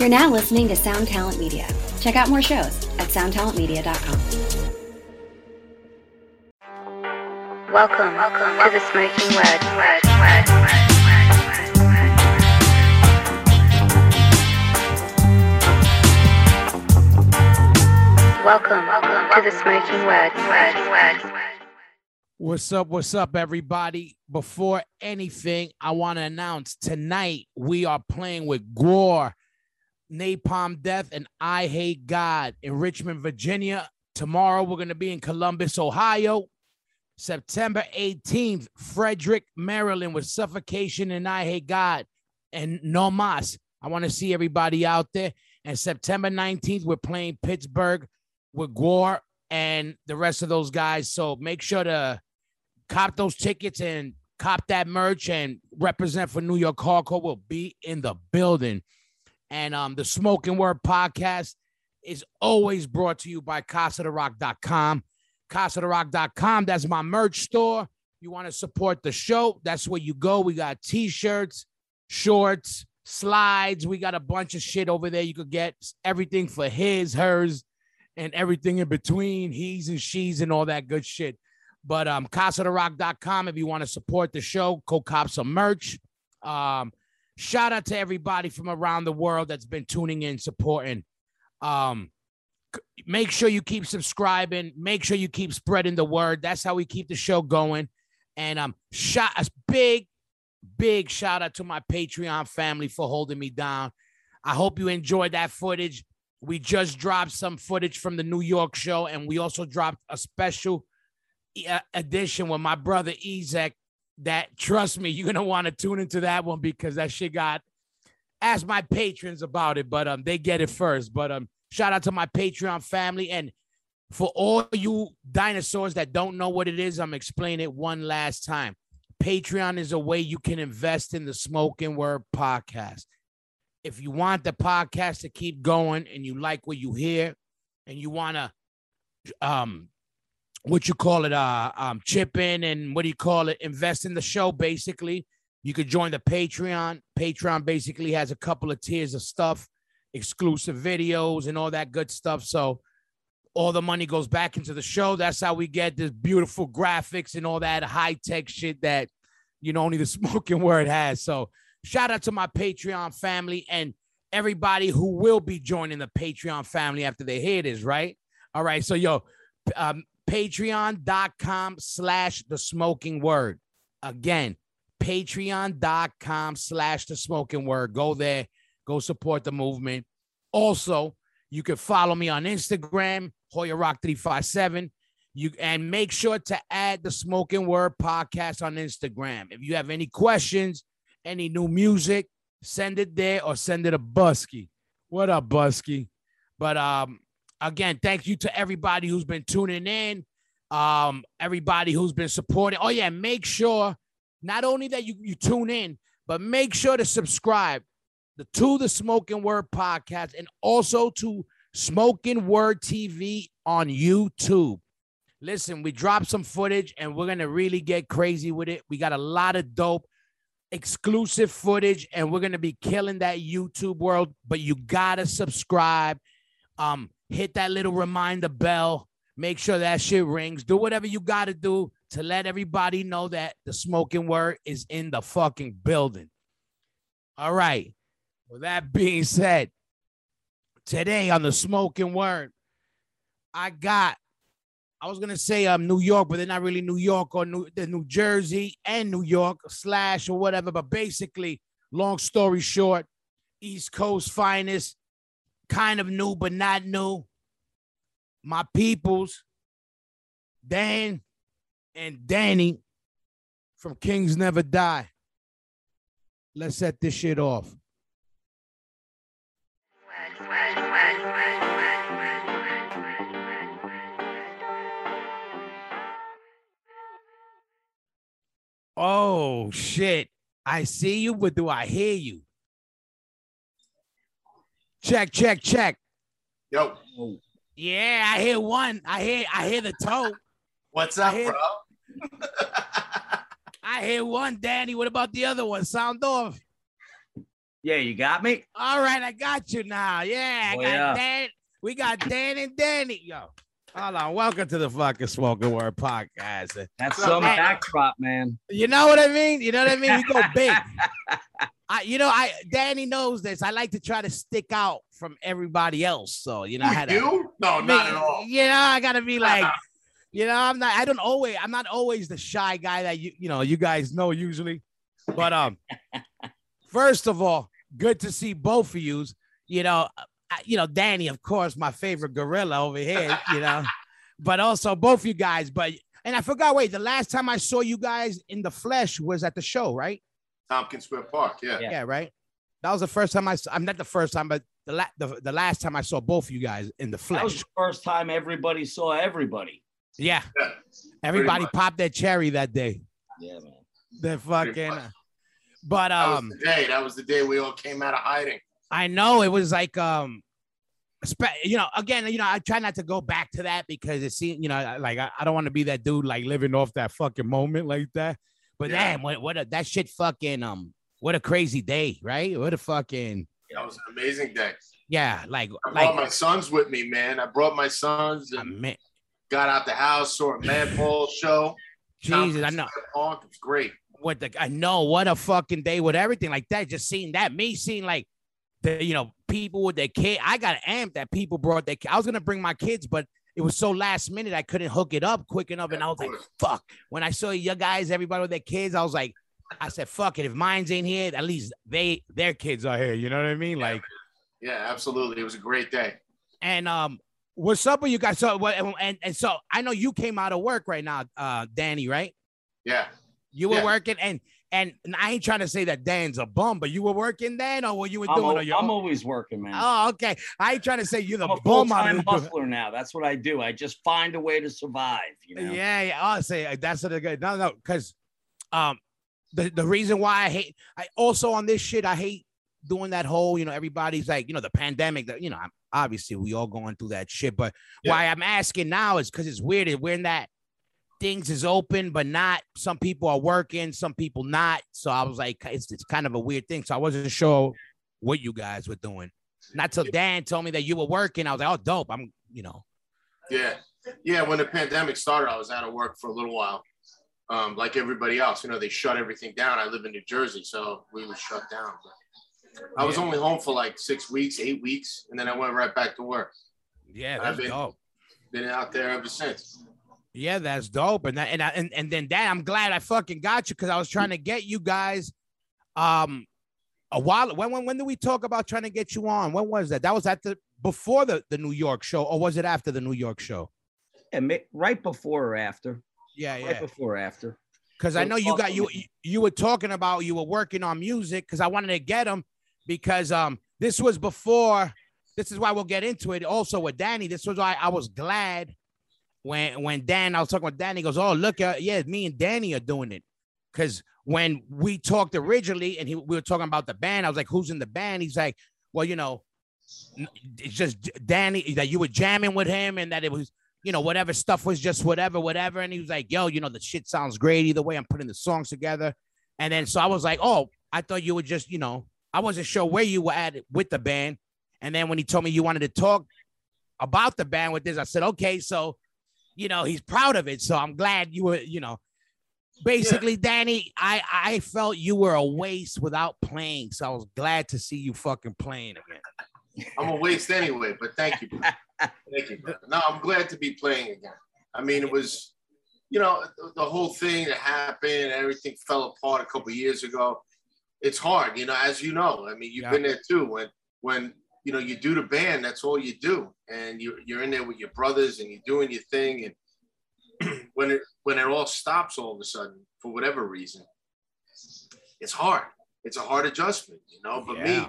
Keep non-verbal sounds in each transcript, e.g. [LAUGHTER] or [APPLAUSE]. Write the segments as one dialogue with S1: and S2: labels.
S1: You're now listening to Sound Talent Media. Check out more shows at soundtalentmedia.com.
S2: Welcome, welcome to the Smokin Word. word, word, word, word, word. Welcome, welcome to the Smokin Word. word, word, word.
S3: What's up? What's up, everybody? Before anything, I want to announce tonight we are playing with Gore, Napalm Death, and I Hate God in Richmond, Virginia. Tomorrow we're going to be in Columbus, Ohio. September 18th, Frederick, Maryland with Suffocation and I Hate God and No Mas. I want to see everybody out there. And September 19th, we're playing Pittsburgh with Gore and the rest of those guys. So make sure to cop those tickets and cop that merch and represent for New York Hardcore We'll be in the building. And um, the Smokin Word podcast is always brought to you by CasaDeRoc.com. CasaDeRoc.com, that's my merch store. You want to support the show, that's where you go. We got t-shirts, shorts, slides. We got a bunch of shit over there. You could get everything for his, hers, and everything in between, he's and she's and all that good shit. But um, CasaDeRoc.com if you want to support the show, go cop some merch. Um, shout out to everybody from around the world that's been tuning in, supporting. Um, make sure you keep subscribing. Make sure you keep spreading the word. That's how we keep the show going. And um, shot a big, big shout out to my Patreon family for holding me down. I hope you enjoyed that footage. We just dropped some footage from the New York show, and we also dropped a special uh, edition with my brother Ezek. That trust me, you're gonna want to tune into that one because that shit got. Ask my patrons about it, but um, they get it first. But um, shout out to my Patreon family, and for all you dinosaurs that don't know what it is, I'm explaining it one last time. Patreon is a way you can invest in the Smokin Word podcast. If you want the podcast to keep going and you like what you hear and you want to um what you call it uh um chip in and what do you call it invest in the show basically. You could join the patreon. Patreon basically has a couple of tiers of stuff exclusive videos and all that good stuff. So all the money goes back into the show. That's how we get this beautiful graphics and all that high-tech shit that you know only the [LAUGHS] smokin word has. So shout out to my patreon family and everybody who will be joining the patreon family after they hear this right? All right so yo um, patreon.com slash the smokin word. Again, patreon.com slash the smokin word. Go there, go support the movement. Also, you can follow me on Instagram, Hoya Roc 357. You and make sure to add the Smokin Word podcast on Instagram. If you have any questions, any new music, send it there or send it a Busky. What up, Busky? But um, again, thank you to everybody who's been tuning in, um, everybody who's been supporting. Oh, yeah, make sure not only that you, you tune in, but make sure to subscribe the, to the Smokin Word podcast and also to Smokin Word TV on YouTube. Listen, we dropped some footage and we're going to really get crazy with it. We got a lot of dope exclusive footage and we're going to be killing that YouTube world, but you got to subscribe. Um, hit that little reminder bell. Make sure that shit rings. Do whatever you got to do to let everybody know that the smokin word is in the fucking building. All right. With that being said, today on the smokin word, I got, I was gonna say um New York, but they're not really New York or New, New Jersey and New York slash or whatever. But basically, long story short, East Coast finest, kind of new but not new. My peoples, Dan and Danny from Kings Never Die. Let's set this shit off. Oh shit. I see you, but do I hear you? Check, check, check.
S4: Yo,
S3: Yeah, I hear one. I hear I hear the toe.
S4: what's up, [LAUGHS]
S3: I hear-
S4: bro?
S3: I hear one, Danny. What about the other one? Sound off.
S5: Yeah, you got me.
S3: All right, I got you now. Yeah, I
S5: Oh,
S3: got
S5: yeah.
S3: Dan. We got Dan and Danny. Yo, hold on. Welcome to the fucking Smokin Word podcast.
S5: That's some
S3: Hey.
S5: backdrop, man.
S3: You know what I mean? You know what I mean? We go [LAUGHS] big. I, you know, I Danny knows this. I like to try to stick out from everybody else. So you know, I
S4: Who,
S3: had to,
S4: you? No, not at all.
S3: You know, I gotta be like, you know, I'm not. I don't always. I'm not always the shy guy that you, you know, you guys know usually. But um, [LAUGHS] first of all, good to see both of yous. You know, I, you know, Danny, of course, my favorite gorilla over here. You know, but also both you guys. But and I forgot. Wait, the last time I saw you guys in the flesh was at the show, right?
S4: Tompkins Square Park. Yeah.
S5: Yeah.
S3: Yeah, right. That was the first time I saw, I'm not the first time, but the la- the, the last time I saw both of you guys in the flesh.
S5: That was
S3: flesh.
S5: the first time everybody saw everybody.
S3: Yeah,
S4: Yeah.
S3: everybody popped their cherry that day.
S5: Yeah, man.
S3: The fucking.
S4: much.
S3: But
S4: That was
S3: um,
S4: the day. That was the day we all came out of hiding.
S3: I know it was like um, you know, again, you know, I try not to go back to that because it seems, you know, like I, I don't want to be that dude like living off that fucking moment like that. But
S4: Yeah.
S3: damn, what what a, that shit fucking um, what a crazy day, right? What a fucking
S4: That was an amazing day.
S3: yeah, like
S4: I brought
S3: like
S4: my sons with me, man. I brought my sons and got out the house, saw a Madball show.
S3: Jesus, I know.
S4: Square Park. It was great.
S3: what the I know what a fucking day with everything like that. Just seeing that, me seeing like the you know people with their kid. I got amped that people brought their. I was gonna bring my kids, but it was so last minute I couldn't hook it up quick enough, and I was like, fuck. When I saw you guys, everybody with their kids, I was like, I said, fuck it. If mine's ain't here, at least they their kids are here. You know what I mean? Like,
S4: Yeah, absolutely. It was a great day.
S3: and um. What's up with you guys? So, what- and and so I know you came out of work right now, uh, Danny, right?
S4: Yeah.
S3: You were
S4: Yeah.
S3: working, and and I ain't trying to say that Dan's a bum, but you were working then, or what you were
S5: I'm,
S3: doing? on your
S5: I'm
S3: own?
S5: always working, man.
S3: oh, okay. I ain't trying to say you're the
S5: I'm a
S3: bum
S5: full
S3: out
S5: time hustler now. That's what I do. I just find a way to survive. You know.
S3: Yeah, yeah. I'll say uh, that's what I good. No, no, because um, the the reason why I hate, I also on this shit, I hate doing that whole, you know, everybody's like, you know, the pandemic. That you know, I'm, obviously we all going through that shit, but
S4: Yeah.
S3: why I'm asking now is because it's weird. We're in that things is open, but not. Some people are working, some people not. So I was like, it's it's kind of a weird thing. So I wasn't sure what you guys were doing. Not till Dan told me that you were working. I was like, oh, dope. I'm, you know,
S4: Yeah. Yeah. When the pandemic started, I was out of work for a little while. Um, like everybody else, you know, they shut everything down. I live in New Jersey, so we were shut down. But I was
S3: Yeah.
S4: only home for like six weeks, eight weeks, and then I went right back to work.
S3: yeah,
S4: I've been-
S3: dope.
S4: Been out there ever since.
S3: Yeah, that's dope. And that, and I, and and then that I'm glad I fucking got you because I was trying to get you guys um a while when when when did we talk about trying to get you on? When was that? That was at the before the, the New York show, or was it after the New York show?
S5: And right before or after.
S3: Yeah,
S5: Right
S3: yeah.
S5: before or after.
S3: Because I know you got you you were talking about you were working on music because I wanted to get them because um this was before this is why we'll get into it also with Danny. This was why I was glad when when Dan I was talking with Danny he goes, Oh, look, uh, yeah, me and Danny are doing it. Cause when we talked originally and he, we were talking about the band, I was like, Who's in the band? He's like, Well, you know, it's just Danny that you were jamming with him and that it was you know, whatever stuff was just whatever, whatever. And he was like, yo, you know, the shit sounds great either way. I'm putting the songs together. And then so I was like, oh, I thought you were just, you know, I wasn't sure where you were at with the band. And then when he told me you wanted to talk about the band with this, I said, okay, so, you know, he's proud of it. So I'm glad you were, you know, basically, Danny, I, I felt you were a waste without playing. So I was glad to see you fucking playing again.
S4: I'm a waste anyway, but thank you. [LAUGHS] Thank you. No, I'm glad to be playing again. I mean, it was, you know, the- the whole thing that happened, everything fell apart a couple years ago. It's hard, you know, as you know. I mean, you've
S3: Yeah.
S4: been there too. When when you know you do the band, that's all you do, and you you're in there with your brothers and you're doing your thing, and [CLEARS THROAT] when it when it all stops all of a sudden for whatever reason, it's hard. It's a hard adjustment, you know. But me,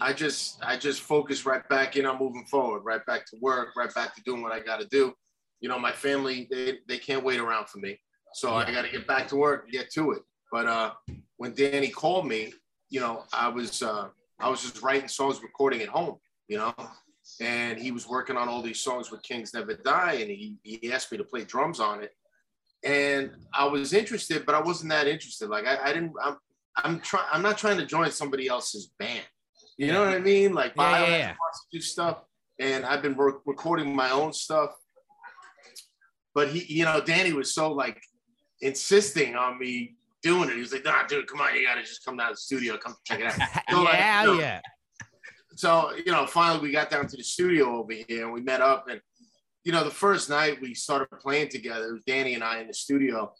S4: I just I just focus right back in on moving forward, right back to work, right back to doing what I got to do. You know, my family they, they can't wait around for me, so I got to get back to work and get to it. But uh, when Danny called me, you know, I was uh, I was just writing songs, recording at home, you know, and he was working on all these songs with Kings Never Die, and he he asked me to play drums on it, and I was interested, but I wasn't that interested. Like I, I didn't I'm, I'm trying. I'm not trying to join somebody else's band. You know what I mean? Like,
S3: Yeah, yeah, yeah.
S4: wants to do stuff, and I've been work, recording my own stuff. But he, you know, Danny was so like insisting on me doing it. He was like, "Nah, dude, come on, you gotta just come down to the studio, come check it out." [LAUGHS] So, like,
S3: yeah,
S4: you know,
S3: yeah.
S4: so you know finally we got down to the studio over here and we met up and you know the first night we started playing together it was danny and i in the studio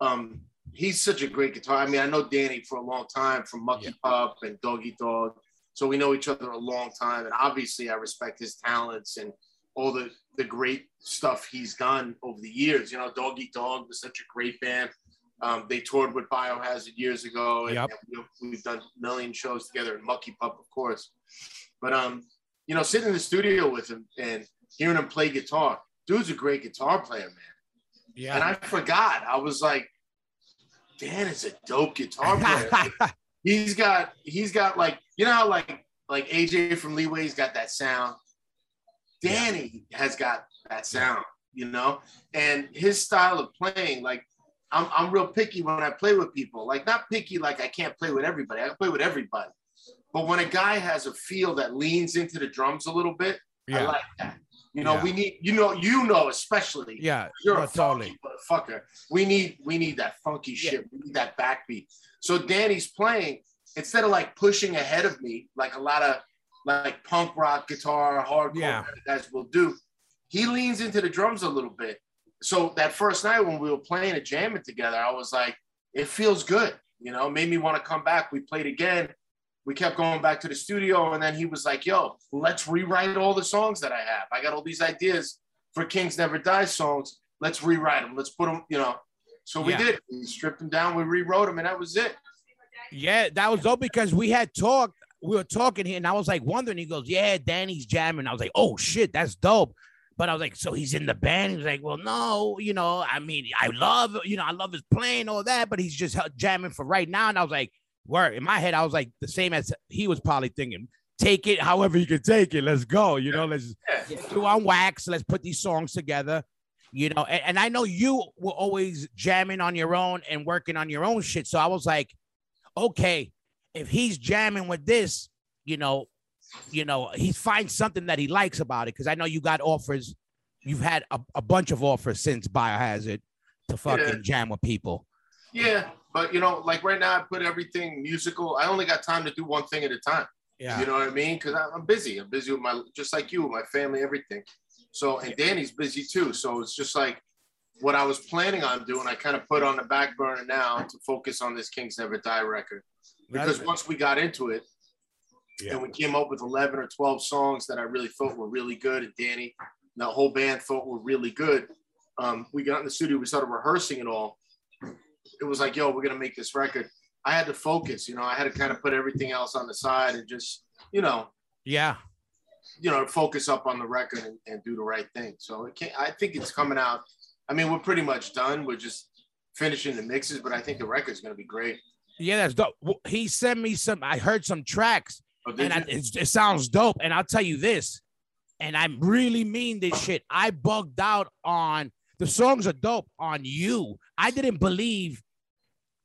S4: um he's such a great guitar i mean i know danny for a long time from mucky
S3: Yeah.
S4: pup and Dog Eat Dog so we know each other a long time and obviously i respect his talents and all the the great stuff he's done over the years you know Dog Eat Dog was such a great band um, they toured with Biohazard years ago, and,
S3: Yep.
S4: and we- we've done a million shows together. And Mucky Pup, of course. But um, you know, sitting in the studio with him and hearing him play guitar, dude's a great guitar player, man.
S3: Yeah.
S4: And I forgot. I was like, Dan is a dope guitar player. [LAUGHS] he's got he's got like you know how like like AJ from Leeway's got that sound. Danny has got that sound, you know, and his style of playing, like I'm I'm real picky when I play with people. Like not picky like I can't play with everybody. I can play with everybody. But when a guy has a feel that leans into the drums a little bit, I like that. You know,
S3: Yeah.
S4: we need you know you know especially
S3: yeah.
S4: you're
S3: no,
S4: a funky
S3: totally.
S4: motherfucker. We need we need that funky
S3: Yeah.
S4: shit. We need that backbeat. So Danny's playing instead of like pushing ahead of me, like a lot of like punk rock guitar, hardcore
S3: Yeah.
S4: guys will do. He leans into the drums a little bit. So that first night when we were playing and jamming together, I was like, it feels good. You know, made me want to come back. We played again. We kept going back to the studio, and then he was like, "Yo, let's rewrite all the songs that I have. I got all these ideas for Kings Never Die songs. Let's rewrite them. Let's put them, you know." So we
S3: Yeah.
S4: did. We stripped them down. We rewrote them, and that was it.
S3: Yeah, that was dope because we had talked. We were talking here, and I was like wondering. He goes, "Yeah, Danny's jamming." I was like, "Oh shit, that's dope." But I was like, "So he's in the band?" He was like, "Well, no, you know, I mean, I love, you know, I love his playing all that, but he's just jamming for right now." And I was like, "Word." In my head, I was like the same as he was probably thinking. Take it however you can take it. Let's go. You know, let's do on wax. Let's put these songs together. You know, and, and I know you were always jamming on your own and working on your own shit. So I was like, okay, if he's jamming with this, you know, you know, he finds something that he likes about it. Cause I know you got offers, you've had a, a bunch of offers since Biohazard to fucking
S4: Yeah.
S3: jam with people.
S4: Yeah, but you know, like right now, I put everything musical. I only got time to do one thing at a time.
S3: Yeah.
S4: You know what I mean? Because I'm busy. I'm busy with my, just like you, my family, everything. So, and Danny's busy too. So it's just like what I was planning on doing, I kind of put on the back burner now to focus on this Kings Never Die record. Because once we got into it
S3: Yeah.
S4: and we came up with 11 or 12 songs that I really thought were really good, and Danny, and the whole band thought were really good, um, we got in the studio, we started rehearsing it all. It was like, yo, we're going to make this record. I had to focus, you know, I had to kind of put everything else on the side and just, you know,
S3: yeah.
S4: you know, focus up on the record and, and do the right thing. So it can't, I think it's coming out. I mean, we're pretty much done. We're just finishing the mixes, but I think the record's going to be great.
S3: Yeah, that's dope. He sent me some, I heard some tracks And I, it, it sounds dope. And I'll tell you this, and I really mean this shit. I bugged out on the songs are dope on you. I didn't believe.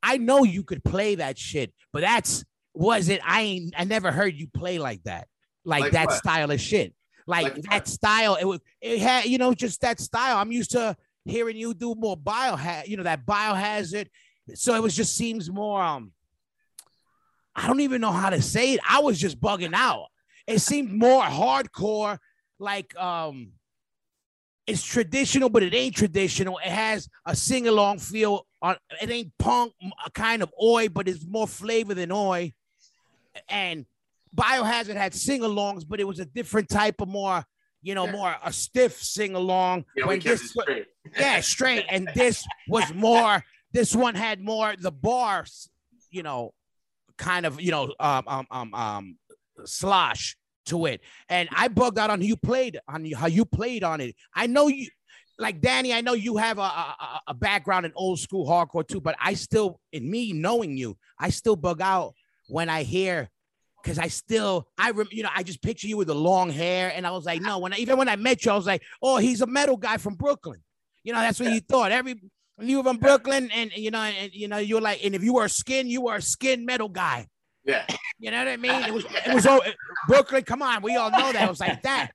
S3: I know you could play that shit, but that's was it. I ain't. I never heard you play like that, like,
S4: Like
S3: that
S4: what?
S3: style of shit, like,
S4: Like
S3: that
S4: what?
S3: style. It was. It had you know just that style. I'm used to hearing you do more biohazard. You know that biohazard. So it was just seems more. Um, I don't even know how to say it. I was just bugging out. It seemed more hardcore, like um it's traditional, but it ain't traditional. It has a sing-along feel on it ain't punk, a kind of oi, but it's more flavor than oi. And Biohazard had sing-alongs, but it was a different type of more, you know,
S4: Yeah.
S3: more a stiff sing-along.
S4: yeah, we
S3: when this-
S4: straight.
S3: yeah, straight. And this was [LAUGHS] more. This one had more the bars, you know, kind of, you know, um, um, um, um, slosh to it. And I bugged out on you played on you- how you played on it. I know you, like Danny. I know you have a, a, a- background in old school hardcore too, but I still, in me knowing you, I still bug out when I hear. Cause I still, I rem, you know, I just picture you with the long hair, and I was like, no. When I, even when I met you, I was like, oh, he's a metal guy from Brooklyn. You know, that's what you thought. Every You from Brooklyn, and you know, and you know, you're like, and if you were a skin, you were a skin metal guy.
S4: Yeah.
S3: You know what I mean? It was it was all Brooklyn. Come on, we all know that it was like that.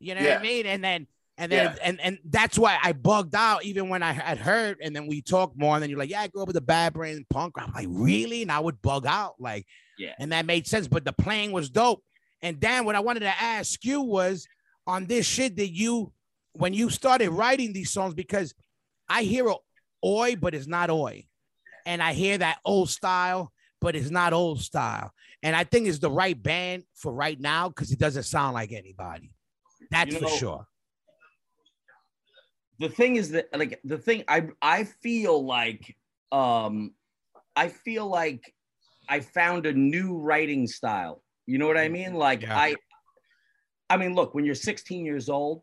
S3: You know
S4: Yeah.
S3: what I mean? And then and then
S4: Yeah.
S3: and and that's why I bugged out even when I had heard. And then we talked more, and then you're like, "Yeah, I grew up with a bad brain punk." I'm like, "Really?" And I would bug out, like,
S5: Yeah.
S3: And that made sense. But the playing was dope. And Dan, what I wanted to ask you was on this shit that you when you started writing these songs because I hear a oi, but it's not oi, and I hear that old style, but it's not old style. And I think it's the right band for right now because it doesn't sound like anybody. That's
S5: You
S3: for sure.
S5: the thing is that like the thing I I feel like um I feel like I found a new writing style. You know what I mean? Like
S3: Yeah.
S5: I I mean look, when you're 16 years old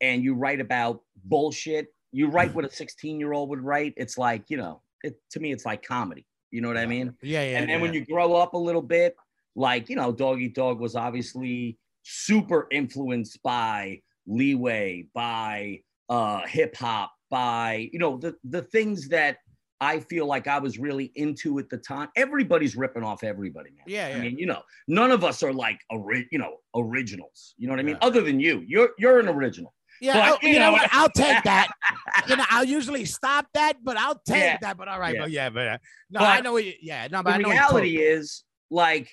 S5: and you write about bullshit, you write what a 16 year old would write. It's like, you know, it to me it's like comedy. You know what I mean?
S3: Yeah, yeah.
S5: and then when
S3: yeah.
S5: you grow up a little bit, like you know, Dog Eat Dog was obviously super influenced by Leeway, by uh, hip hop, by you know the the things that I feel like I was really into at the time. Everybody's ripping off everybody, man.
S3: Yeah, yeah.
S5: I mean, you know, none of us are like ori- you know originals. You know what I mean?
S3: Yeah.
S5: Other than you, you're you're an original.
S3: Yeah,
S5: But, you
S3: you know
S5: know-
S3: what? I'll take that. [LAUGHS] you know, I'll usually stop that, but I'll take
S5: Yeah.
S3: that. But all right,
S5: Yeah.
S3: but yeah, but uh, no,
S5: But
S3: I know. What you, yeah, no, but
S5: the reality is like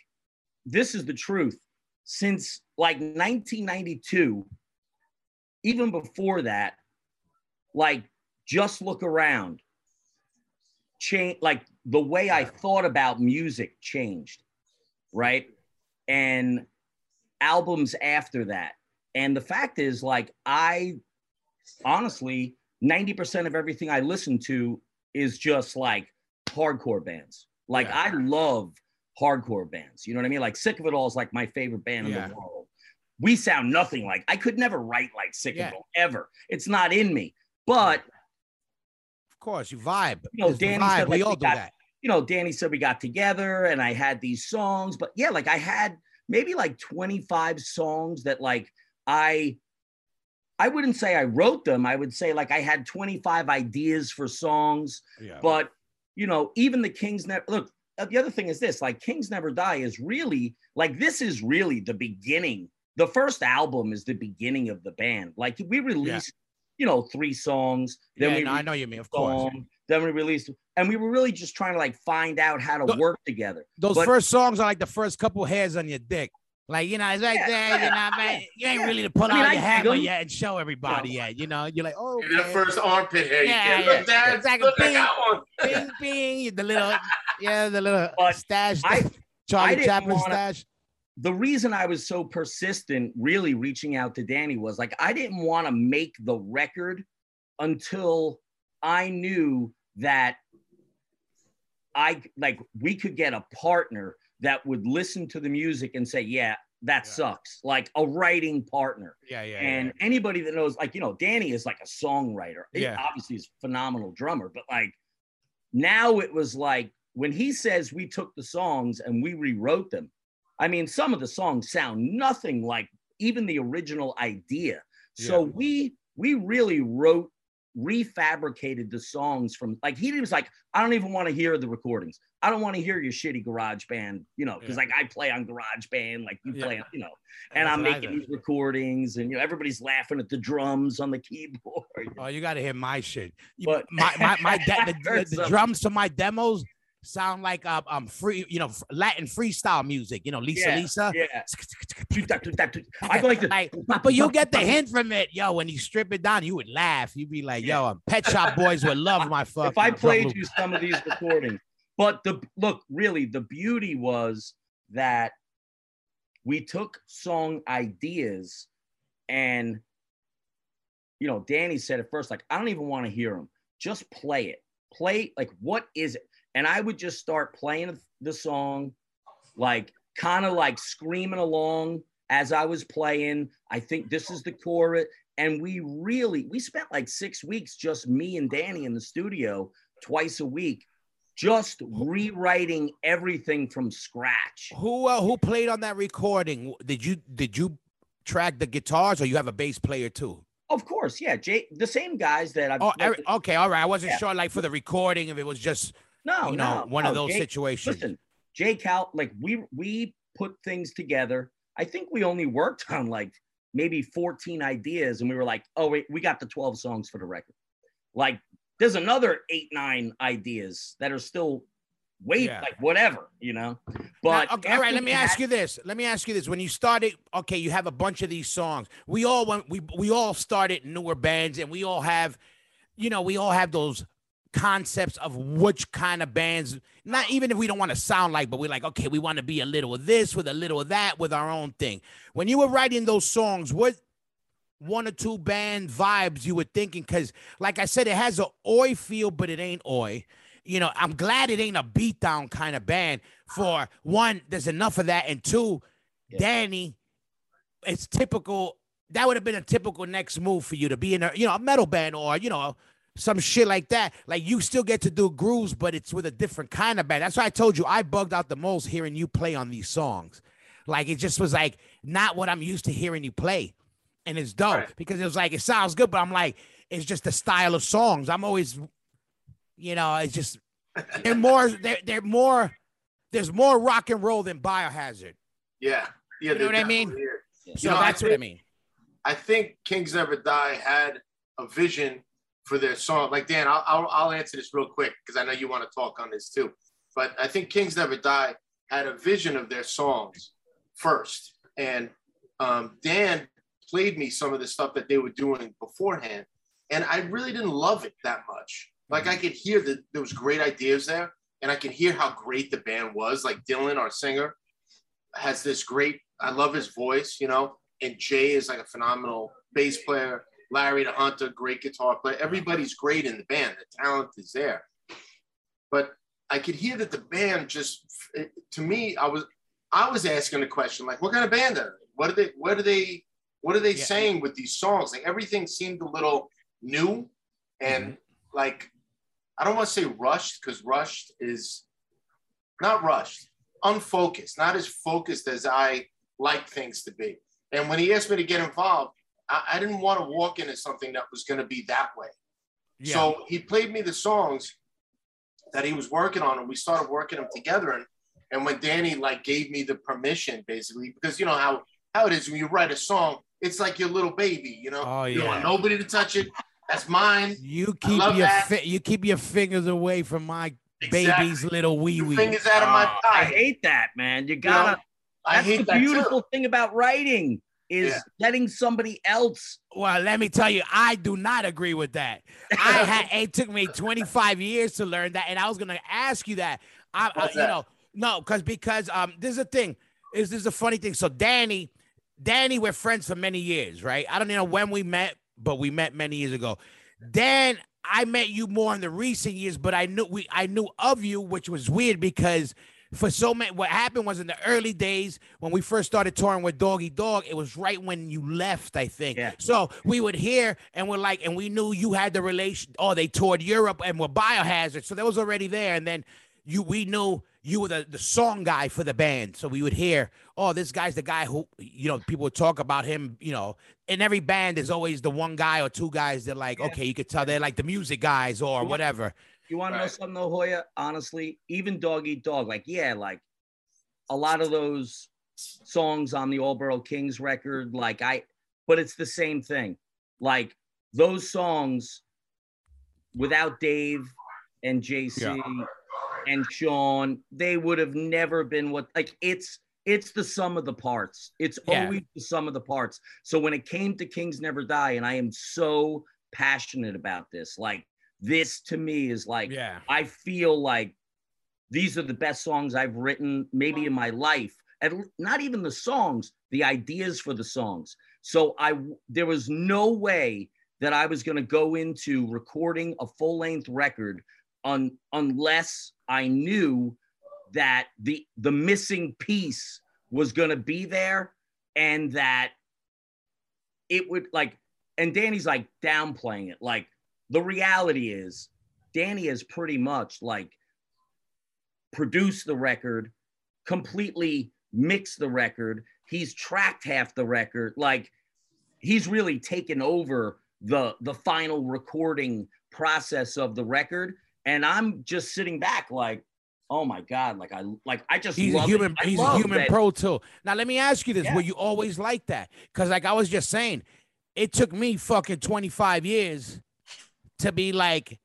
S5: this is the truth since like 1992 even before that like just look around change like the way i thought about music changed right and albums after that and the fact is like i honestly 90% of everything i listen to is just like hardcore bands like
S3: Yeah.
S5: i love hardcore bands you know what i mean like sick of it all is like my favorite band
S3: Yeah.
S5: in the world we sound nothing like i could never write like sick
S3: Yeah.
S5: of it all ever it's not in me but
S3: Of course, you vibe.
S5: You know,
S3: It's
S5: Danny
S3: vibe.
S5: said,
S3: we all do
S5: got-
S3: that.
S5: you know, Danny said we got together and I had these songs, but yeah, like I had maybe like 25 songs that like I I wouldn't say I wrote them. I would say like I had 25 ideas for songs,
S3: Yeah.
S5: but you know, even the Kings never look. uh, The other thing is this like Kings Never Die is really like this is really the beginning. The first album is the beginning of the band. Like we released, you know, three songs. Then
S3: yeah,
S5: we
S3: no, I know you mean. Of course.
S5: then we released, and we were really just trying to like find out how to work together.
S3: Those
S5: But-
S3: first songs are like the first couple hairs on your dick. Like, you know, it's like
S5: Yeah,
S3: that, you know, man. You ain't
S5: yeah.
S3: really to pull
S5: I mean,
S3: out
S5: I
S3: your
S5: 'em.
S3: yet and show everybody yet. You know, you're like, oh,
S4: And that first armpit hair.
S3: Yeah,
S4: Yeah. Look, Dad.
S3: Exactly.
S4: Look, I
S3: bing, bing, the little, yeah, the little
S5: But
S3: stash,
S5: I-
S3: Charlie
S5: didn't
S3: Chaplin
S5: wanna-
S3: stash.
S5: The reason I was so persistent, really reaching out to Danny, was like I didn't want to make the record until I knew that I like we could get a partner that would listen to the music and say, "Yeah, that
S3: Yeah.
S5: sucks." Like a writing partner.
S3: Yeah, yeah.
S5: and anybody that knows, like, you know, Danny is like a songwriter. He
S3: Yeah.
S5: obviously is a phenomenal drummer, but like now it was like when he says we took the songs and we rewrote them. I mean, some of the songs sound nothing like even the original idea. So
S3: Yeah.
S5: we we really wrote refabricated the songs from like he was like i don't even want to hear the recordings i don't want to hear your shitty garage band you know because
S3: Yeah.
S5: like i play on garage band like you
S3: Yeah.
S5: play on you know and
S3: That's
S5: I'm making these recordings, and you know everybody's laughing at the drums on the keyboard.
S3: Oh, you got to hear my shit.
S5: But-
S3: my my my de- [LAUGHS]
S5: I
S3: the, the, drums to my demos sound like um, um free, you know, Latin freestyle music. You know, Lisa
S5: Yeah,
S3: Lisa.
S5: Yeah, Toot that, toot that, toot- I go like this.
S3: Like, but you'll get the hint from it, yo. When you strip it down, you would laugh. You'd be like, "Yo, um, Pet Shop Boys would love my [LAUGHS] fucking."
S5: if I played you some of these recordings, but the look really the beauty was that we took song ideas and you know Danny said at first like I don't even want to hear them, just play it, play like what is it, and I would just start playing the song, like kind of like screaming along as I was playing. I think this is the chorus. And we really, we spent like six weeks, just me and Danny in the studio twice a week, just rewriting everything from scratch.
S3: who uh, who played on that recording? Did you did you track the guitars, or you have a bass player too?
S5: Of course, yeah. Jay, the same guys that I've.
S3: Oh, every, okay, all right. I wasn't
S5: Yeah.
S3: sure, like for the recording, if it was just
S5: no,
S3: you know
S5: no,
S3: one of those
S5: Jay-
S3: situations.
S5: Listen, Jay Cal, like we we put things together. I think we only worked on like maybe 14 ideas, and we were like, oh wait, we got the 12 songs for the record. Like, there's another eight, nine ideas that are still wait,
S3: Yeah.
S5: like whatever, you know.
S3: Now,
S5: But
S3: okay, all right, let me
S5: had-
S3: ask you this. Let me ask you this. When you started, okay, you have a bunch of these songs. We all went, we we all started newer bands, and we all have, you know, we all have those concepts of which kind of bands. Not even if we don't want to sound like, but we're like, okay, we want to be a little of this with a little of that with our own thing. When you were writing those songs, what one or two band vibes you were thinking? Because, like I said, it has a oi feel, but it ain't oi. You know, I'm glad it ain't a beatdown kind of band. For one, there's enough of that, and two,
S5: Yeah.
S3: Danny, it's typical. That would have been a typical next move for you to be in a, you know, a metal band or you know, some shit like that. Like you still get to do grooves, but it's with a different kind of band. That's why I told you I bugged out the most hearing you play on these songs. Like it just was like not what I'm used to hearing you play. And it's dope
S4: Right.
S3: because it was like it sounds good, but I'm like, it's just the style of songs. I'm always, you know, it's just they're more they're they're more there's more rock and roll than biohazard.
S4: Yeah, yeah.
S3: You know what I mean?
S4: definitely is.
S3: So
S4: know, I
S3: that's what I
S4: think-
S3: mean.
S4: I think Kings Never Die had a vision for their song. Like Dan, I'll I'll, I'll answer this real quick because I know you want to talk on this too. But I think Kings Never Die had a vision of their songs first, and um, Dan played me some of the stuff that they were doing beforehand, and I really didn't love it that much. Like I mm-hmm. could hear that there was great ideas there, and I could hear how great the band was. Like Dylan, our singer, has this great. I love his voice, you know, and Jay is like a phenomenal bass player. Larry the Hunter, great guitar player. Everybody's great in the band. The talent is there. But I could hear that the band just, to me, I was, I was asking the question like, what kind of band are they? What are they? What are they? What are they
S3: Yeah.
S4: saying with these songs? Like everything seemed a little new, and mm-hmm. like, I don't want to say rushed because rushed is not rushed, unfocused, not as focused as I like things to be. And when he asked me to get involved, I, I didn't want to walk into something that was going to be that way.
S3: Yeah.
S4: So he played me the songs that he was working on, and we started working them together. And and when Danny like gave me the permission, basically, because you know how how it is when you write a song, it's like your little baby. You know,
S3: Oh,
S4: you don't
S3: yeah.
S4: want nobody to touch it. That's mine.
S3: You keep your fi- you keep your fingers away from my
S4: Exactly.
S3: baby's little wee wee.
S4: fingers out of my
S5: Oh, I hate that, man. You
S4: You know,
S5: gotta.
S4: I
S5: that's
S4: hate
S5: the beautiful
S4: too.
S5: thing about writing is
S4: Yeah.
S5: letting somebody else.
S3: Well, let me tell you, I do not agree with that. I [LAUGHS] had it took me 25 years to learn that, and I was gonna ask you that. I, I you
S4: that?
S3: know, no, because because um, there's a thing. Is this is a funny thing? So Danny, Danny, we're friends for many years, right? I don't know when we met, but we met many years ago. Dan, I met you more in the recent years, but I knew we I knew of you, which was weird because for so many what happened was in the early days when we first started touring with Dog Eat Dog, it was right when you left, I think.
S5: Yeah.
S3: So we would hear and we're like, and we knew you had the relation. Oh, they toured Europe and were biohazard. So that was already there. And then you we knew you were the, the song guy for the band. So we would hear, oh, this guy's the guy who, you know, people would talk about him, you know, in every band, there's always the one guy or two guys that like,
S5: Yeah.
S3: okay, you could tell they're like the music guys or
S5: Yeah.
S3: whatever.
S5: You want to know something, though, Hoya? Honestly, even Dog Eat Dog, like, yeah, like a lot of those songs on the All Borough Kings record, like, I, but it's the same thing. Like, those songs without Dave and JC and Sean, they would have never been what, like, it's, it's the sum of the parts. It's
S3: Yeah.
S5: always the sum of the parts. So when it came to Kings Never Die, and I am so passionate about this, like this to me is like
S3: Yeah.
S5: I feel like these are the best songs I've written maybe in my life. And not even the songs, the ideas for the songs. So I there was no way that I was going to go into recording a full-length record on unless I knew that the the missing piece was going to be there and that it would like and Danny's like downplaying it like the reality is Danny has pretty much like produced the record, completely mixed the record. He's tracked half the record. Like he's really taken over the the final recording process of the record, and I'm just sitting back like, oh my god, like I like I just
S3: He's a human.
S5: It.
S3: He's a human
S5: that-
S3: pro too. Now let me ask you this:
S5: Yeah.
S3: Were you always like that? Because like I was just saying, it took me fucking twenty five years to be like,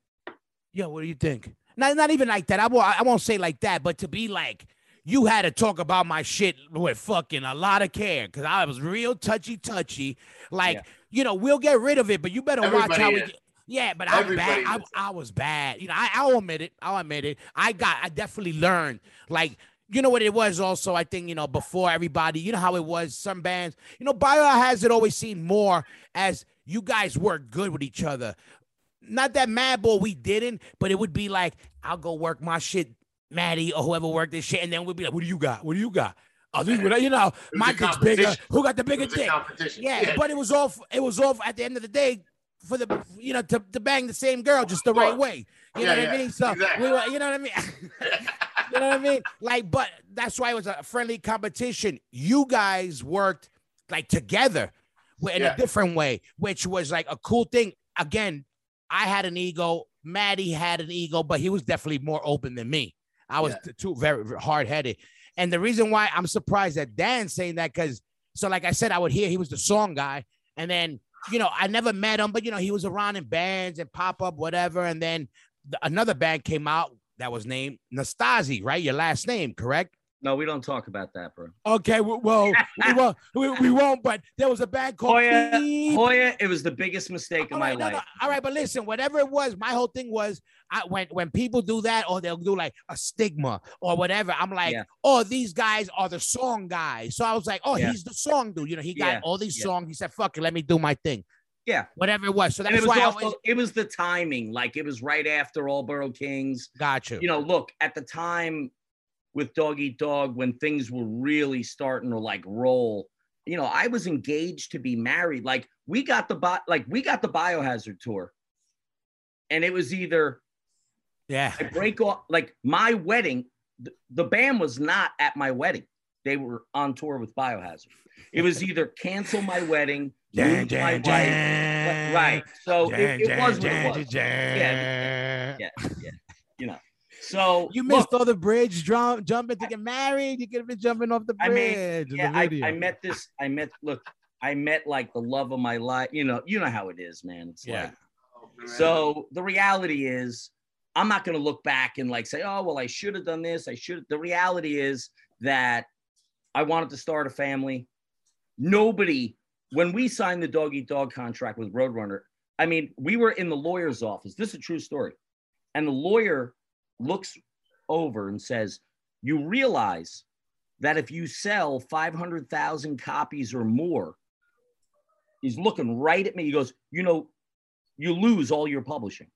S3: yo, what do you think? Not not even like that. I won't. I won't say like that, but to be like. You had to talk about my shit with fucking a lot of care because I was real touchy touchy. Like,
S5: Yeah.
S3: you know, we'll get rid of it, but you better watch how
S4: Everybody
S3: we
S4: is.
S3: get. Yeah, but I'm
S4: Everybody
S3: bad. I. I was bad. You know, I, I'll admit it. I'll admit it. I got, I definitely learned. Like, you know what it was also, I think, you know, before everybody, you know how it was, some bands, you know, Biohazard always seen more as you guys work good with each other. Not that Madball we didn't, but it would be like, I'll go work my shit, Maddie or whoever worked this shit, and then we'd be like, what do you got? What do you got? Oh, this, you know, my dick's bigger. Who got the bigger dick?
S4: competition.
S3: Yeah, but it was all it was all at the end of the day for the you know to, to bang the same girl just the right way. You
S4: Yeah,
S3: know what I mean? So
S4: exactly.
S3: we were, you know what I mean? [LAUGHS] you know what I mean? Like, but that's why it was a friendly competition. You guys worked like together in
S4: Yeah.
S3: a different way, which was like a cool thing. Again, I had an ego. Maddie had an ego, but he was definitely more open than me. I was
S4: Yeah.
S3: too very hard headed. And the reason why I'm surprised that Dan's saying that, because so like I said, I would hear he was the song guy, and then you know I never met him, but you know he was around in bands and pop up whatever, and then the, another band came out that was named Nastasi, right? Your last name, correct?
S5: No, we don't talk about that, bro.
S3: Okay, well, [LAUGHS] we won't, we, we won't, but there was a bad call.
S5: Hoya, Hoya, it was the biggest mistake of
S3: All
S5: my
S3: no,
S5: life.
S3: no, all right, but listen, whatever it was, my whole thing was I when when people do that or they'll do like a stigma or whatever, I'm like,
S5: Yeah.
S3: oh, these guys are the song guys. So I was like, oh,
S5: Yeah.
S3: he's the song dude. You know, he got
S5: Yeah,
S3: all these songs. He said, fuck it, let me do my thing.
S5: Yeah.
S3: Whatever it was. So
S5: And
S3: that's
S5: it was
S3: why
S5: also
S3: always
S5: it was the timing. Like it was right after All Borough Kings.
S3: got you.
S5: You know, look at the time with Dog Eat Dog when things were really starting to like roll. You know, I was engaged to be married. Like we got the bi- like we got the Biohazard tour, and it was either
S3: yeah.
S5: I break off like my wedding. th- The band was not at my wedding. They were on tour with Biohazard. It was either cancel my wedding, [LAUGHS]
S3: Jan, Jan,
S5: my wife. Right. So
S3: Jan,
S5: it, it
S3: Jan,
S5: was what it was.
S3: Jan.
S5: Yeah, yeah. You know. So
S3: You
S5: look,
S3: missed all the bridge jump, jumping to get married. You could have been jumping off the bridge.
S5: I mean, yeah, I. I met this. I met look. I met like the love of my life. You know. You know how it is, man. It's
S3: Yeah.
S5: like So the reality is, I'm not going to look back and like say, oh, well, I should have done this. I should. The reality is that I wanted to start a family. Nobody, when we signed the dog eat dog contract with Roadrunner, I mean, we were in the lawyer's office. This is a true story. And the lawyer looks over and says, you realize that if you sell 500,000 copies or more, he's looking right at me. He goes, you know, you lose all your publishing.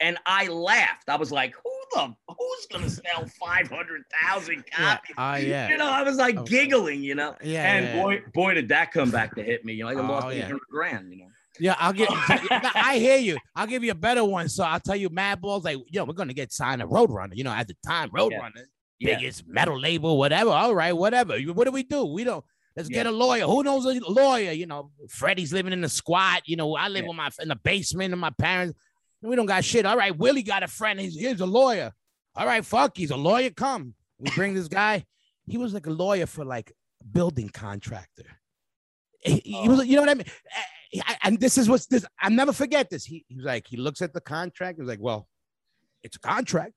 S5: And I laughed. I was like, who the who's gonna sell [LAUGHS] 500,000
S3: Yeah.
S5: copies?
S3: Ah, yeah.
S5: You know, I was like giggling, you know.
S3: Yeah,
S5: and
S3: yeah, yeah.
S5: boy, boy, did that come back to hit me. You know, I
S3: Oh,
S5: lost
S3: yeah.
S5: 800 grand, you know.
S3: Yeah, I'll get. I hear you. I'll give you a better one. So I'll tell you, Madball's like, yo, we're gonna get signed to Roadrunner. You know, at the time, Roadrunner,
S5: Yeah.
S3: biggest metal label, whatever. All right, whatever. What do we do? We don't. Let's get a lawyer. Who knows a lawyer? You know, Freddie's living in the squat. You know, I live
S5: Yeah.
S3: with my in the basement of my parents. We don't got shit. All right, Willie got a friend. He's here's a lawyer. All right, fuck, he's a lawyer. Come, we bring this guy. He was like a lawyer for like building contractor. He, he was, oh. you know what I mean? I- and this is what's this. I'll never forget this. He, he was like, he looks at the contract. He was like, well, it's a contract.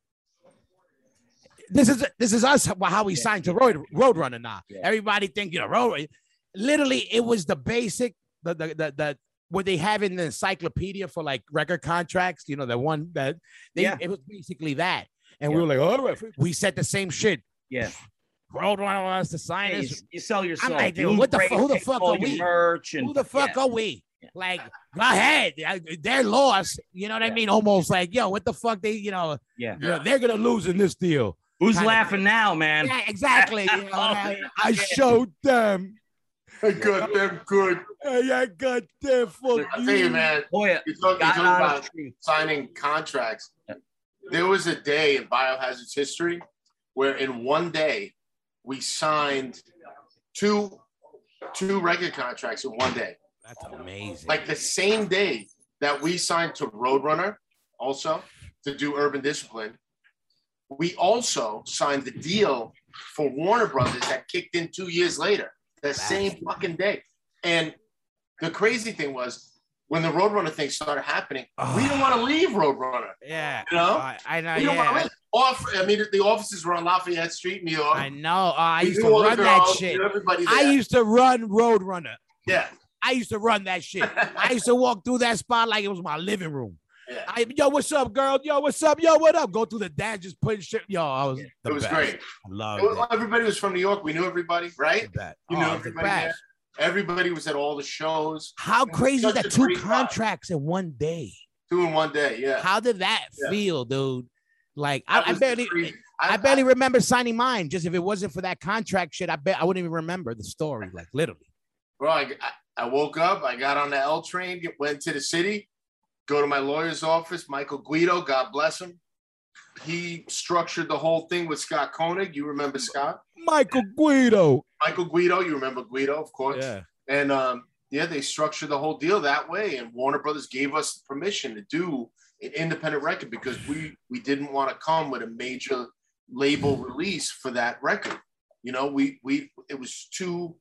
S3: This is this is us how we
S5: Yeah.
S3: signed to Road Roadrunner now.
S5: Yeah.
S3: Everybody think you know Road. Literally, it was the basic the the the, the what they have in the encyclopedia for like record contracts. You know, the one that they
S5: Yeah.
S3: it was basically that. And we were like, right, we said the same shit.
S5: Yeah.
S3: Roadrunner wants to sign
S5: Yeah, you,
S3: this.
S5: you sell yourself.
S3: like, dude, what the
S5: crate,
S3: who the fuck are we?
S5: Merch and
S3: Who the fuck
S5: yeah.
S3: are we?
S5: Yeah.
S3: Like, go ahead. They're lost. You know what I mean? Almost like, yo, what the fuck? They, you know,
S5: Yeah.
S3: you know, they're gonna lose in this deal.
S5: Who's
S3: Kinda-
S5: laughing now, man?
S3: Yeah, exactly. You know,
S5: Oh,
S3: I, [LAUGHS] I showed them.
S4: I got them good.
S3: Hey, I got them. Fuck
S4: I tell you, man,
S5: Boy,
S4: you talk, you talk about signing contracts. There was a day in Biohazard's history where in one day we signed two two record contracts in one day.
S3: That's amazing.
S4: Like the same day that we signed to Roadrunner, also to do Urban Discipline, we also signed the deal for Warner Brothers that kicked in two years later, the same fucking day. And the crazy thing was when the Roadrunner thing started happening, we didn't ah. want to leave Roadrunner.
S3: yeah.
S4: You know?
S3: I, I know.
S4: We didn't want to leave. Off, I mean, the offices were on Lafayette Street, New York.
S3: I know. Oh, I
S4: We
S3: used to run that shit. I used to run Roadrunner.
S4: yeah.
S3: I used to run that shit. [LAUGHS] I used to walk through that spot like it was my living room.
S4: Yeah.
S3: I, yo, what's up, girl? Yo, what's up? Yo, what up? Go through the dance, just putting shit. Yo, I was the
S4: it was
S3: best.
S4: great.
S3: I love
S4: It was- everybody was from New York. We knew everybody, right? You
S3: Oh,
S4: know everybody. Everybody was at all the shows.
S3: How crazy is that two contracts in one day?
S4: Two in one day. Yeah.
S3: How did that
S4: Yeah.
S3: feel, dude? Like
S4: That
S3: I, I barely,
S4: crazy-
S3: I, barely remember signing mine. Just if it wasn't for that contract shit, I bet I wouldn't even remember the story. Like literally.
S4: Bro, I, I- I woke up, I got on the L train, went to the city, go to my lawyer's office, Michael Guido, God bless him. He structured the whole thing with Scott Koenig. You remember Scott?
S3: Michael Guido.
S4: Michael Guido, you remember Guido, of course.
S3: Yeah.
S4: And um, yeah, they structured the whole deal that way. And Warner Brothers gave us permission to do an independent record because we we didn't want to come with a major label release for that record. You know, we we it was too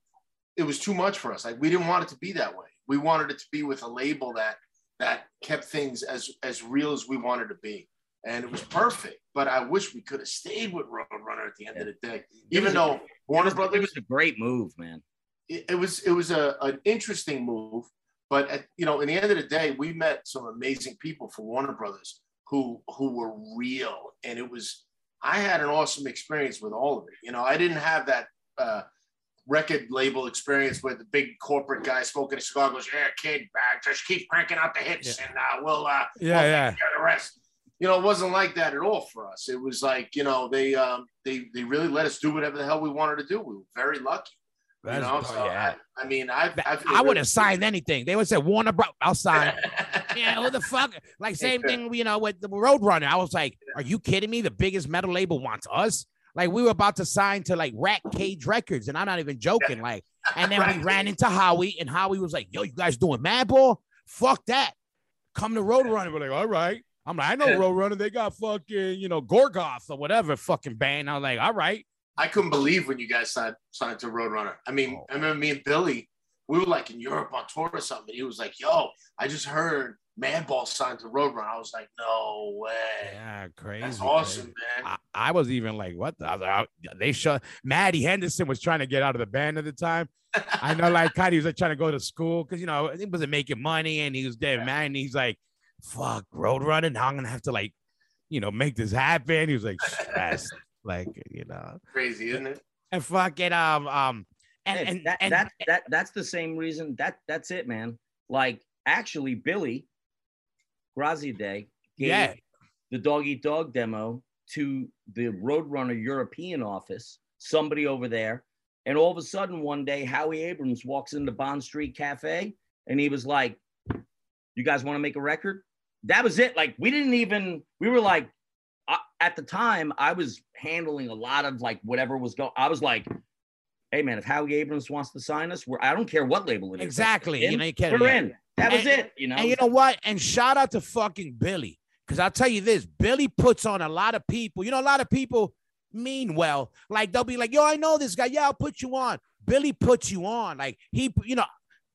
S4: it was too much for us. Like we didn't want it to be that way. We wanted it to be with a label that that kept things as as real as we wanted to be. And it was perfect. But I wish we could have stayed with Roadrunner at the end of the day. Even though Warner
S5: It was,
S4: Brothers
S5: it was a great move, man.
S4: it, it was it was a an interesting move, but at, you know, in the end of the day, we met some amazing people for Warner Brothers who who were real, and it was I had an awesome experience with all of it. You know, I didn't have that uh, record label experience where the big corporate guy smoking a cigar goes, "Yeah, kid, uh, just keep cranking out the hits, and uh, we'll uh,
S3: Yeah,
S4: we'll
S3: yeah.
S4: the rest." You know, it wasn't like that at all for us. It was like, you know, they um, they they really let us do whatever the hell we wanted to do. We were very lucky. You know,
S3: oh,
S4: so
S3: yeah.
S4: I, I mean, I I,
S3: I would have signed anything. They would say Warner Bros. I'll sign. [LAUGHS] yeah, who the fuck? Like same thing, you know, with the Roadrunner. I was like, are you kidding me? The biggest metal label wants us. Like we were about to sign to like Rat Cage Records, and I'm not even joking. Like, [LAUGHS] and then we ran into Howie, and Howie was like, "Yo, you guys doing Madball? Fuck that! Come to Roadrunner." We're like, "All right." I'm like, "I know
S4: Yeah.
S3: Roadrunner. They got fucking, you know, Gorguts or whatever fucking band." I was like, "All right."
S4: I couldn't believe when you guys signed signed to Roadrunner. I mean,
S3: Oh.
S4: I remember me and Billy, we were like in Europe on tour or something. He was like, "Yo, I just heard Madball signed to Roadrunner." I was like, "No way,
S3: Yeah, crazy.
S4: that's awesome,
S3: crazy.
S4: man."
S3: I, I was even like, what the? I was like, I- they shut. Maddie Henderson was trying to get out of the band at the time. I know, like, [LAUGHS] he was like trying to go to school because you know he wasn't making money, and he was dead man. And he's like, "Fuck, Roadrunner. Now I'm gonna have to like, you know, make this happen." He was like stressed, [LAUGHS] like you know,
S4: Crazy, isn't it?
S3: and fuck it, um, um, and
S5: Yeah,
S3: and,
S5: that,
S3: and
S5: that that that's the same reason. That that's it, man. Like actually, Billy Graziadei gave
S3: yeah,
S5: the Dog Eat Dog demo to the Roadrunner European office, somebody over there, and all of a sudden one day Howie Abrams walks into Bond Street Cafe and he was like, "You guys want to make a record?" That was it. Like we didn't even. We were like, I, at the time, I was handling a lot of like whatever was going. I was like, "Hey man, if Howie Abrams wants to sign us, we're I don't care what label it is.
S3: exactly.
S5: In,
S3: You know, you can't.
S5: we're
S3: yeah.
S5: in. That was
S3: And-
S5: it. You know.
S3: And you know what? And shout out to fucking Billy. Because I'll tell you this Billy puts on a lot of people. You know, a lot of people mean well. Like they'll be like, yo, I know this guy. Yeah, I'll put you on. Billy puts you on. Like he, you know,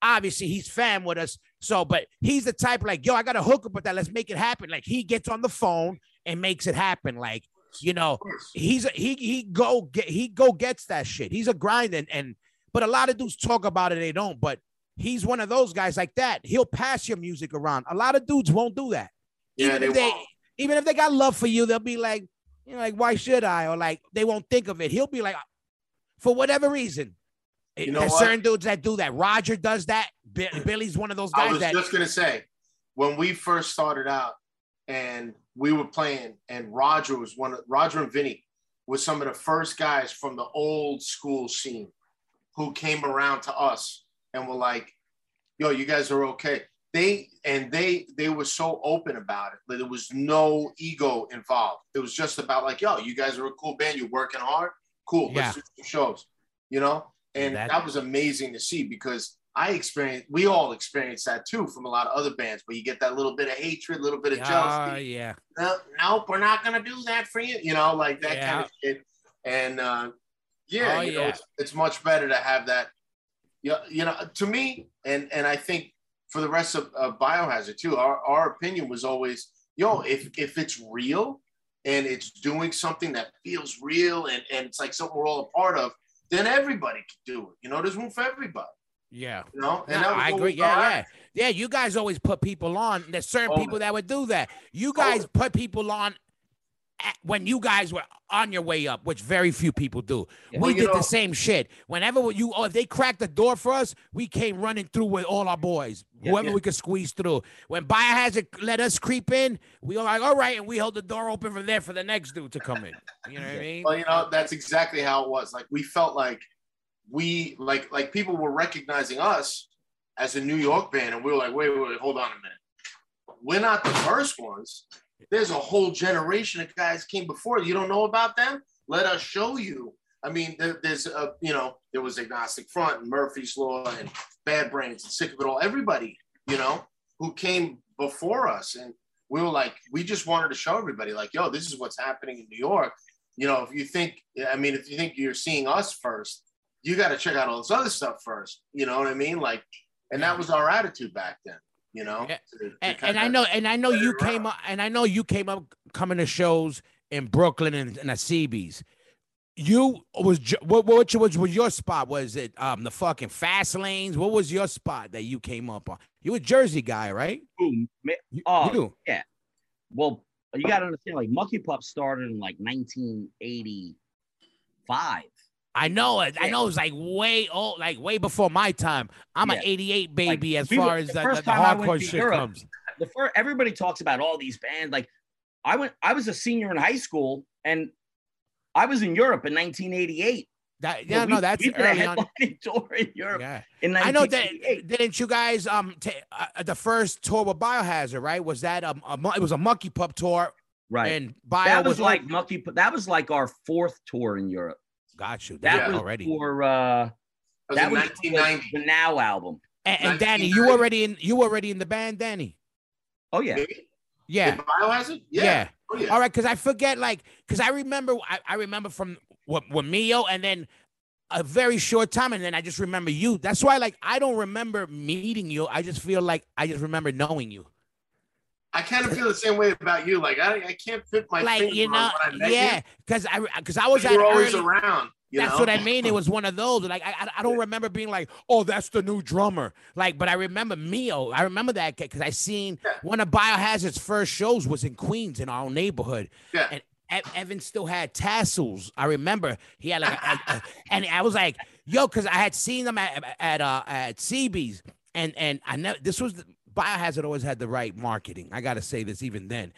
S3: obviously he's fan with us. So, but he's the type like, yo, I got a hookup with that. Let's make it happen. Like he gets on the phone and makes it happen. Like, you know, he's a, he he go get he go gets that shit. He's a grind and and but a lot of dudes talk about it, they don't. But he's one of those guys like that. He'll pass your music around. A lot of dudes won't do that.
S4: Yeah,
S3: even
S4: they
S3: if they
S4: won't.
S3: even if they got love for you, they'll be like, you know, like why should I? Or like they won't think of it. He'll be like, for whatever reason.
S4: You know
S3: There's
S4: what?
S3: certain dudes that do that. Roger does that. Billy's one of those guys.
S4: I was
S3: that
S4: just gonna say, when we first started out, and we were playing, and Roger was one of Roger and Vinny was some of the first guys from the old school scene who came around to us and were like, "Yo, you guys are okay." They and they they were so open about it that there was no ego involved. It was just about like, "Yo, you guys are a cool band. You're working hard. Cool. Let's do some shows." You know, and
S3: That-
S4: that was amazing to see because I experienced, we all experienced that too from a lot of other bands, where you get that little bit of hatred, a little bit of
S3: Oh
S4: jealousy.
S3: yeah.
S4: No, nope, we're not gonna do that for you. You know, like that
S3: Yeah.
S4: kind of shit. And uh, yeah,
S3: Oh,
S4: you know,
S3: yeah.
S4: it's, it's much better to have that. Yeah, you know, to me, and and I think for the rest of uh, Biohazard too, our, our opinion was always, yo, if if it's real and it's doing something that feels real and, and it's like something we're all a part of, then everybody could do it. You know, there's room for everybody.
S3: Yeah.
S4: You know,
S3: No,
S4: that was
S3: I agree. Yeah, yeah, yeah. You guys always put people on. There's certain
S4: Always.
S3: people that would do that. You oh, guys
S4: Always.
S3: put people on when you guys were on your way up, which very few people do.
S5: Yeah.
S3: We did
S4: know-
S3: the same shit. Whenever you, oh, if they cracked the door for us, we came running through with all our boys,
S5: Yeah.
S3: whoever
S4: Yeah.
S3: we could squeeze through. When Biohazard let us creep in, we were like, all right, and we held the door open from there for the next dude to come in. You know what I mean?
S4: Well, you know, that's exactly how it was. Like we felt like we like like people were recognizing us as a New York band, and we were like, wait, wait, wait, hold on a minute. We're not the first ones. There's a whole generation of guys came before. You don't know about them? Let us show you. I mean, there, there's a you know, there was Agnostic Front and Murphy's Law and Bad Brains and Sick of It All. Everybody, you know, who came before us, and we were like, we just wanted to show everybody, like, yo, this is what's happening in New York you know, if you think, I mean, if you think you're seeing us first, you got to check out all this other stuff first. You know what I mean? Like, and that was our attitude back then. You know,
S3: Yeah.
S4: To- to
S3: and, and I know, and I know you came up, and I know you came up coming to shows in Brooklyn and, and at CB's. You was what what was was your spot? Was it um the fucking fast lanes? What was your spot that you came up on? You a Jersey guy, right?
S5: Boom. Ma-
S3: You,
S5: Oh,
S3: you.
S5: Well, you got to understand, like Mucky Pup started in like 1985.
S3: I know it. I know it was like way old, like way before my time. I'm
S5: Yeah.
S3: an '88 baby as
S5: we were-
S3: far as
S5: the
S3: the, the, the
S5: time I went
S3: hardcore shit
S5: Europe,
S3: comes.
S5: The first, everybody talks about all these bands. Like, I went, I was a senior in high school, and I was in Europe in 1988.
S3: That yeah,
S5: we-
S3: no, that's
S5: we
S3: early on. [LAUGHS]
S5: tour in Europe
S3: Yeah.
S5: in
S3: I know that didn't you guys um ta- uh, the first tour with Biohazard right was that um a, it was a Mucky Pup tour
S5: right.
S3: and Bio
S5: that was
S3: was
S5: like Pup. That was like our fourth tour in Europe.
S3: Got you
S5: That
S3: that
S5: was
S3: already
S5: for uh,
S4: that was
S5: that
S4: in
S5: was
S4: 1990.
S5: the Now album.
S3: and, and Danny you
S4: 1990.
S3: already in you already in the band Danny
S5: Oh yeah,
S4: Maybe?
S3: yeah
S4: Did Biohazard? Yeah.
S3: yeah,
S4: Oh, yeah.
S3: all right because I forget like because I remember I, I remember from what with Meo and then a very short time and then I just remember you that's why like I don't remember meeting you I just feel like I just remember knowing you
S4: I kind of feel the same way about you. Like I, I can't fit my
S3: like
S4: finger
S3: you
S4: on
S3: know
S4: when I
S3: yeah because I because I was at
S4: were always
S3: early,
S4: around. You
S3: that's
S4: know?
S3: what I mean. It was [LAUGHS] one of those. Like I, I, don't remember being like, oh, that's the new drummer. Like, but I remember Meo. I remember that because I seen
S4: Yeah.
S3: one of Biohazard's first shows was in Queens in our own neighborhood.
S4: Yeah.
S3: And Ev- Evan still had tassels. I remember he had like, a, a- [LAUGHS] and I was like, yo, because I had seen them at at uh, at CB's, and and I know this was the, Biohazard always had the right marketing. I got to say this even then.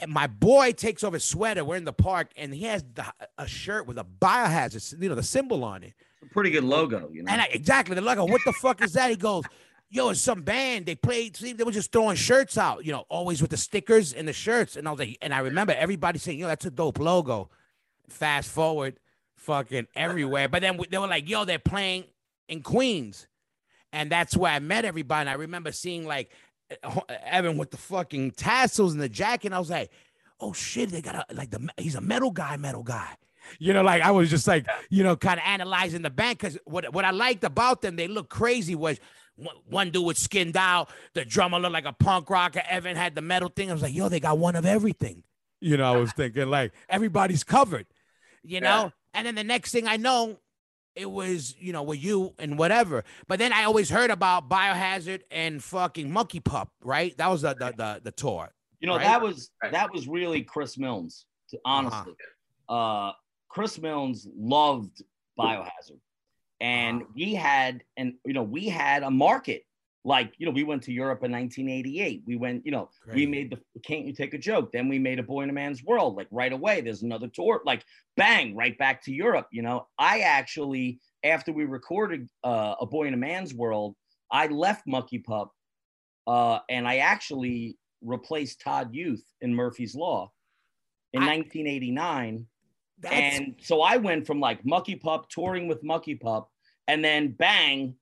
S3: And my boy takes off his sweater. We're in the park, and he has the, a shirt with a biohazard, you know, the symbol on it.
S5: It's a pretty good logo, you know.
S3: And I, exactly, the logo. "What the fuck is that?" He goes, "Yo, it's some band. They played. See, they were just throwing shirts out, you know, always with the stickers and the shirts." And I was like, and I remember everybody saying, "Yo, that's a dope logo." Fast forward, fucking everywhere. But then they were like, "Yo, they're playing in Queens," and that's where I met everybody. And I remember seeing like eh, Evan with the fucking tassels and the jacket. And I was like, "Oh shit, they got a like the he's a metal guy, metal guy." You know, like I was just like, you know, kind of analyzing the band because what what I liked about them, they look crazy. Was one, one dude was skinned out, the drummer looked like a punk rocker. Evan had the metal thing. I was like, yo, they got one of everything. You know, I was thinking like everybody's covered. You know,
S4: Yeah.
S3: and then the next thing I know, it was you know with you and whatever. But then I always heard about Biohazard and fucking Mucky Pup, right? That was the the the, the tour.
S5: You know,
S3: right?
S5: that was that was really Chris Milnes, to, honestly. uh Chris Milnes loved Biohazard. And we had and you know, we had a market. Like, you know, we went to Europe in 1988. We went, you know, we made the Can't You Take a Joke? Then we made a Boy in a Man's World. Like right away, there's another tour. Like bang, right back to Europe. You know, I actually, after we recorded uh, a Boy in a Man's World, I left Mucky Pup, uh, and I actually replaced Todd Youth in Murphy's Law in
S3: I-
S5: 1989. And so I went from like Mucky Pup touring with Mucky Pup, and then bang,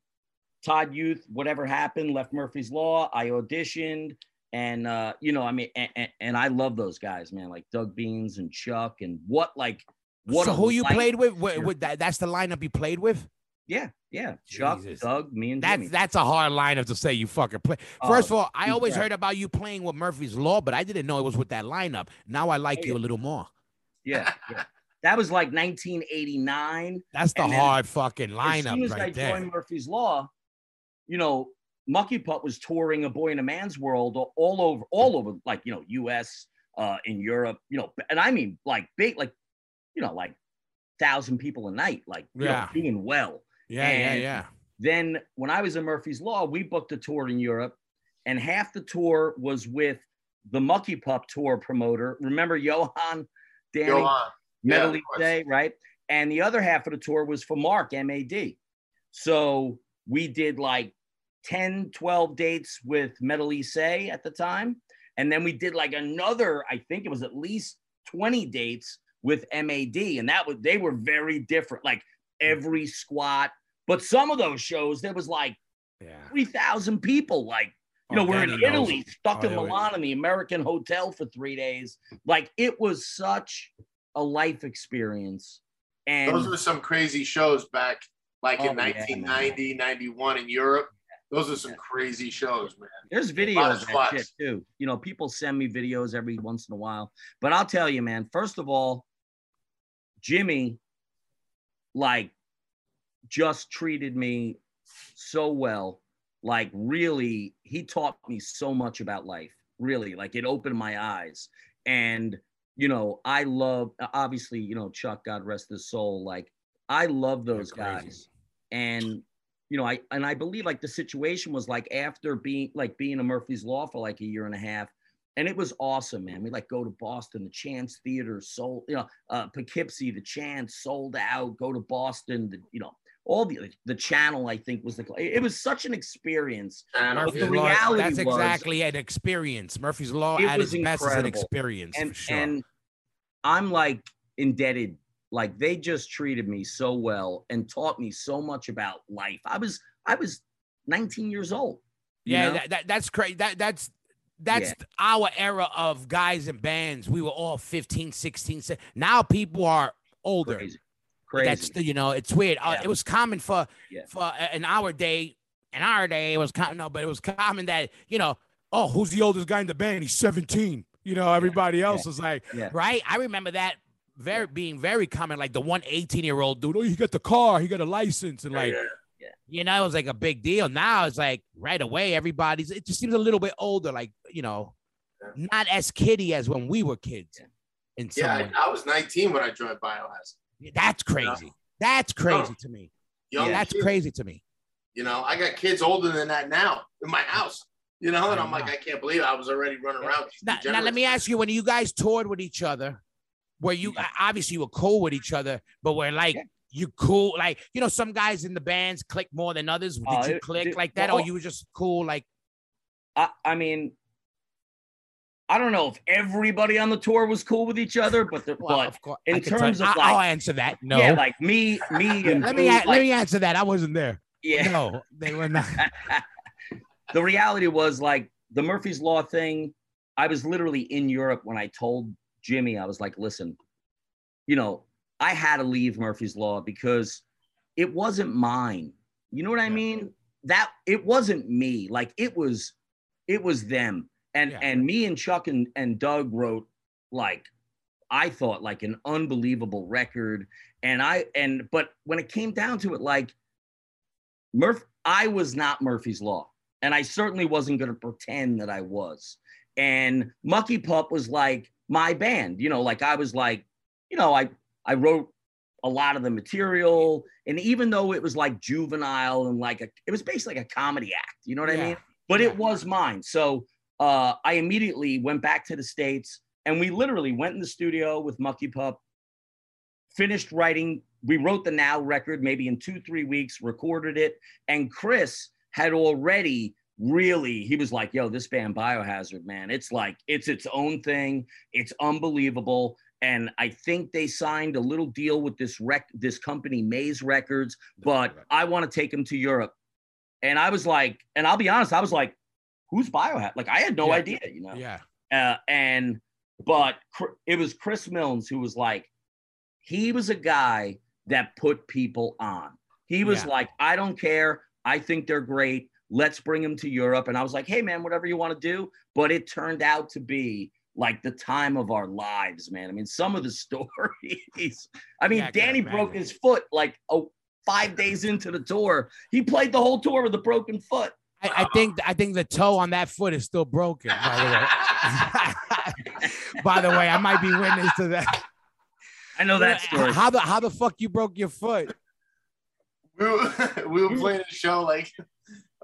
S5: Todd Youth, whatever happened, left Murphy's Law. I auditioned, and uh, you know, I mean, and, and, I love those guys, man, like Doug Beans and Chuck, and what like what.
S3: So who you played with? that, that's the lineup you played with.
S5: Yeah, yeah. Chuck, Jesus. Doug, me, and
S3: that's
S5: Jimmy.
S3: that's a hard lineup to say you fucking play. Oh, First of all, I always heard about you playing with Murphy's Law, but I didn't know it was with that lineup. Now I like oh, you a little more.
S5: Yeah, yeah. That was like 1989.
S3: That's the hard fucking lineup as soon as
S5: right
S3: I there.
S5: joined Murphy's Law, you know, Mucky Pup was touring a boy in a man's world all over, all over, like you know, U.S. Uh, in Europe, you know, and I mean like big, like you know, like thousand people a night, like yeah. know, doing well.
S3: Yeah, and yeah, yeah.
S5: Then when I was in Murphy's Law, we booked a tour in Europe, and half the tour was with the Mucky Pup tour promoter. Remember Johan, Danny, Johan. Metal yeah, Day, right? And the other half of the tour was for Mark MAD. So we did like 10, 12 dates with Metal Say at the time. And then we did like another, I think it was at least 20 dates with MAD. And that was, they were very different, like every squat. But some of those shows, there was like yeah. 3,000 people. Like, you know, oh, we're in Italy, knows. stuck oh, in Milan in the American hotel for three days. Like, it was such a life experience. And
S4: those were some crazy shows back like oh, in 1990, yeah, 91 in Europe. Those are some crazy shows, man.
S5: There's videos of that shit too. You know, people send me videos every once in a while. But I'll tell you, man, first of all, Jimmy, like, just treated me so well. Like, really, he taught me so much about life. Really, like, it opened my eyes. And, you know, I love, obviously, you know, Chuck, God rest his soul. Like, I love those guys. And you know, I and I believe like the situation was like after being like being a Murphy's Law for like a year and a half, and it was awesome, man. We like go to Boston, the Chance Theater sold, you know, uh, Poughkeepsie, the Chance sold out. Go to Boston, the you know, all the the channel. I think was the it was such an experience.
S3: Murphy's the Law, that's was, exactly an experience. Murphy's Law at its best is an experience,
S5: and
S3: sure.
S5: and I'm like indebted like they just treated me so well and taught me so much about life. I was I was 19 years old.
S3: Yeah, that, that, that's crazy. That that's that's yeah. our era of guys and bands. We were all 15, 16. 17. Now people are older.
S5: Crazy. Crazy.
S3: That's the, you know, it's weird. Uh, yeah. Uh, it was common for
S5: yeah.
S3: for in our day. In our day, it was common. No, but it was common that you know, oh, who's the oldest guy in the band? He's 17. You know, everybody else was like, right? I remember that very being very common, like the one 18 year old dude, oh, he got the car, he got a license, and like,
S5: yeah.
S3: you know, it was like a big deal. Now it's like right away, everybody's, it just seems a little bit older, like, you know, not as kiddie as when we were kids. In
S4: yeah, I, I, was 19 when I joined Biohazard.
S3: That's crazy. That's crazy to me. Young that's kids. crazy to me.
S4: You know, I got kids older than that now in my house. You know, and oh, I'm like, I can't believe I was already running around.
S3: Now, now, let me ask you: When you guys toured with each other, where you obviously you were cool with each other, but where like yeah. you cool, like you know, some guys in the bands click more than others. Did uh, you click it, like that, well, or you were just cool? Like,
S5: I, I mean, I don't know if everybody on the tour was cool with each other, but the, well, but of course, in terms tell, of like,
S3: I'll answer that. No,
S5: yeah, like me, me, [LAUGHS] and
S3: let me like, let me answer that. I wasn't there.
S5: Yeah,
S3: no, they were not. [LAUGHS]
S5: the reality was like the Murphy's Law thing. I was literally in Europe when I told Jimmy, I was like, listen, you know, I had to leave Murphy's Law because it wasn't mine. You know what I mean? That it wasn't me. Like it was, it was them. And yeah. and me and Chuck and, and Doug wrote like I thought like an unbelievable record. And I and but when it came down to it, like Murph, I was not Murphy's Law. And I certainly wasn't going to pretend that I was. And Mucky Pup was like, my band. You know, like I was like, you know, I I wrote a lot of the material, and even though it was like juvenile and like a, it was basically like a comedy act. You know what yeah. I mean? But yeah. it was mine. So uh, I immediately went back to the states, and we literally went in the studio with Mucky Pup, finished writing. We wrote the Now record maybe in two three weeks, recorded it, and Chris had already really he was like yo this band biohazard man it's like it's its own thing it's unbelievable and i think they signed a little deal with this rec this company maze records but i want to take them to europe and I was like, and I'll be honest, I was like, who's Biohazard? Like I had no
S3: Yeah.
S5: idea, you know.
S3: Yeah.
S5: Uh, and but Cr- it was Chris Milnes who was like, he was a guy that put people on. He was
S3: Yeah.
S5: like, I don't care. I think they're great. Let's bring him to Europe. And I was like, hey man, whatever you want to do. But it turned out to be like the time of our lives, man. I mean, some of the [LAUGHS] stories. I mean,
S3: Yeah, I
S5: Danny broke his foot like oh, five days into the tour. He played the whole tour with a broken foot.
S3: I, I think I think the toe on that foot is still broken. By the way, [LAUGHS] by the way, I might be witness to that.
S5: I know that story.
S3: How the how the fuck you broke your foot?
S4: we were, [LAUGHS] we were playing a show like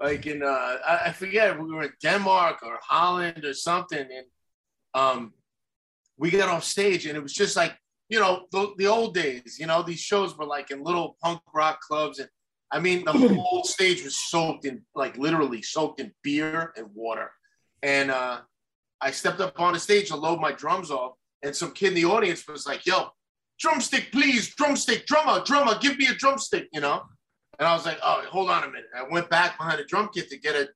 S4: like in uh I, I forget we were in Denmark or Holland or something and um we got off stage and it was just like you know the, the old days you know these shows were like in little punk rock clubs and I mean the [LAUGHS] whole stage was soaked in like literally soaked in beer and water. And uh I stepped up on the stage to load my drums off and some kid in the audience was like yo drumstick please drumstick drummer drummer give me a drumstick you know and I was like, oh, hold on a minute. I went back behind the drum kit to get a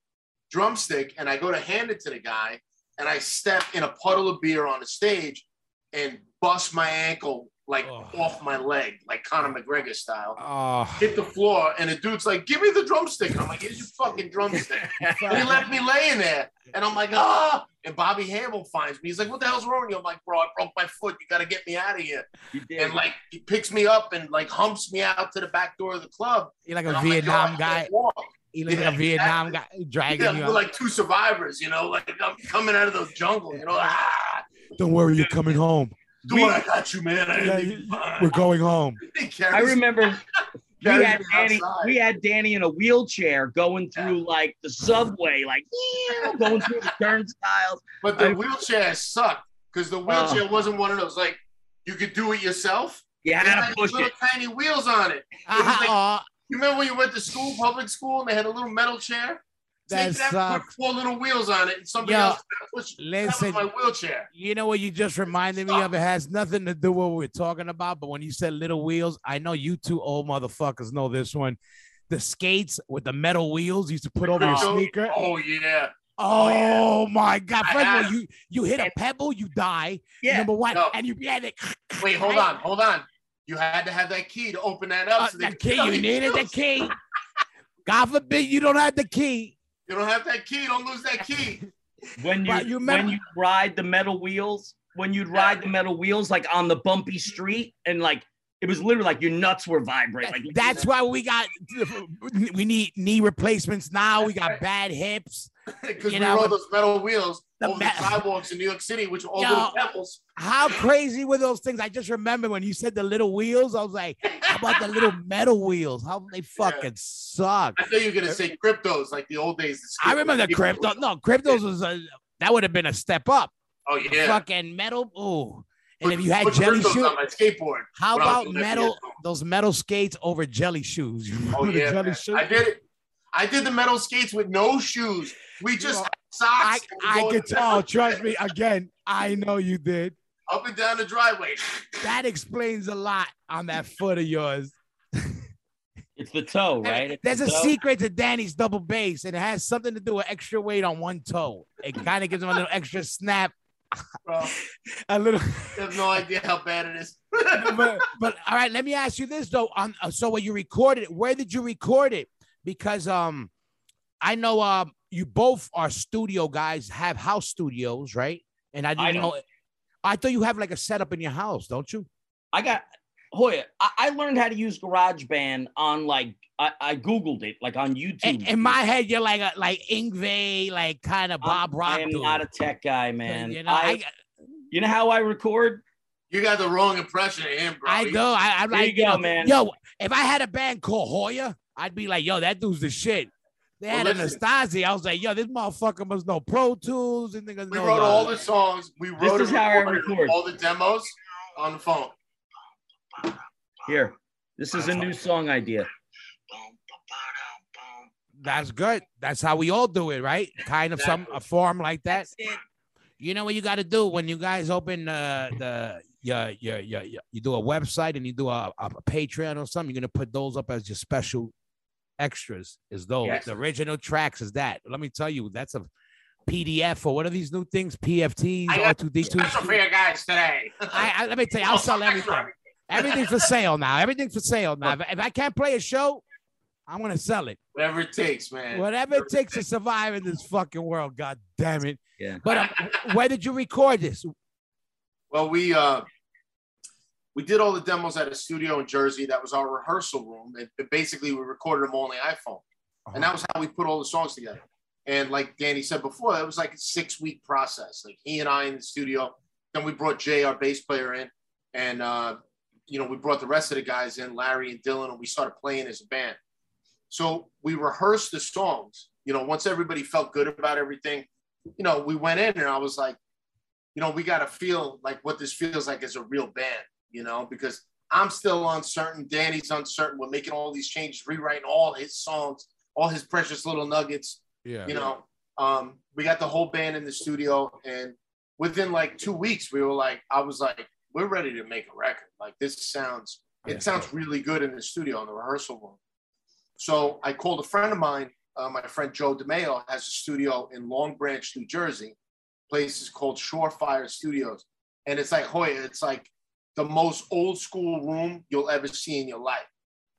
S4: drumstick, and I go to hand it to the guy, and I step in a puddle of beer on the stage and bust my ankle like
S3: Oh.
S4: off my leg, like Conor McGregor style.
S3: Oh,
S4: Hit the floor, and the dude's like, give me the drumstick. I'm like, here's your fucking drumstick. [LAUGHS] And he left me laying there. And I'm like, ah. And Bobby Hambel finds me. He's like, what the hell's wrong with you? I'm like, bro, I broke my foot. You got to get me out of here.
S5: You did.
S4: And like, he picks me up and like humps me out to the back door of the club.
S3: you're like
S4: And
S3: a
S4: I'm like,
S3: Vietnam
S4: can't
S3: guy.
S4: walk.
S3: You look
S4: Yeah,
S3: like a Vietnam guy dragging
S4: Yeah,
S3: you.
S4: we're
S3: out.
S4: like two survivors, you know, like I'm coming out of the jungle, you know. Ah,
S3: Don't worry, you're coming home.
S4: Do what I got you, man. I
S3: Yeah,
S4: didn't
S3: you-
S4: even mind.
S3: We're going home. [LAUGHS]
S5: I remember [LAUGHS] we had Danny.
S4: outside.
S5: We had Danny in a wheelchair going through like the subway, like going through the [LAUGHS] turnstiles.
S4: but the
S5: I-
S4: wheelchair sucked because the wheelchair wasn't one of those like you could do it yourself.
S5: You
S4: It
S5: had
S4: had
S5: to push
S4: little
S5: it.
S4: tiny wheels on it.
S3: Uh-huh.
S4: You remember when you went to school, public school, and they had a little metal chair?
S3: That
S4: Take that,
S3: sucks.
S4: put four little wheels on it, and somebody
S3: Yo,
S4: else push. That
S3: listen.
S4: my wheelchair.
S3: You know what you just reminded me of? It has nothing to do with what we're talking about. But when you said little wheels, I know you two old motherfuckers know this one. The skates with the metal wheels you used to put over your
S4: Oh,
S3: sneaker.
S4: Oh yeah.
S3: Oh,
S4: yeah.
S3: my god! First of all, you you hit a pebble, you die.
S5: Yeah.
S3: Number one,
S4: No.
S3: and you had it.
S4: Wait, hold on, hold on. You had to have that key to open that up.
S3: Uh,
S4: so
S3: the key, you needed the [LAUGHS] key. God forbid you don't have the key.
S4: You don't have that key. Don't lose that key. [LAUGHS]
S5: When you,
S3: But you
S5: when you ride the metal wheels, when you'd ride the metal wheels like on the bumpy street, and like it was literally like your nuts were vibrating. Like
S3: That's why we got we need knee replacements now. We got bad hips. [LAUGHS]
S4: Because we
S3: know,
S4: rode those metal wheels
S3: The
S4: over
S3: me-
S4: the sidewalks in New York City, which are all
S3: Yo.
S4: little pebbles.
S3: How crazy were those things? I just remember when you said the little wheels. I was like, how about the little [LAUGHS] metal wheels? How they fucking suck.
S4: I thought you were gonna uh, say cryptos, like the old days. the
S3: I remember the crypto. No, cryptos was a that would have been a step up.
S4: Oh yeah.
S3: Fucking metal. Ooh. And
S4: Put-
S3: if you had jelly shoes,
S4: on my skateboard.
S3: how
S4: when I was
S3: about metal? Those metal skates over jelly shoes.
S4: Oh yeah,
S3: jelly shoes?
S4: I did it. I did the metal skates with no shoes. We just
S3: know,
S4: had
S3: I,
S4: socks.
S3: I
S4: go
S3: could tell. Trust me. Again, I know you did.
S4: Up and down the driveway.
S3: That explains a lot on that foot of yours.
S5: it's the toe, right? It's
S3: There's
S5: the
S3: a
S5: toe.
S3: secret to Danny's double bass, and it has something to do with extra weight on one toe. It kind of gives him a little extra snap,
S4: Bro, [LAUGHS]
S3: a little.
S4: you have no idea how bad it is.
S3: but, but all right, let me ask you this though. On uh, so when you recorded it, where did you record it? Because um, I know um, you both are studio guys, have house studios, right? And I didn't
S5: I
S3: know.
S5: don't.
S3: I thought you have like a setup in your house, don't you?
S5: I got Hoya. I, I learned how to use GarageBand on like I, I googled it like on YouTube.
S3: In, in my head, you're like a like Yngwie, like kind of Bob
S5: I'm-
S3: Rock.
S5: I am
S3: dude.
S5: not a tech guy, man.
S3: You know,
S5: I,
S3: I,
S5: you know how I record?
S4: You got the wrong impression of him, bro.
S3: I
S4: He-
S3: know. I, I'm
S5: There
S3: like,
S5: you go,
S3: know,
S5: man.
S3: Yo, if I had a band called Hoya, I'd be like, yo, that dude's the shit. They had an
S4: listen.
S3: Anastasi. I was like, yo, this motherfucker must know Pro Tools and niggas
S4: We
S3: know
S4: wrote
S3: the-
S4: all the songs. We
S5: This
S4: wrote
S5: is how I record.
S4: all the demos on the phone.
S5: Here, this is a new song idea.
S3: That's good. That's how we all do it, right? Kind of some a form like that. You know what you got to do when you guys open uh, the yeah yeah yeah yeah you do a website and you do a, a Patreon or something. You're gonna put those up as your special extras is those.
S4: Yes.
S3: The original tracks is that. Let me tell you, that's a PDF or what are these new things? PFTs,
S4: I got
S3: R2D2.
S4: Special for you guys today. [LAUGHS]
S3: I, I, let me tell you, I'll sell everything. Everything's for sale now. Everything's for sale now. If, if I can't play a show, I'm gonna sell it.
S4: Whatever it takes, man.
S3: Whatever it takes to survive in this fucking world. God damn it.
S5: Yeah.
S3: But um, where did you record this?
S4: Well, we uh we did all the demos at a studio in Jersey. That was our rehearsal room, and basically we recorded them all on the iPhone, and that was how we put all the songs together. And like Danny said before, it was like a six week process. Like he and I in the studio. Then we brought Jay, our bass player, in, and uh, you know we brought the rest of the guys in, Larry and Dylan, and we started playing as a band. So we rehearsed the songs. You know, once everybody felt good about everything, you know, we went in, and I was like, you know, we got to feel like what this feels like as a real band. You know, because I'm still uncertain. Danny's uncertain. We're making all these changes, rewriting all his songs, all his precious little nuggets
S3: Yeah.
S4: you know um we got the whole band in the studio and within like two weeks we were like i was like we're ready to make a record like this sounds
S3: Yeah.
S4: it sounds really good in the studio in the rehearsal room so i called a friend of mine uh, my friend joe demeo has a studio in long branch new jersey place is called Shorefire studios and it's like hoya it's like the most old school room you'll ever see in your life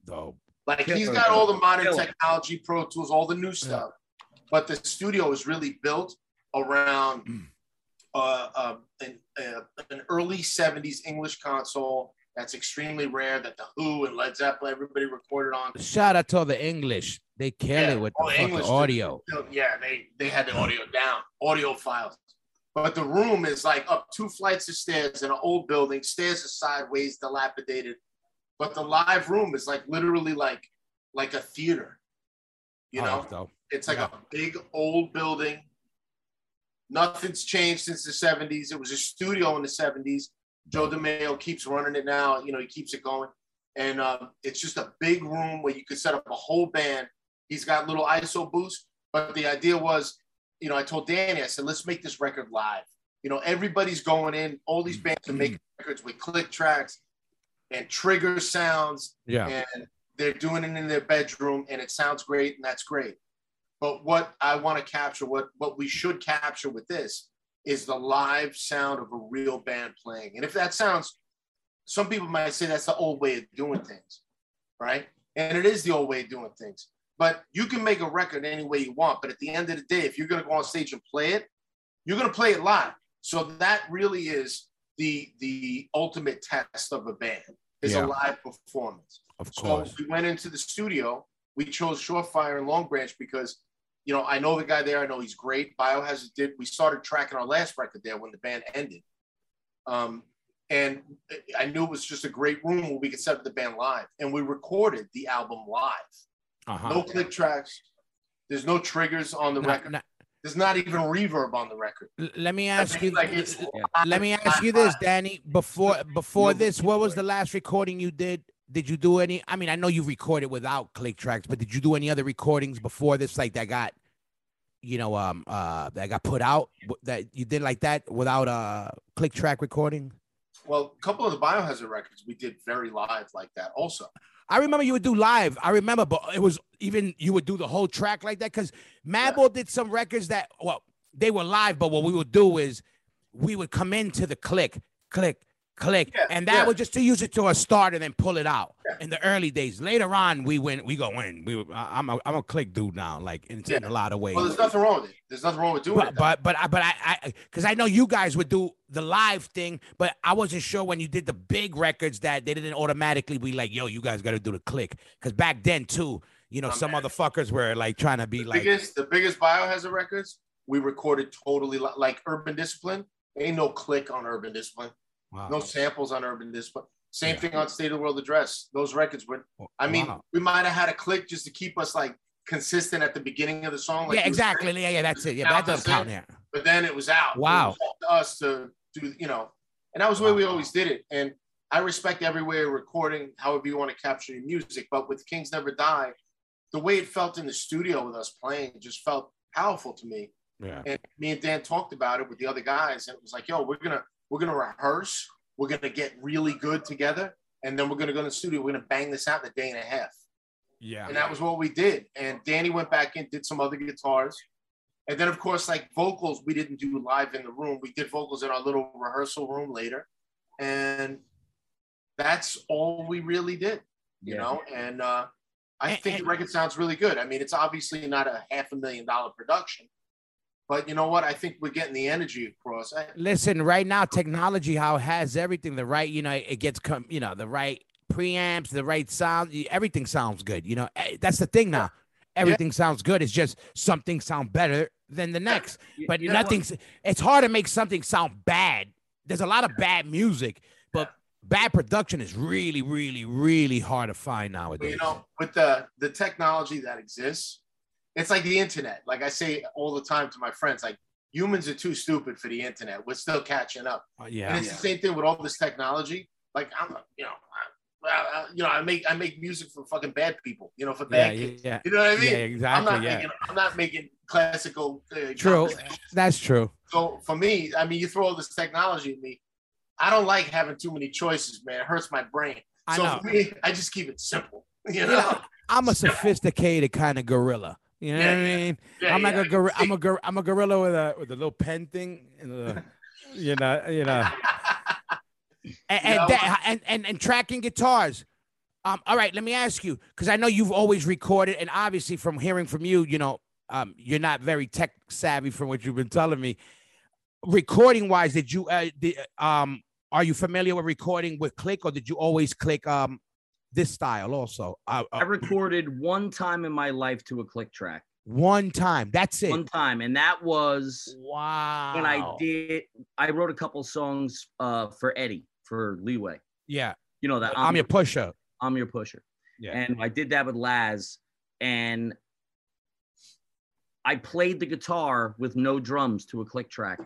S3: Dope.
S4: like he's got all the modern technology, Pro Tools, all the new stuff, but the studio is really built around
S3: Mm.
S4: uh, uh, an, uh, an early '70s English console that's extremely rare. That the Who and Led Zeppelin, everybody recorded on.
S3: Shout out to all the English. They kill
S4: Yeah,
S3: it with
S4: all
S3: the
S4: the English
S3: audio.
S4: Yeah, they they had the audio down, audio files. But the room is like up two flights of stairs in an old building. Stairs are sideways, dilapidated. But the live room is like literally like like a theater. You
S3: Oh,
S4: know,
S3: dope.
S4: it's like
S3: Yeah.
S4: a big old building. Nothing's changed since the 70s. It was a studio in the 70s. Joe DeMeo keeps running it now. You know, he keeps it going. And um, it's just a big room where you could set up a whole band. He's got little ISO booths. But the idea was, you know, I told Danny, I said, let's make this record live. You know, everybody's going in. All these bands are making mm. records with click tracks and trigger sounds
S3: Yeah.
S4: and they're doing it in their bedroom and it sounds great and that's great but what i want to capture what what we should capture with this is the live sound of a real band playing and if that sounds some people might say that's the old way of doing things right and it is the old way of doing things but you can make a record any way you want but at the end of the day if you're going to go on stage and play it you're going to play it live so that really is the the ultimate test of a band is
S3: Yeah.
S4: a live performance
S3: Of course.
S4: so we went into the studio. We chose Shorefire and Long Branch because, you know, I know the guy there. I know he's great. Biohazard did. We started tracking our last record there when the band ended. Um, and I knew it was just a great room where we could set up the band live. And we recorded the album live.
S3: Uh-huh.
S4: No click tracks. There's no triggers on the record. There's not even reverb on the record.
S3: l- let me
S4: I
S3: ask
S4: mean,
S3: you.
S4: like it's
S3: let me ask you this, Danny. Before before this, what was the last recording you did? Did you do any? I mean, I know you recorded without click tracks, but did you do any other recordings before this, like that got, you know, um, uh, that got put out that you did like that without a click track recording?
S4: well, a couple of the Biohazard records we did very live like that also.
S3: I remember you would do live. I remember, but it was even you would do the whole track like that because Madball did some records that well they were live, but what we would do is we would come into the click, click, click,
S4: Yeah,
S3: and that
S4: yeah.
S3: was just to use it to a start and then pull it out.
S4: Yeah.
S3: In the early days, later on we went, we go in. We I'm a I'm a click dude now, like in, in a lot of ways.
S4: Well, there's nothing wrong with it. There's nothing wrong with doing
S3: But
S4: it.
S3: but but I but I I because I know you guys would do the live thing, but I wasn't sure when you did the big records that they didn't automatically be like, yo, you guys got to do the click. Because back then too, you know,
S4: Oh,
S3: some
S4: man.
S3: motherfuckers were like trying to be
S4: the
S3: like,
S4: biggest the biggest biohazard records we recorded totally li- like urban discipline ain't no click on urban discipline
S3: wow.
S4: no samples on urban discipline same
S3: Yeah.
S4: thing on state of the world address those records were i mean
S3: Wow.
S4: we might have had a click just to keep us like consistent at the beginning of the song like
S3: yeah, exactly. Yeah, yeah, that's it. Yeah, that doesn't count here.
S4: but then it was out
S3: Wow.
S4: It was us to do you know and that was the way we always did it and i respect every way of recording however you want to capture your music but with kings never die the way it felt in the studio with us playing just felt powerful to me
S3: Yeah.
S4: and me and Dan talked about it with the other guys, and it was like, "Yo, we're gonna we're gonna rehearse. We're gonna get really good together, and then we're gonna go to the studio. We're gonna bang this out in a day and a half."
S3: Yeah.
S4: and that was what we did. And Danny went back in, did some other guitars, and then of course, like vocals, we didn't do live in the room. We did vocals in our little rehearsal room later, and that's all we really did, you
S5: Yeah.
S4: know. And uh, I
S3: And-
S4: think
S3: and-
S4: the record sounds really good. I mean, it's obviously not a half a million dollar production, but you know what? I think we're getting the energy across. I,
S3: Listen, right now, technology how it has everything the right, you know, it gets come, you know, the right preamps, the right sound, everything sounds good. You know, Eh, that's the thing now. Everything sounds good. It's just something sound better than the next.
S5: You-
S3: But
S5: you
S3: nothing's. It's hard to make something sound bad. There's a lot of bad music, but bad production is really, really, really hard to find nowadays.
S4: you know, with the the technology that exists, it's like the internet. Like I say all the time to my friends, like humans are too stupid for the internet. We're still catching up.
S3: Uh,
S4: And
S3: yeah.
S4: it's the same thing with all this technology. Like I'm, you know, I, I- you know, I make I make music for fucking bad people. You know, for bad
S3: yeah,
S4: kids.
S3: yeah.
S4: You know what I mean?
S3: Yeah,
S4: I'm
S3: exactly.
S4: not
S3: Yeah.
S4: making I'm not making classical. Uh,
S3: True. That's true.
S4: So for me, I mean, you throw all this technology at me. I don't like having too many choices, man. It hurts my brain.
S3: I
S4: so
S3: know.
S4: for me, I just keep it simple. [LAUGHS] You
S3: You
S4: know?
S3: know, I'm a sophisticated kind of gorilla. You know
S4: Yeah,
S3: what I mean?
S4: Yeah,
S3: I'm like a gorilla. I'm a gor- I'm a gorilla with a with a little pen thing, and a, you know, you know, [LAUGHS] and and, that- and and and tracking guitars. Um, all right, let me ask you, because I know you've always recorded, and obviously from hearing from you, you know, um, you're not very tech savvy from what you've been telling me. Recording wise, did you uh, did, um, are you familiar with recording with click, or did you always click um this style also? Uh, uh,
S5: I recorded one time in my life to a click track.
S3: one time. That's it.
S5: One time, and that was
S3: Wow.
S5: when I did. I wrote a couple songs uh, for Eddie for Leeway.
S3: Yeah.
S5: You know that
S3: I'm your pusher.
S5: I'm your pusher.
S3: Yeah.
S5: And I did that with Laz, and I played the guitar with no drums to a click track.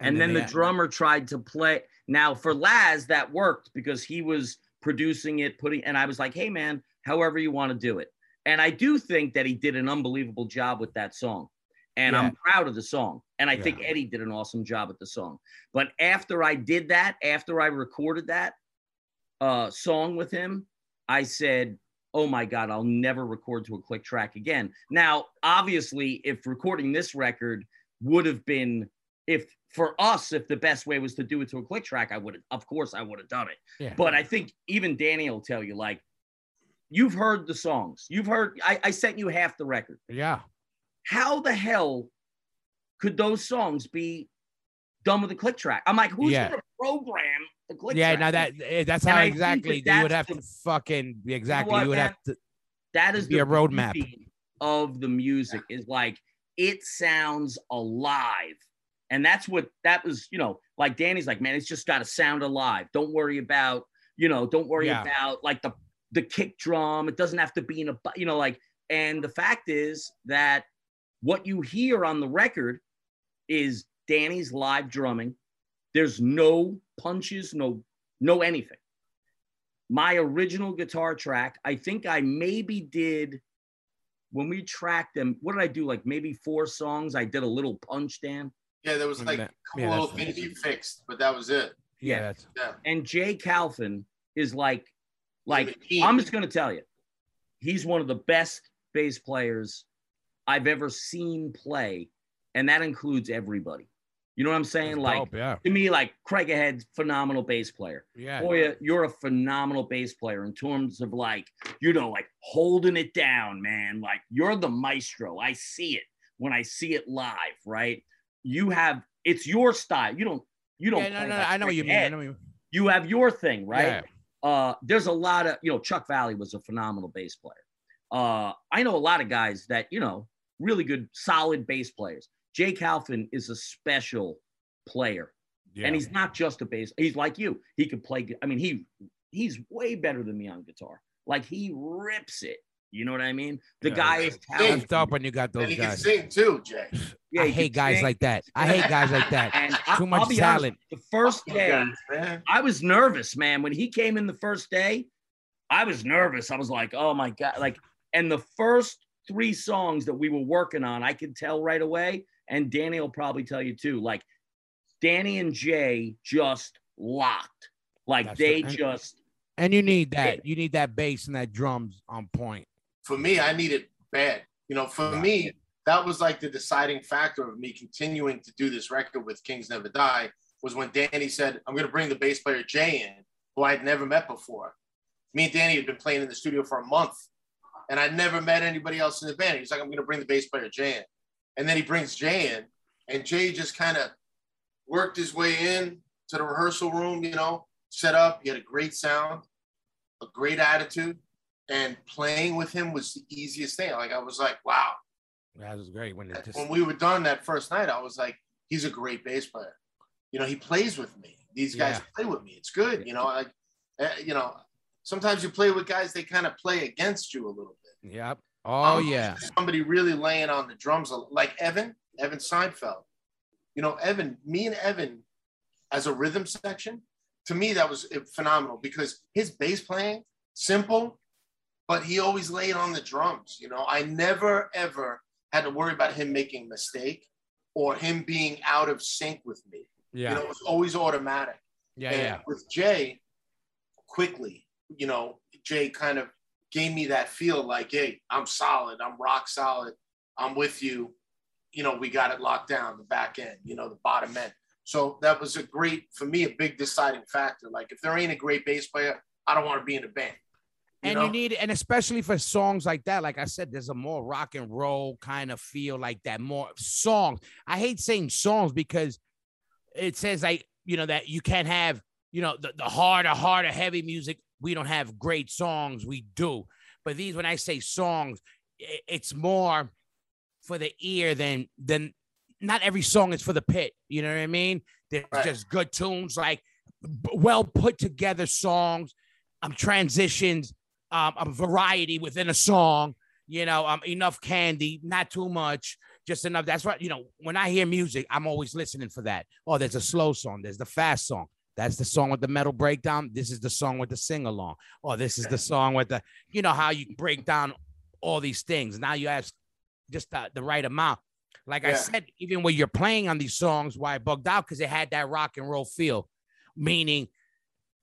S5: And, then, the
S3: they-
S5: drummer tried to play. Now for Laz, that worked because he was producing it, putting, and I was like, hey man, however you want to do it. And I do think that he did an unbelievable job with that song. And
S3: Yeah.
S5: I'm proud of the song. And I think Eddie did an awesome job with the song. But after I did that, after I recorded that uh, song with him, I said, oh my God, I'll never record to a click track again. Now, obviously, if recording this record would have been, if for us, if the best way was to do it to a click track, I would have, of course, I would have done it.
S3: Yeah.
S5: But I think even Danny will tell you, like, you've heard the songs, you've heard, I, I sent you half the record.
S3: yeah.
S5: How the hell could those songs be done with a click track? I'm like, who's
S3: Yeah.
S5: going to program the click
S3: Yeah.
S5: track?
S3: Now that eh, that's how exactly
S5: that
S3: you would have
S5: the-
S3: to fucking exactly
S5: what,
S3: you would
S5: man?
S3: have to.
S5: that is
S3: be
S5: the
S3: a roadmap.
S5: of the music is like it sounds alive and that's what that was you know like danny's like man it's just got to sound alive don't worry about you know don't worry
S3: Yeah.
S5: about like the the kick drum it doesn't have to be in a you know like and the fact is that what you hear on the record is danny's live drumming there's no punches no no anything my original guitar track, I think I maybe did when we tracked them. What did I do? Like maybe four songs. I did a little punch, Dan.
S4: Yeah, there was like a
S3: Yeah,
S4: couple
S3: yeah,
S4: little
S3: that's-
S4: things you fixed, but that was it.
S3: Yeah.
S5: Yeah. And Jay Calvin is like, like I'm just gonna tell you, he's one of the best bass players I've ever seen play, and that includes everybody. You know what I'm saying?
S3: that's
S5: Like
S3: dope, yeah.
S5: to me, like Craig Ahead, phenomenal bass player.
S3: Yeah.
S5: Boy, you're a phenomenal bass player in terms of like, you know, like holding it down, man. Like you're the maestro. I see it when I see it live, right? You have it's your style. You don't you don't
S3: Yeah, no,
S5: play
S3: no, I know what you mean. I know what you mean.
S5: You have your thing, right?
S3: Yeah.
S5: Uh there's a lot of, you know, Chuck Valle was a phenomenal bass player. Uh I know a lot of guys that, you know, really good solid bass players. Jay Calvin is a special player
S3: Yeah.
S5: and he's not just a bass. He's like you. He could play. I mean, he he's way better than me on guitar. Like he rips it. You know what I mean? The
S3: Yeah.
S5: guy is
S3: That's
S5: talented.
S3: dope when you got
S4: And
S3: those
S4: he can
S3: guys.
S4: sing too, Jay. [LAUGHS]
S5: Yeah,
S3: I hate guys
S5: sing.
S3: like that. I [LAUGHS] hate guys like that.
S5: And I,
S3: Too much
S5: I'll be
S3: talent.
S5: Honest, the first day,
S4: guys, man.
S5: I was nervous, man. When he came in the first day, I was nervous. I was like, oh my god, like. And the first three songs that we were working on, I could tell right away. And Danny will probably tell you too. Like, Danny and Jay just locked. Like
S3: That's
S5: they
S3: the- and-
S5: just
S3: And you need that. You need that bass and that drums on point.
S4: for me, I need it bad. You know, for
S3: Right.
S4: me, that was like the deciding factor of me continuing to do this record with Kings Never Die was when Danny said, I'm going to bring the bass player Jay in, who I'd never met before. Me and Danny had been playing in the studio for a month, and I'd never met anybody else in the band. He's like, I'm going to bring the bass player Jay in. And then he brings Jay in, and Jay just kind of worked his way in to the rehearsal room, you know, set up. He had a great sound, a great attitude, and playing with him was the easiest thing. Like I was like, wow.
S3: That was great when it just
S4: When we were done that first night, I was like, he's a great bass player. You know, he plays with me. These guys
S3: Yeah.
S4: play with me. It's good. You know, like, uh, you know, sometimes you play with guys, they kind of play against you a little bit.
S3: Yep. Oh
S4: I'm
S3: yeah.
S4: somebody really laying on the drums, like Evan, Evan Seinfeld. You know, Evan, me and Evan, as a rhythm section, to me that was phenomenal because his bass playing simple, but he always laid on the drums. You know, I never ever had to worry about him making a mistake or him being out of sync with me.
S3: Yeah.
S4: You know, it was always automatic.
S3: yeah.
S4: And
S3: Yeah.
S4: with Jay, quickly, you know, Jay kind of gave me that feel like, hey, I'm solid, I'm rock solid, I'm with you. You know, we got it locked down, the back end, you know, the bottom end. So that was a great, for me, a big deciding factor. Like, if there ain't a great bass player, I don't want to be in a band. You
S3: and
S4: know?
S3: you need and especially for songs like that like i said there's a more rock and roll kind of feel like that more songs. I hate saying songs because it says like you know that you can't have you know the, the harder harder heavy music. We don't have great songs we do. But these when i say songs it's more for the ear than than not every song is for the pit you know what i mean? There's
S4: Right.
S3: just good tunes like well put together songs. Um transitions um a variety within a song you know um enough candy not too much just enough. That's what you know when i hear music i'm always listening for that. Oh there's a slow song there's the fast song. That's the song with the metal breakdown. This is the song with the sing along or this is the song with the you know how you break down all these things. Now you ask just the, the right amount. Like i said even when you're playing on these songs why i bugged out because it had that rock and roll feel. Meaning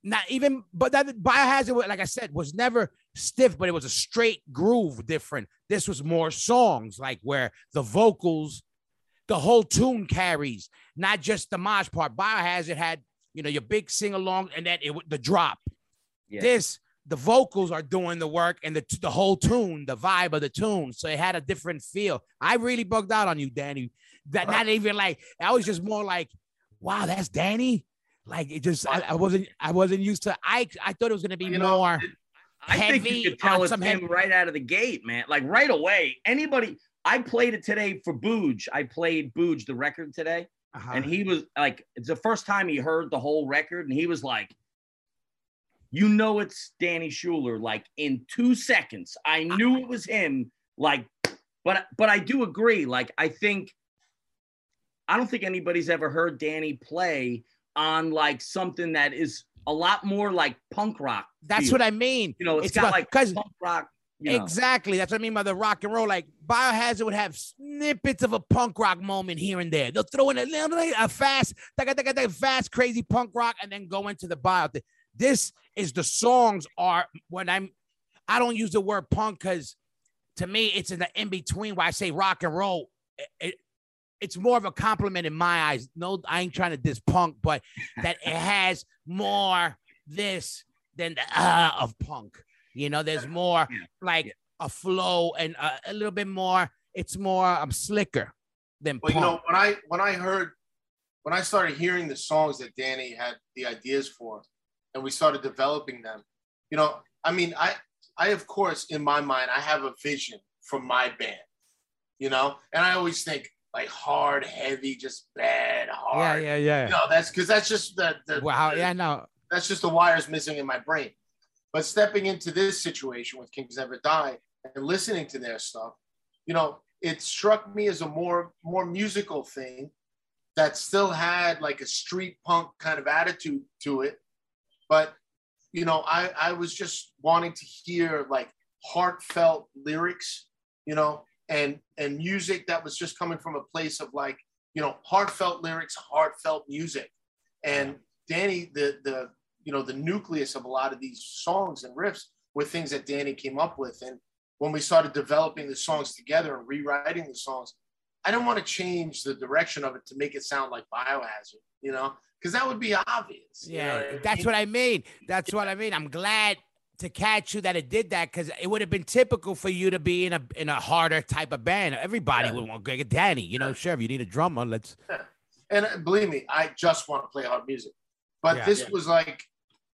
S3: not even but that biohazard like i said was never stiff but it was a straight groove different. This was more songs like where the vocals the whole tune carries not just the mosh part. Biohazard had you know your big sing along and then it the drop.
S5: Yeah.
S3: this the vocals are doing the work and the, the whole tune the vibe of the tune. So it had a different feel. I really bugged out on you danny. That uh-huh. not even like i was just more like wow that's danny like it just I, I wasn't i wasn't used to i i thought it was going to be
S4: You know,
S3: more
S5: I think you could tell it's him
S3: heavy-
S5: right out of the gate, man. Like right away. Anybody, I played it today for Booge. I played Booge, the record today,
S3: uh-huh.
S5: and he was like, it's the first time he heard the whole record, and he was like, you know, it's Danny Schuler. Like in two seconds, I knew it was him. Like, but but I do agree. Like, I think, I don't think anybody's ever heard Danny play on like something that is a lot more like punk rock.
S3: that's
S5: feel.
S3: what i mean
S5: You know, it's
S3: It's
S5: got like punk rock. You know.
S3: Exactly. That's what I mean by the rock and roll. Like Biohazard would have snippets of a punk rock moment here and there. They'll throw in a little a fast, fast, crazy punk rock, and then go into the bio. This is the songs are when I'm. I don't use the word punk because to me it's in the in between where I say rock and roll. It- it- it's more of a compliment in my eyes. No, I ain't trying to diss punk, but that it [LAUGHS] has more this than the uh of punk. You know, there's more like a flow and a, a little bit more. It's more um slicker than
S4: Well,
S3: punk.
S4: you know, when I when I heard when I started hearing the songs that Danny had the ideas for, and we started developing them, you know, I mean, I I of course in my mind I have a vision for my band, you know, and I always think like hard, heavy, just bad, hard.
S3: yeah, yeah.
S4: yeah. know, that's because that's just the, the
S3: Wow,
S4: the-
S3: yeah, no,
S4: that's just the wires missing in my brain. But stepping into this situation with Kings Never Die and listening to their stuff, you know, it struck me as a more more musical thing that still had like a street punk kind of attitude to it. But you know, I I was just wanting to hear like heartfelt lyrics, you know, and and music that was just coming from a place of like, you know, heartfelt lyrics, heartfelt music. And Danny, the the you know the nucleus of a lot of these songs and riffs were things that Danny came up with, and when we started developing the songs together and rewriting the songs, I didn't want to change the direction of it to make it sound like Biohazard, you know, because that would be obvious. you know
S3: Yeah,
S4: what I
S3: that's
S4: mean?
S3: what I mean. That's what I mean. I'm glad to catch you that it did that because it would have been typical for you to be in a in a harder type of band. Everybody
S4: Yeah.
S3: would want get Danny. You know, sure, if you need a drummer, let's. [LAUGHS]
S4: and uh, believe me, I just want to play hard music. But
S3: Yeah.
S4: this
S3: Yeah.
S4: was like,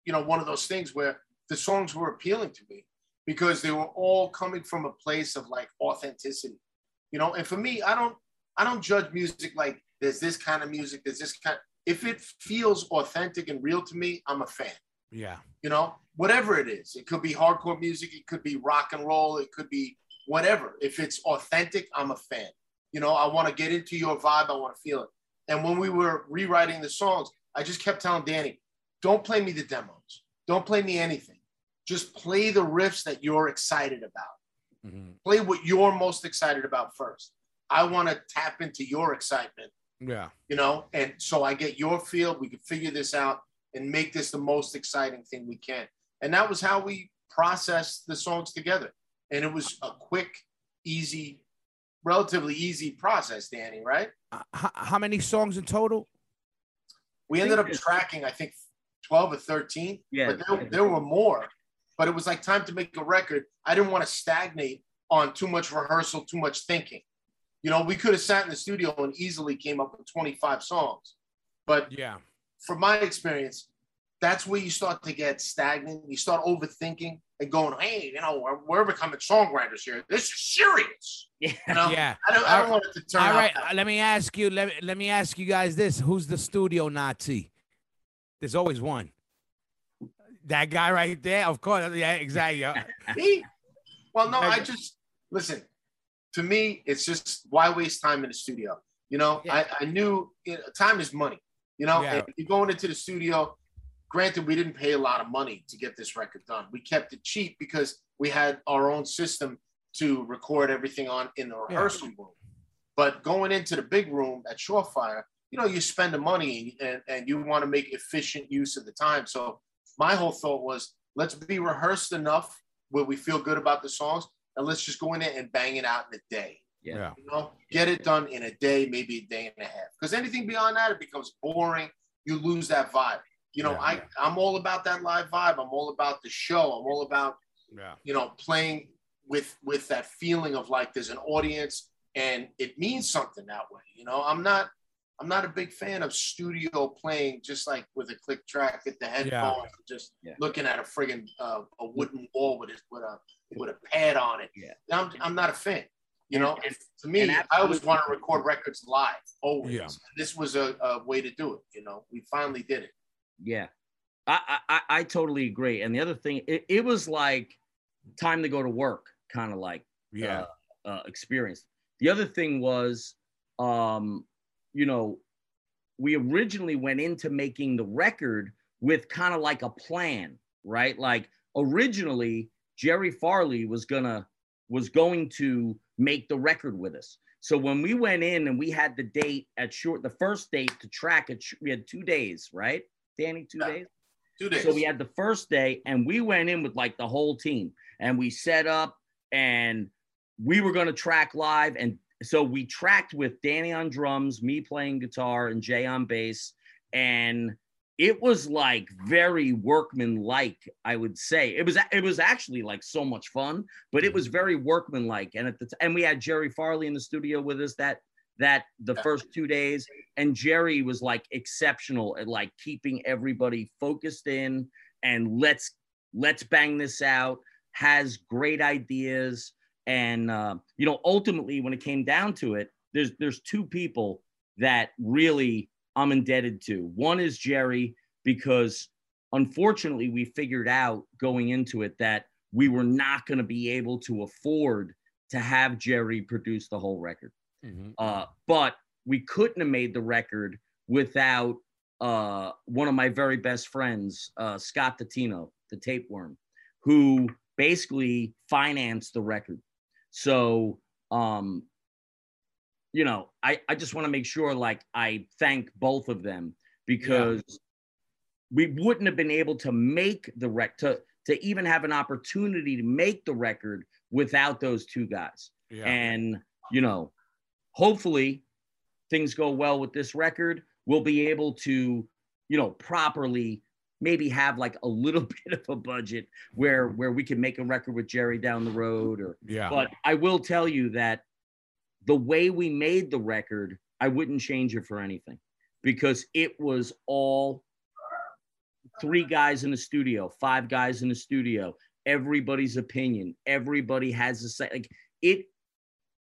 S4: you know, one of those things where the songs were appealing to me because they were all coming from a place of like authenticity, you know. And for me, I don't, I don't judge music like there's this kind of music, there's this kind. If it feels authentic and real to me, I'm a fan.
S3: Yeah,
S4: You know, whatever it is, it could be hardcore music, it could be rock and roll, it could be whatever. If it's authentic, I'm a fan. You know, I want to get into your vibe, I want to feel it. And when we were rewriting the songs, I just kept telling Danny, don't play me the demos, don't play me anything. Just play the riffs that you're excited about.
S3: Mhm.
S4: Play what you're most excited about first. I want to tap into your excitement
S3: yeah,
S4: you know and so i get your feel we can figure this out and make this the most exciting thing we can and that was how we processed the songs together. And it was a quick easy relatively easy process danny right?
S3: Uh, how, how many songs in total?
S4: we ended up tracking i think 12 or 13
S5: Yeah.
S4: but there, there were more. But it was like time to make a record. I didn't want to stagnate on too much rehearsal too much thinking. You know we could have sat in the studio and easily came up with 25 songs. But
S3: Yeah,
S4: from my experience, that's where you start to get stagnant. You start overthinking and going, hey, you know, we're, we're becoming songwriters here. This is serious. [LAUGHS]
S5: Yeah.
S4: You know,
S3: yeah.
S4: I don't, I don't want it to turn
S3: All
S4: out.
S3: right,
S4: that
S3: uh, let me ask you. Let, let me ask you guys this: Who's the studio Nazi? There's always one. That guy right there, of course. Yeah, exactly. [LAUGHS]
S4: Me? Well, no, I just listen. To me, it's just why waste time in the studio. You know,
S3: Yeah.
S4: I, I knew you know, time is money. You know,
S3: Yeah.
S4: you're going into the studio. Granted, we didn't pay a lot of money to get this record done. We kept it cheap because we had our own system to record everything on in the
S3: Yeah.
S4: rehearsal room. But going into the big room at Surefire, you know, you spend the money and, and you want to make efficient use of the time. So my whole thought was let's be rehearsed enough where we feel good about the songs and let's just go in there and bang it out in a day.
S5: Yeah.
S3: Yeah.
S4: You know, get it done in a day, maybe a day and a half. Because anything beyond that, it becomes boring. You lose that vibe. You know,
S3: Yeah.
S4: I, I'm all about that live vibe. I'm all about the show. I'm all about
S3: Yeah.
S4: you know playing with with that feeling of like there's an audience and it means something that way you know i'm not i'm not a big fan of studio playing just like with a click track at the headphones just
S5: Yeah.
S4: looking at a friggin uh, a wooden wall with a with a with a pad on it
S5: Yeah.
S4: i'm, I'm not a fan you know
S5: And-
S4: to me
S5: and
S4: i always want to record records live always
S3: Yeah.
S4: this was a, a way to do it you know we finally did it
S5: Yeah, I, I I- totally agree. And the other thing, it, it was like time to go to work, kind of like
S3: Yeah.
S5: uh, uh, experience. The other thing was, um, you know, we originally went into making the record with kind of like a plan, right? Like originally, Jerry Farley was gonna was going to make the record with us. So when we went in and we had the date at short, the first date to track it, we had two days, right? Danny, two
S4: Yeah.
S5: days.
S4: two days
S5: So we had the first day, and we went in with like the whole team, and we set up, and we were going to track live, and so we tracked with Danny on drums, me playing guitar, and Jay on bass, and it was like very workman-like, I would say. It was it was actually like so much fun, but it mm-hmm. was very workman-like, and at the t- and we had Jerry Farley in the studio with us that that the first two days and Jerry was like exceptional at like keeping everybody focused in and let's let's bang this out has great ideas and uh, you know ultimately when it came down to it there's there's two people that really I'm indebted to. One is Jerry because unfortunately we figured out going into it that we were not going to be able to afford to have Jerry produce the whole record
S3: Mhm.
S5: uh, but we couldn't have made the record without uh, one of my very best friends, uh, Scott Tatino, the tapeworm, who basically financed the record. So, um, you know, I, I just want to make sure like I thank both of them because we wouldn't have been able to make the rec to to even have an opportunity to make the record without those two guys.
S3: Yeah.
S5: And, you know, hopefully things go well with this record. We'll be able to, you know, properly maybe have like a little [LAUGHS] bit of a budget where where we can make a record with Jerry down the road or
S3: yeah.
S5: but I will tell you that the way we made the record, I wouldn't change it for anything because it was all three guys in the studio, five guys in the studio, everybody's opinion, everybody has a say. Like it,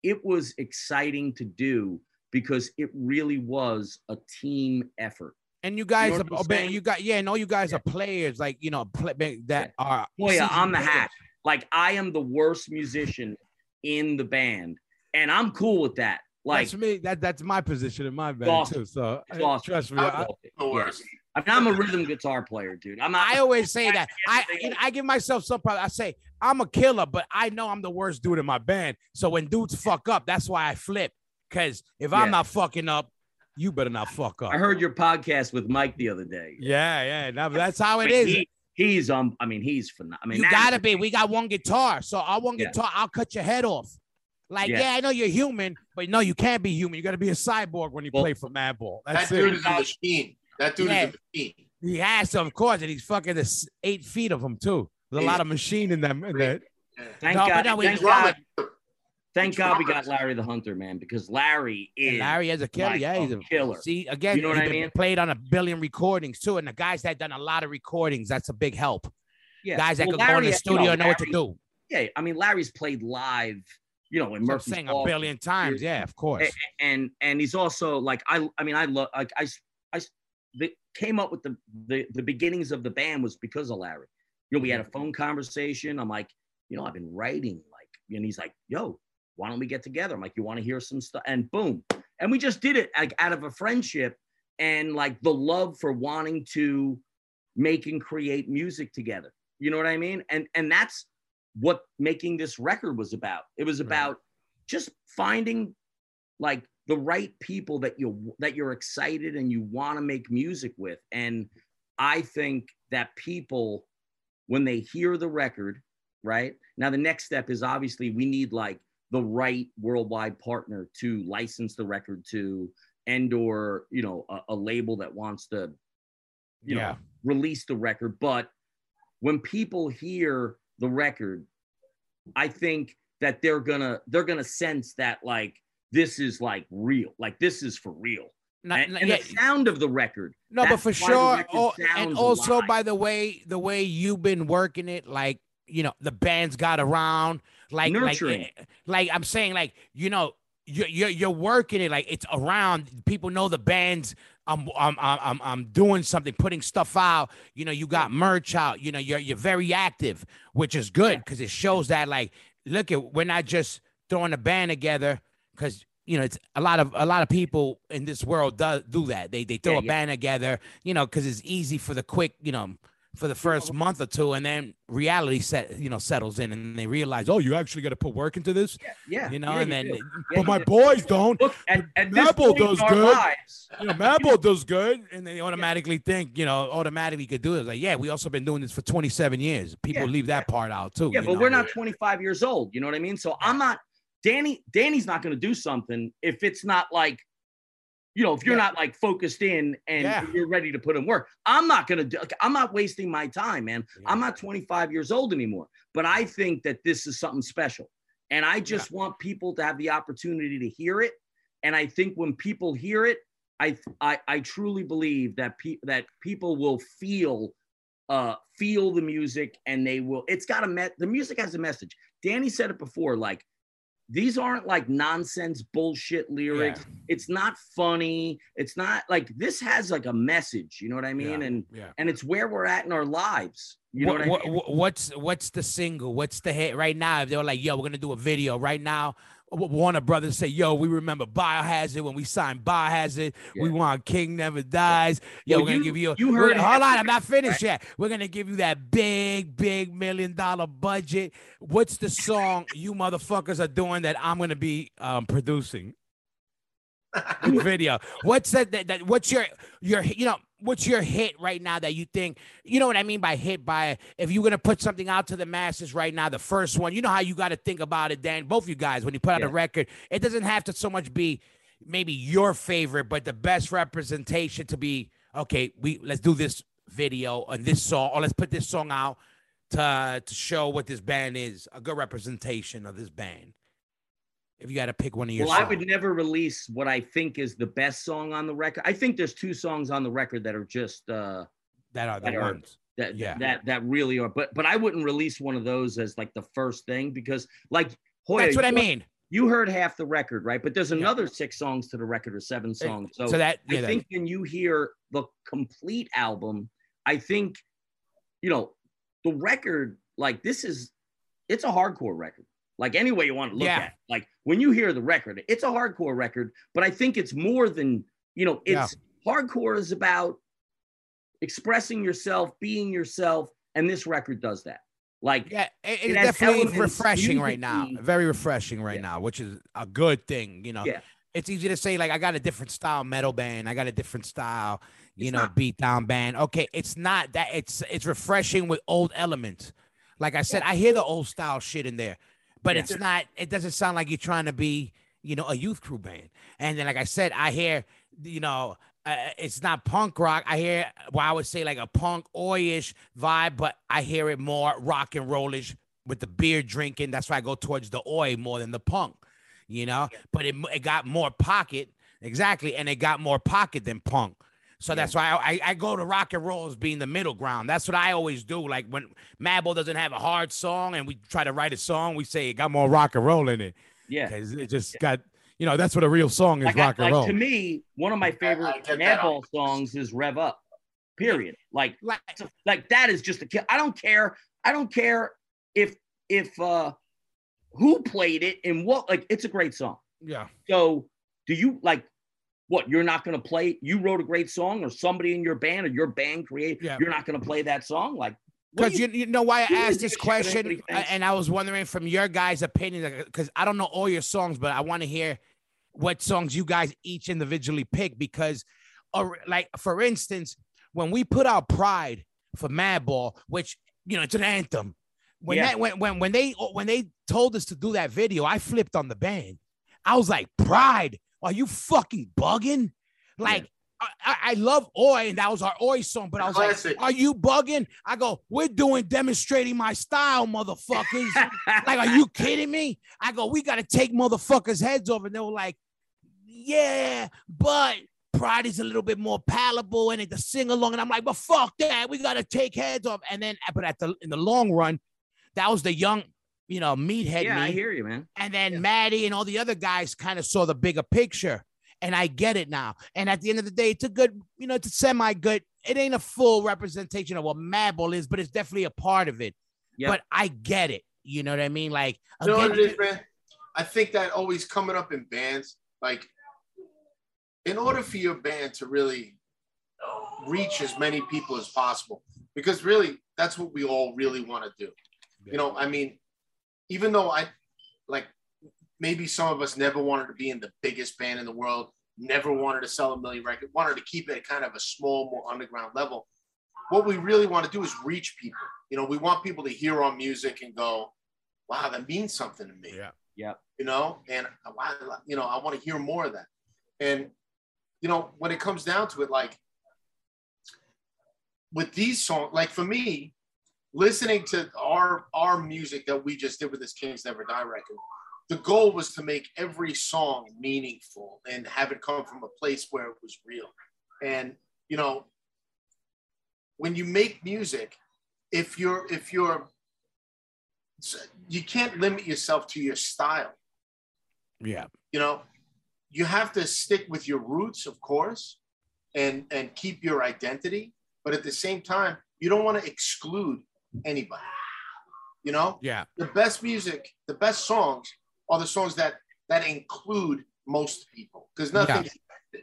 S5: it was exciting to do because it really was a team effort.
S3: and you guys,
S5: know
S3: are,
S5: what I'm
S3: oh, man,
S5: saying?
S3: you got yeah, no, you guys are players, like you know, play, that are.
S5: Boy, yeah, I'm the hat. Like I am the worst musician in the band, and I'm cool with that. Like
S3: that's me. That that's my position in my band
S5: awesome.
S3: too. So
S5: It's awesome.
S3: trust me. I,
S4: The worst.
S5: I mean, I'm a rhythm guitar player, dude. I'm not,
S3: I always say that. [LAUGHS] I you know, I give myself some problem. I say I'm a killer, but I know I'm the worst dude in my band. So when dudes fuck up, that's why I flip. Cause if
S5: Yeah.
S3: I'm not fucking up, you better not fuck up.
S5: I heard your podcast with Mike the other day.
S3: Yeah, yeah. no, that's how
S5: I
S3: it
S5: mean,
S3: is.
S5: he- he's um. I mean, he's phenomenal. I mean,
S3: you gotta be. We got one guitar, so I one
S5: Yeah.
S3: guitar, I'll cut your head off. Like,
S5: Yeah.
S3: yeah. I know you're human, but no, you can't be human. You got to be a cyborg when you
S5: Well,
S3: play for Madball.
S4: That
S3: That's
S4: dude
S3: it.
S4: is a machine. That dude
S3: Yeah.
S4: is a machine.
S3: He has to, of course, and he's fucking this eight feet of him too. There's a lot of machine in them. In that.
S5: Thank
S3: No,
S5: God.
S3: no, we-
S5: thank God. Thank God we got Larry the Hunter, man, because Larry is
S3: And Larry has a killer.
S5: like
S3: yeah, he's
S5: a
S3: a
S5: killer.
S3: See, again,
S5: You know what
S3: he
S5: I
S3: been
S5: mean?
S3: played on a billion recordings too, and the guys that done a lot of recordings, that's a big help.
S5: yeah.
S3: Guys that
S5: Well,
S3: could go in
S5: Larry,
S3: the
S5: you
S3: studio and know what to do.
S5: Yeah, I mean, Larry's played live, you know, in
S3: So I'm
S5: Murphy's
S3: saying a billion times. Yeah, of course.
S5: a- and and he's also like I I mean I love like I s- I s- the, came up with the, the the beginnings of the band was because of Larry. You know, we had a mm-hmm. phone conversation. I'm like, you know, I've been writing like, and he's like, yo, why don't we get together? I'm like, you want to hear some stuff? And boom, and we just did it like out of a friendship and like the love for wanting to make and create music together. You know what I mean? And and that's what making this record was about. It was
S3: Right.
S5: about just finding like the right people that you that you're excited and you want to make music with. And i think that people when they hear the record right? Now the next step is obviously we need like the right worldwide partner to license the record to and or you know a, a label that wants to you
S3: Yeah.
S5: know release the record. But when people hear the record i think that they're gonna they're gonna sense that like this is like real like this is for real
S3: Not-
S5: and,
S3: not-
S5: and
S3: yeah,
S5: the sound of the record
S3: No, but for sure. Oh, and also
S5: alive.
S3: by the way, the way you've been working it, like you know, the band's got around, like
S5: Nurturing.
S3: like, like I'm saying, like you know, you're you're, you're working it, like it's around. People know the band's. I'm I'm I'm I'm, I'm doing something, putting stuff out. You know, you got merch out. You know, you're you're very active, which is good because it shows that like, look at we're not just throwing a band together because you know it's a lot of a lot of people in this world do, do that. They they throw
S5: Yeah,
S3: a
S5: yeah.
S3: band together you know because it's easy for the quick you know for the first month or two and then reality set you know settles in and they realize oh you actually got to put work into this?
S5: Yeah
S3: you know
S5: yeah,
S3: and
S5: you
S3: then but my
S5: do.
S3: boys don't.
S5: Look at, at this
S3: Maple does
S5: our
S3: good.
S5: lives
S3: you know Madball [LAUGHS] does good and they automatically think you know automatically could do it. Like yeah we also been doing this for 27 years. People
S5: Yeah,
S3: leave that part out too
S5: yeah but
S3: know?
S5: we're not 25 years old you know what i mean? So i'm not danny danny's not going to do something if it's not like you know if you're
S3: Yeah.
S5: not like focused in and
S3: Yeah.
S5: you're ready to put in work. I'm not going to do i'm not wasting my time man. I'm not 25 years old anymore but i think that this is something special. And i just want people to have the opportunity to hear it. And i think when people hear it i i, I truly believe that pe- that people will feel uh feel the music and they will it's got a met the music has a message. Danny said it before like these aren't like nonsense bullshit lyrics. It's not funny. It's not like this has like a message you know what i mean?
S3: Yeah,
S5: and
S3: yeah.
S5: and it's where we're at in our lives you know
S3: what,
S5: what, i mean?
S3: what- what- what's what's the single? What's the hit? Right now? If they were like, "Yo, we're gonna do a video right now," Warner Brothers say, "Yo, we remember Biohazard when we signed Biohazard. We want King Never Dies. Yo,
S5: Well,
S3: we're gonna
S5: you-
S3: give you.
S5: you
S3: we're
S5: heard
S3: gonna- hold on, I'm not finished yet. We're gonna give you that big, big million dollar budget. What's the song you motherfuckers are doing that I'm gonna be um, producing?" [LAUGHS] video. What's that, that? That what's your your? You know, what's your hit right now that you think you know what I mean by hit by if you're gonna put something out to the masses right now, the first one, you know how you got to think about it, Dan. Both you guys, when you put out
S5: Yeah.
S3: a record, it doesn't have to so much be maybe your favorite, but the best representation to be okay. We let's do this video and this song, or let's put this song out to to show what this band is, a good representation of this band. If you got to pick one of your
S5: Well, I would never release what I think is the best song on the record. I think there's two songs on the record that are just uh
S3: that are the
S5: that are- that
S3: Yeah.
S5: that that really are. But but I wouldn't release one of those as like the first thing because like Hoya,
S3: That's what I mean.
S5: You heard half the record, right? But there's another six songs to the record or seven songs. So,
S3: So that yeah,
S5: I
S3: that-
S5: think when you hear the complete album, I think, you know, the record, like this is, it's a hardcore record. Like any way you want to look
S3: Yeah.
S5: at it. Like when you hear the record, it's a hardcore record, but I think it's more than, you know,
S3: Yeah.
S5: it's hardcore is about expressing yourself, being yourself. And this record does that. Like,
S3: Yeah, it-
S5: It
S3: it's definitely refreshing right now. Very refreshing right
S5: Yeah.
S3: now, which is a good thing. You know,
S5: Yeah.
S3: it's easy to say like I got a different style metal band, I got a different style, you
S5: It's
S3: know,
S5: not.
S3: beat down band. Okay, it's not that. It's it's refreshing with old elements. Like I said, I hear the old style shit in there, but
S5: Yeah.
S3: it's not. It doesn't sound like you're trying to be, you know, a youth crew band. And then, like I said, I hear, you know. Uh, it's not punk rock. I hear, well, I would say like a punk oi-ish vibe, but I hear it more rock and rollish with the beer drinking. That's why I go towards the oi more than the punk, you know. But it it got more pocket, exactly, and it got more pocket than punk. So that's why I, I, I go to rock and roll as being the middle ground. That's what I always do. Like when Madball doesn't have a hard song and we try to write a song, we say it got more rock and roll in it
S5: yeah.
S3: because it just got, you know, that's what a real song is,
S5: Like, I-
S3: rock and
S5: like,
S3: roll.
S5: to me, one of my favorite
S4: I.
S5: Madball songs is Rev Up. Period. Like,
S3: Like,
S5: like that is just a kill. I don't care. I don't care if if uh who played it and what. Like, it's a great song.
S3: yeah.
S5: So, do you like what? You're not going to play. You wrote a great song, or somebody in your band, or your band create.
S3: Yeah.
S5: You're not going to play that song. Like,
S3: Because you, you know why I asked this
S5: a shit what
S3: question, uh, and I was wondering from your guys' opinion, because I don't know all your songs, but I want to hear what songs you guys each individually pick. Because, or like for instance, when we put out Pride for Madball, which you know it's an anthem. When
S5: Yeah.
S3: that when when when they when they told us to do that video, I flipped on the band. I was like, Pride, are you fucking bugging? Like. I, I- I love Oi, and that was our Oi song, but I was
S4: Classic.
S3: like, Are you bugging? I go, We're doing demonstrating my style, motherfuckers. [LAUGHS] like, are you kidding me? I go, We got to take motherfuckers' heads off. And they were like, Yeah, but Pride is a little bit more palatable and it to sing along. And I'm like, But fuck that. We got to take heads off. And then, but at the in the long run, that was the young, you know, meathead
S5: yeah,
S3: me.
S5: I hear you, man.
S3: And then Maddie and all the other guys kind of saw the bigger picture. And I get it now. And at the end of the day, it's a good, you know, it's a semi good. It ain't a full representation of what Madball is, but it's definitely a part of it.
S5: Yeah.
S3: But I get it. You know what I mean? Like,
S4: You know what it is, man? I think that always coming up in bands, like, in order for your band to really reach as many people as possible, because really, that's what we all really want to do. You know, I mean, even though I, like, maybe some of us never wanted to be in the biggest band in the world, never wanted to sell a million records, wanted to keep it at kind of a small, more underground level. What we really want to do is reach people. You know, we want people to hear our music and go, wow, that means something to me.
S3: Yeah.
S5: Yeah.
S4: You know, and I, you know, I want to hear more of that. And, you know, when it comes down to it, like with these songs, like for me, listening to our our music that we just did with this Kings Never Die record, the goal was to make every song meaningful and have it come from a place where it was real. And you know, when you make music, if you're if you're you can't limit yourself to your style.
S3: yeah.
S4: You know, you have to stick with your roots, of course, and and keep your identity. But at the same time, you don't want to exclude anybody. You know,
S3: Yeah.
S4: the best music, the best songs are the songs that that include most people. Because nothing,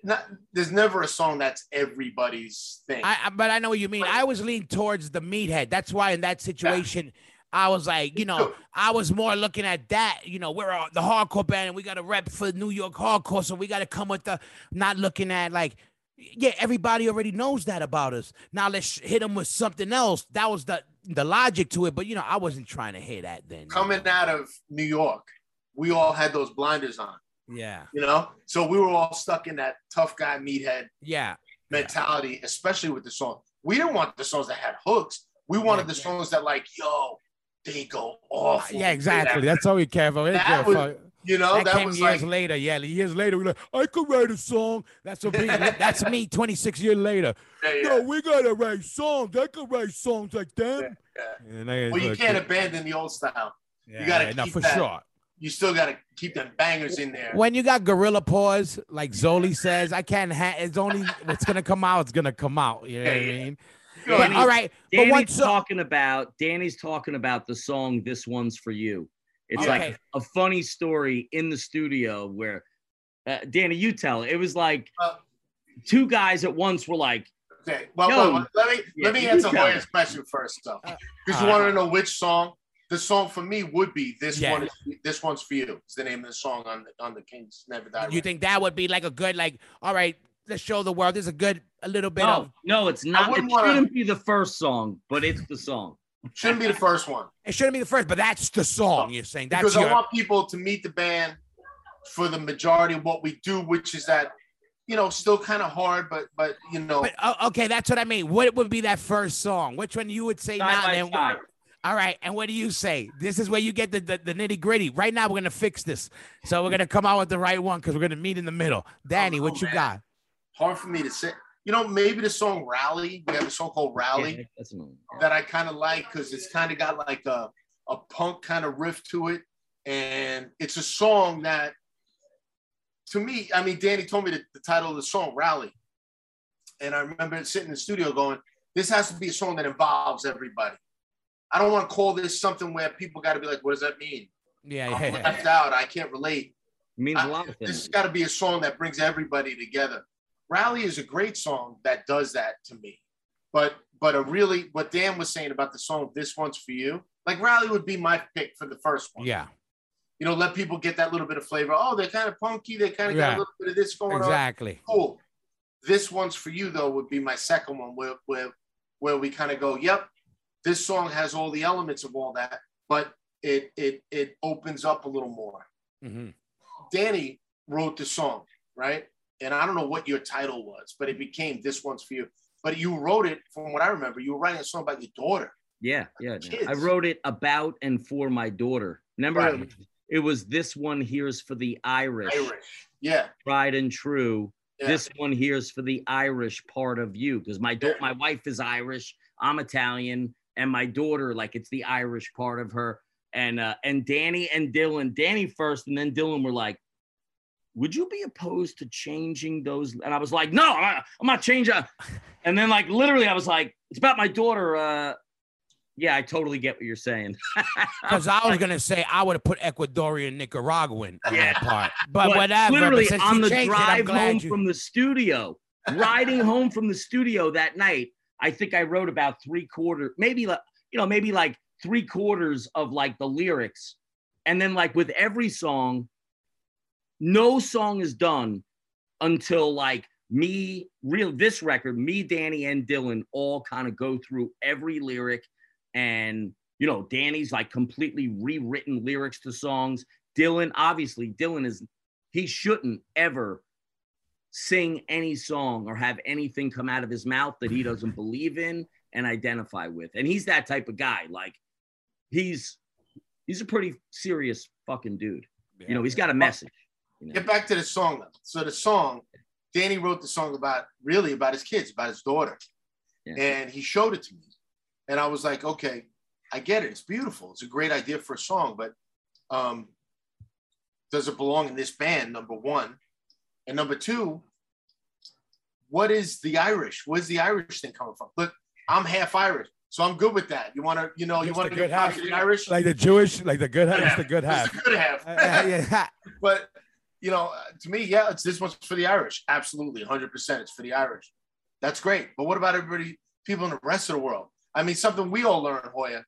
S4: not there's never a song that's everybody's thing.
S3: I, but I know what you mean. I was leaning towards the meathead. That's why in that situation, I was like, you know. I was more looking at that. You know, we're the hardcore band and we got to rep for New York hardcore, so we got to come with the not looking at like yeah, everybody already knows that about us. Now let's hit them with something else. That was the the logic to it, but you know, I wasn't trying to hear that then.
S4: Coming out of New York, we all had those blinders on,
S3: Yeah,
S4: you know? So we were all stuck in that tough guy meathead
S3: yeah,
S4: mentality, especially with the song. We didn't want the songs that had hooks. We wanted
S3: Yeah,
S4: the
S3: yeah.
S4: songs that like, yo, they go off.
S3: yeah, exactly. That's all we care for. We
S4: That was-. You know,
S3: that,
S4: that,
S3: came
S4: was
S3: years
S4: like
S3: later. Yeah, years later, we're like, I could write a song. That's what me. [LAUGHS] that's me. Twenty six years later.
S4: yeah, yeah,
S3: Yo, we gotta write songs. I could write songs like them.
S4: yeah.
S3: And I-
S4: Well, you
S3: look,
S4: can't abandon the old style.
S3: yeah,
S4: gotta
S3: yeah, no,
S4: keep
S3: for
S4: that.
S3: sure.
S4: You still got to keep them bangers in there.
S3: When you got gorilla paws, like Zoli says, I can't. Ha- it's only what's gonna come out. It's gonna come out. You know what I
S4: Yeah, yeah.
S3: mean?
S4: You know,
S3: But, all right, but
S5: Danny's
S3: one song.
S5: talking about Danny's talking about the song "This One's for You." It's
S3: Okay.
S5: like a funny story in the studio where uh, Danny, you tell it. It was like
S4: Uh,
S5: two guys at once were like,
S4: Okay. Well,
S5: Yo.
S4: well, well, let me
S5: Yeah,
S4: let me answer
S5: tell
S4: Hoya's question first, though,
S3: Uh,
S4: because you
S3: uh,
S4: want to know which song. The song for me would be this
S3: Yeah.
S4: one. Is, this one's for you. It's the name of the song on the on the Kings Never Die.
S3: You
S4: record.
S3: think that would be like a good, like, all right, let's show the world. There's a good, a little bit
S5: "No,
S3: of.
S5: no, it's not. It
S4: wanna-
S5: shouldn't be the first song, but it's the song."
S4: Shouldn't be the first one
S3: It shouldn't be the first, but that's the song you're saying. That's
S4: because
S3: your.
S4: I want people to meet the band for the majority of what we do, which is that you know still kind of hard, but but you know
S3: but, oh, okay, that's what I mean. What would be that first song? Which one you would say
S5: Side
S3: now?
S5: by
S3: Then all right, and what do you say? This is where you get the, the, the nitty gritty. Right now, we're gonna fix this, so we're gonna come out with the right one because we're gonna meet in the middle. Danny,
S4: Oh,
S3: what you
S4: man.
S3: got?
S4: hard for me to say. You know, maybe the song "Rally." We have a song called "Rally."
S5: Yeah, that's another
S4: that I kind of like because it's kind of got like a, a punk kind of riff to it. And it's a song that, to me, I mean, Danny told me the, the title of the song, Rally. And I remember sitting in the studio going, this has to be a song that involves everybody. I don't want to call this something where people got to be like, what does that mean?
S3: Yeah,
S4: I'm
S3: yeah, yeah.
S4: left out. I can't relate.
S5: It means
S4: I-
S5: a lot of things.
S4: This has got to be a song that brings everybody together. Rally is a great song that does that to me. But but a really what Dan was saying about the song "This One's for You," like Rally would be my pick for the first one.
S3: yeah,
S4: You know, let people get that little bit of flavor. Oh, they're kind of punky. They kind of got a little bit of this going on.
S3: exactly.
S4: Cool. This one's for you though would be my second one where where where we kind of go, yep, this song has all the elements of all that, but it it it opens up a little more.
S3: Mhm.
S4: Danny wrote the song, right? And I don't know what your title was, but it became This One's For You. But you wrote it, from what I remember, you were writing a song about your daughter.
S5: Yeah, yeah. I wrote it about and for my daughter. Remember,
S4: Right.
S5: it was this one here's for the Irish,
S4: Irish. Yeah.
S5: tried and true.
S4: yeah.
S5: This one here's for the Irish part of you because my da-
S4: Yeah.
S5: my wife is Irish, I'm Italian, and my daughter like it's the Irish part of her. And uh, and Danny and Dylan, Danny first, and then Dylan were like, "Would you be opposed to changing those?" And I was like, "No, I'm not, changing." [LAUGHS] And then like literally, I was like, "It's about my daughter." Uh, yeah, I totally get what you're saying. [LAUGHS]
S3: Because I was gonna say I would have put Ecuadorian Nicaraguan in
S5: Yeah.
S3: that part, but,
S5: But
S3: whatever. but
S5: Literally
S3: since
S5: on the
S3: it,
S5: drive
S3: glad
S5: home
S3: you-
S5: from the studio, riding [LAUGHS] home from the studio that night, I think I wrote about three quarter, maybe like you know, maybe like three quarters of like the lyrics, and then like with every song, no song is done until like me, real this record, me, Danny, and Dylan all kind of go through every lyric, and you know, Danny's like completely rewritten lyrics to songs. Dylan, obviously, Dylan is he shouldn't ever sing any song or have anything come out of his mouth that he doesn't [LAUGHS] believe in and identify with. And he's that type of guy. Like he's he's a pretty serious fucking dude. You know, he's got a message. You know?
S4: Get back to the song though. So the song, Danny wrote the song about really about his kids, about his daughter.
S5: Yeah.
S4: And he showed it to me. And I was like, okay, I get it. It's beautiful. It's a great idea for a song, but um, does it belong in this band? Number one. And number two, what is the Irish? Where's the Irish thing coming from? Look, I'm half Irish, so I'm good with that. You want to, you know, you
S3: It's
S4: want
S3: the
S4: to
S3: good
S4: get
S3: half.
S4: the Irish?
S3: like the Jewish, like the good half. It's the good
S4: It's
S3: half.
S4: the good half. [LAUGHS]
S3: Uh, yeah.
S4: but you know, uh, to me, yeah, it's this one's for the Irish. Absolutely, 100%. It's for the Irish. That's great. But what about everybody, people in the rest of the world? I mean, something we all learned, Hoya,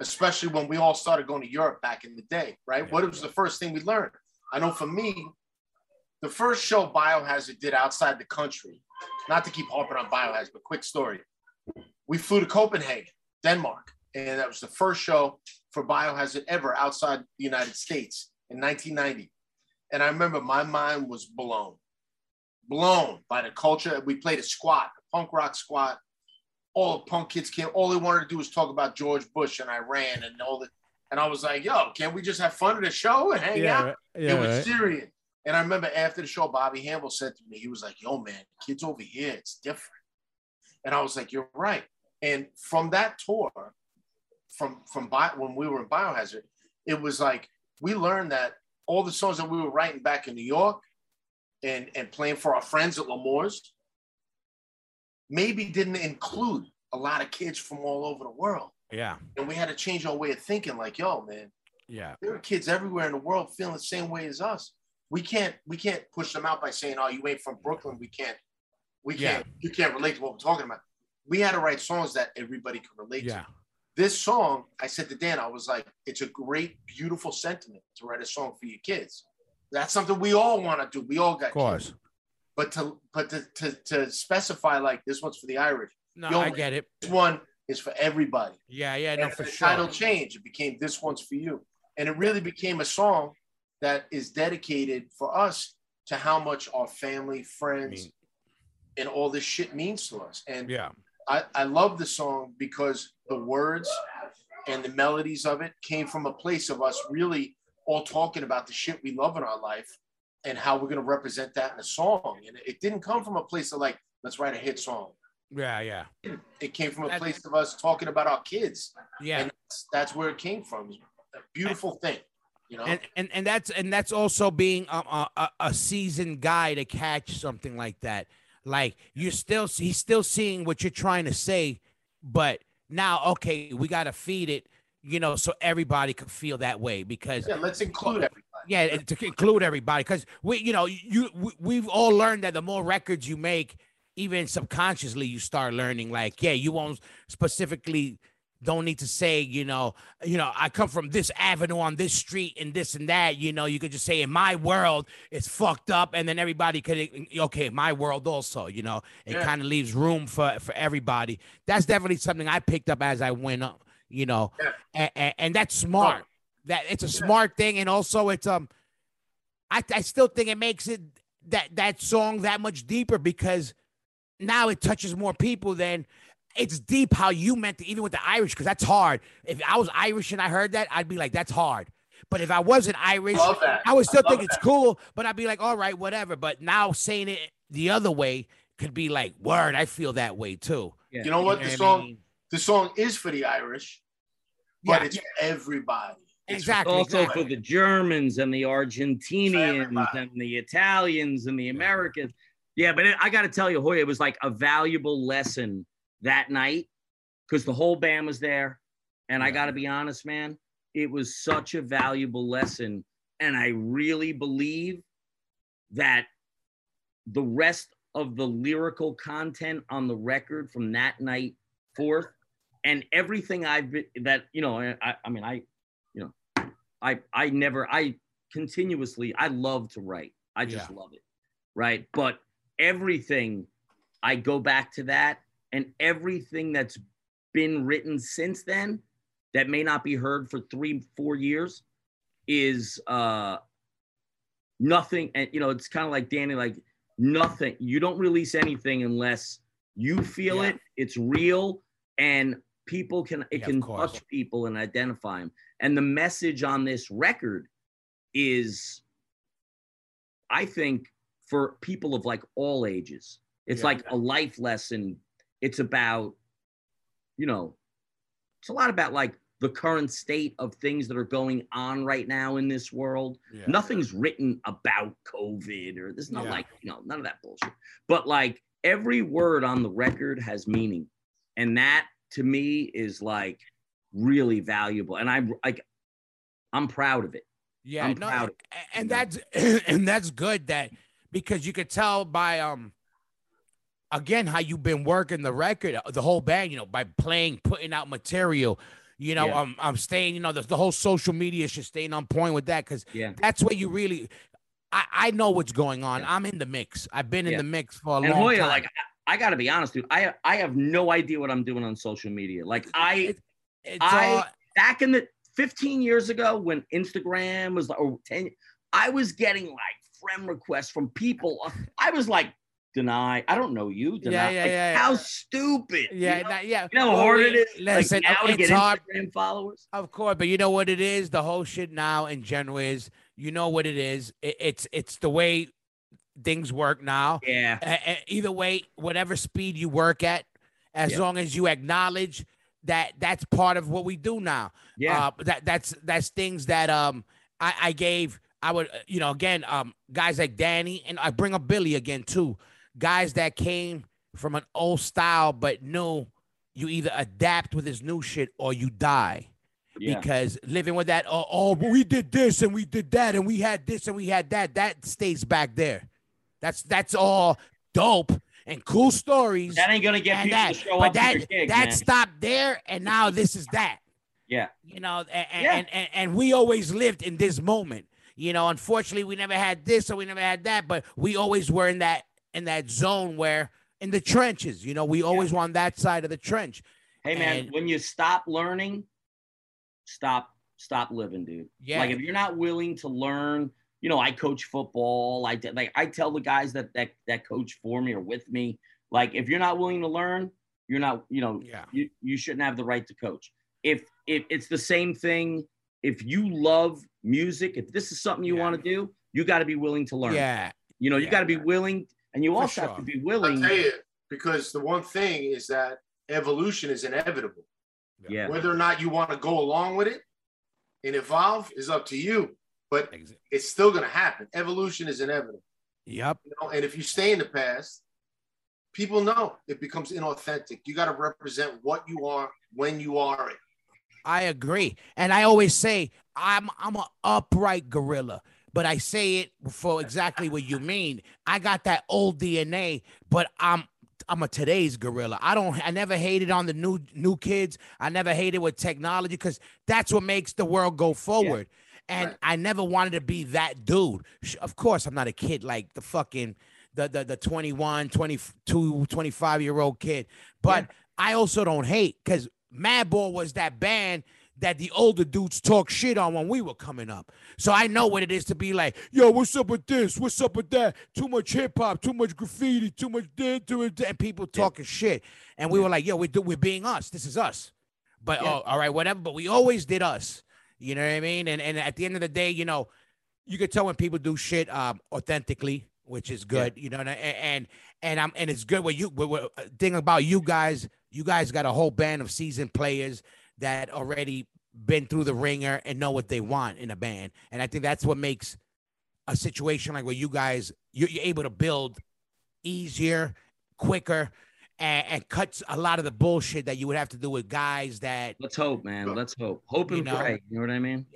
S4: especially when we all started going to Europe back in the day, right? What was the first thing we learned? I know for me, the first show Biohazard did outside the country, not to keep harping on Biohazard, but quick story. We flew to Copenhagen, Denmark, and that was the first show for Biohazard ever outside the United States in 1990. And I remember my mind was blown, blown by the culture. We played a squat, a punk rock squat. All the punk kids came. All they wanted to do was talk about George Bush and Iran and all that. And I was like, "Yo, can't we just have fun at the show and hang out?"
S3: right. yeah,
S4: it was
S3: right.
S4: serious. And I remember after the show, Bobby Hambel said to me, he was like, Yo, man, kids over here, it's different. And I was like, You're right. And from that tour, from from Bio, when we were in Biohazard, it was like we learned that all the songs that we were writing back in New York and, and playing for our friends at L'Amour's maybe didn't include a lot of kids from all over the world.
S3: Yeah,
S4: And we had to change our way of thinking, like, yo, man,
S3: yeah,
S4: there are kids everywhere in the world feeling the same way as us. We can't we can't push them out by saying, "Oh, you ain't from Brooklyn. We can't we
S3: Yeah.
S4: can't you can't relate to what we're talking about." We had to write songs that everybody could relate
S3: yeah,
S4: to. This song, I said to Dan, I was like, "It's a great, beautiful sentiment to write a song for your kids. That's something we all want to do. We all got
S3: of course.
S4: kids. But to but to, to to specify like this one's for the Irish,
S3: No,
S4: Yo,
S3: I get it.
S4: this one is for everybody.
S3: Yeah, yeah, no,
S4: and
S3: for
S4: the
S3: sure.
S4: title changed. It became "This One's for You," and it really became a song that is dedicated for us to how much our family,
S3: I
S4: friends,
S3: mean,
S4: and all this shit means to us. And
S3: yeah,
S4: I, I love the song because the words and the melodies of it came from a place of us really all talking about the shit we love in our life and how we're going to represent that in a song. And it didn't come from a place of like, let's write a hit song.
S3: yeah, yeah,
S4: It came from a
S3: That's-
S4: place of us talking about our kids.
S3: yeah.
S4: And that's, that's where it came from. A beautiful thing, you know?
S3: and and and that's and that's also being a, a, a- a seasoned guy to catch something like that. Like you're still he's still seeing what you're trying to say, but now okay, we got to feed it, you know, so everybody could feel that way because
S4: yeah, let's include everybody.
S3: yeah, to include everybody because we, you know, you we, we've all learned that the more records you make, even subconsciously, you start learning like, yeah, you won't specifically don't need to say, you know, you know, I come from this avenue on this street and this and that. You know, you could just say in my world it's fucked up, and then everybody could okay, my world also. You know, it
S4: Yeah.
S3: kind of leaves room for for everybody. That's definitely something I picked up as I went up. You know,
S4: Yeah.
S3: and, and that's smart. That it's a smart thing, and also it's um, I I still think it makes it that that song that much deeper because now it touches more people than it's deep how you meant it, even with the Irish, because that's hard. If I was Irish and I heard that, I'd be like, that's hard. But if I wasn't Irish, I would still
S4: I love
S3: think it's cool, but I'd be like, all right, whatever. But now saying it the other way could be like, word, I feel that way too.
S5: Yeah.
S4: You know what?
S3: You
S4: The
S3: know what I
S4: song,
S3: mean?
S4: the song is for the Irish, but
S3: Yeah.
S4: it's for everybody. It's
S3: Exactly.
S5: also
S3: exactly.
S5: for the Germans and the Argentinians and the Italians and the Americans. Yeah, but it, I got to tell you, Hoya, it was like a valuable lesson that night because the whole band was there. And I got to be honest, man, it was such a valuable lesson. And I really believe that the rest of the lyrical content on the record from that night forth and everything I've been that, you know, I, I mean, I, you know, I, I never, I continuously, I love to write. I just
S3: Yeah.
S5: love it. Right. But everything, I go back to that and everything that's been written since then that may not be heard for three, four years is uh nothing. And you know, it's kind of like Danny, like nothing. You don't release anything unless you feel
S3: Yeah.
S5: it, it's real, and people can it
S3: Yeah,
S5: can touch people and identify them. And the message on this record is, I think, for people of like all ages. It's
S3: Yeah.
S5: like a life lesson. It's about, you know, it's a lot about like the current state of things that are going on right now in this world.
S3: Yeah.
S5: Nothing's written about COVID or there's not
S3: Yeah.
S5: like, you know, none of that bullshit. But like every word on the record has meaning. And that to me is like really valuable. And I'm like, I'm proud of it.
S3: Yeah,
S5: I'm
S3: no,
S5: proud
S3: and
S5: you know?
S3: that's [CLEARS THROAT] and that's good that because you could tell by um again how you've been working the record, uh, the whole band, you know, by playing, putting out material, you know,
S5: Yeah.
S3: um, I'm staying, you know, the, the whole social media should staying on point with that because
S5: Yeah.
S3: that's where you really I, I know what's going on.
S5: Yeah.
S3: I'm in the mix. I've been in the mix for a
S5: And
S3: long
S5: Hoya,
S3: time.
S5: like I, got to be honest, dude. I I have no idea what I'm doing on social media. Like I
S3: It- it's
S5: I-
S3: all,
S5: back in the 15 years ago when Instagram was like or 10, I was getting like friend requests from people. I was like, deny. I don't know you. Deny.
S3: Yeah, yeah,
S5: Like,
S3: yeah,
S5: How stupid.
S3: yeah,
S5: You know,
S3: not- yeah.
S5: You know how hard it is.
S3: Listen,
S5: like now to get
S3: hard.
S5: Instagram followers.
S3: Of course, but you know what it is? The whole shit now in general is you know what it is. It, it's it's the way things work now.
S5: Yeah.
S3: A- either way, whatever speed you work at, as
S5: Yeah.
S3: long as you acknowledge that that's part of what we do now.
S5: Yeah.
S3: Uh, that that's that's things that um I, I gave I would uh, you know again um guys like Danny and I bring up Billy again too. Guys that came from an old style but knew you either adapt with this new shit or you die
S5: yeah.
S3: because living with that oh, oh but we did this and we did that and we had this and we had that that stays back there that's that's all dope and cool stories
S5: that ain't gonna get people
S3: that
S5: to show
S3: but
S5: up
S3: that
S5: to your gig,
S3: that
S5: man.
S3: stopped there and now this is that
S5: Yeah.
S3: you know and and,
S5: Yeah.
S3: and, and and we always lived in this moment you know unfortunately we never had this or we never had that but we always were in that in that zone where in the trenches you know we always on that side of the trench
S5: Hey man,
S3: And-
S5: when you stop learning, stop stop living, dude.
S3: yeah
S5: Like if you're not willing to learn, you know, I coach football. I like I tell the guys that that that coach for me or with me, like if you're not willing to learn, you're not, you know,
S3: yeah
S5: you, you shouldn't have the right to coach. If if it's the same thing, if you love music, if this is something you
S3: Yeah.
S5: want to do, you got to be willing to learn.
S3: yeah
S5: You know, you
S3: Yeah.
S5: got to be willing, and you
S3: For
S5: also have to be willing.
S4: I'll
S5: willing.
S4: tell you, because the one thing is that evolution is inevitable.
S5: Yeah.
S4: Whether or not you want to go along with it and evolve is up to you, but
S3: Ex-
S4: it's still going to happen. Evolution is inevitable.
S3: yep
S4: You know? And if you stay in the past, people know it becomes inauthentic. You got to represent what you are when you are it.
S3: I agree. And I always say I'm I'm an upright gorilla, but I say it for exactly what you mean. I got that old DNA, but I'm I'm a today's gorilla. I don't I never hated on the new new kids. I never hated with technology because that's what makes the world go forward. And
S4: Right.
S3: I never wanted to be that dude. Of course, I'm not a kid like the fucking the the, the 21, 22, 25 year old kid. But I also don't hate because Madball was that band that the older dudes talk shit on when we were coming up. So I know what it is to be like, yo, what's up with this? What's up with that? Too much hip hop, too much graffiti, too much this, too much that, and people talking shit. And we were like, yo, we're, do- we're being us. This is us. But
S5: Yeah.
S3: oh, all right, whatever. But we always did us. You know what I mean? And and at the end of the day, you know, you could tell when people do shit um authentically, which is good. You know, and and and I'm and it's good. What you what, what uh, thing about you guys? You guys got a whole band of seasoned players that already been through the ringer and know what they want in a band, and I think that's what makes a situation like where you guys you're, you're able to build easier, quicker, and, and cuts a lot of the bullshit that you would have to do with guys that
S5: Let's hope, man. Let's hope. Hope and
S3: You know?
S5: pray. You know what I mean?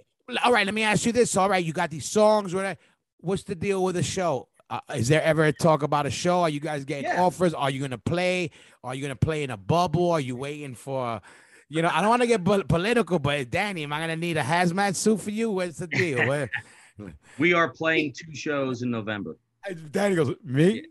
S3: all right, let me ask you this. All right, you got these songs. What? What's the deal with the show? Uh, is there ever a talk about a show? Are you guys getting
S5: Yeah.
S3: offers? Are you gonna play? Are you gonna play in a bubble? Are you waiting for? You know, I don't want to get pol- political, but Danny, am I gonna need a hazmat suit for you? What's the deal? What- [LAUGHS]
S5: We are playing two shows in November.
S3: Danny goes, me?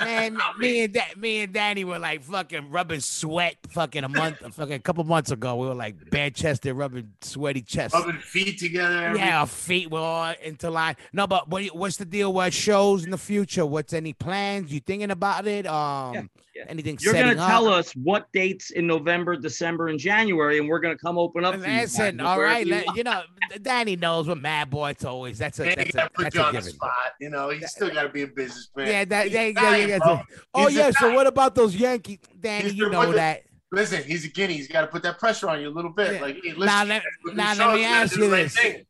S3: Man, [LAUGHS] me and da- me and Danny were like fucking rubbing sweat fucking a month, fucking a couple months ago. We were like bare chested, rubbing sweaty chests.
S4: Rubbing feet together. every-
S3: Yeah, our feet were all into line. No, but what, what's the deal with shows in the future? What's any plans? You thinking about it? Um,
S5: yeah.
S3: anything
S5: You're
S3: setting
S5: gonna
S3: up?
S5: tell us what dates in November, December, and January, and we're gonna come open up. for you guys,
S3: Listen, all
S5: wherever
S3: right,
S5: you
S3: let- you know, Danny knows what Madball. It's always that's a
S4: Man,
S3: that's
S4: you gotta
S3: a
S4: put
S3: that's
S4: you
S3: a
S4: on the spot. You know, he's still got to be a businessman.
S3: Yeah, that,
S4: He's
S3: that,
S4: Italian,
S3: yeah, yeah, yeah. Oh
S4: He's
S3: yeah. So what about those Yankees, Danny?
S4: He's
S3: You know
S4: that-
S3: that.
S4: Listen, he's a guinea. He's got to put that pressure on you a little bit.
S3: Yeah.
S4: Like, hey, listen,
S3: Now let,
S4: with
S3: now
S4: these
S3: let me ask you
S4: the right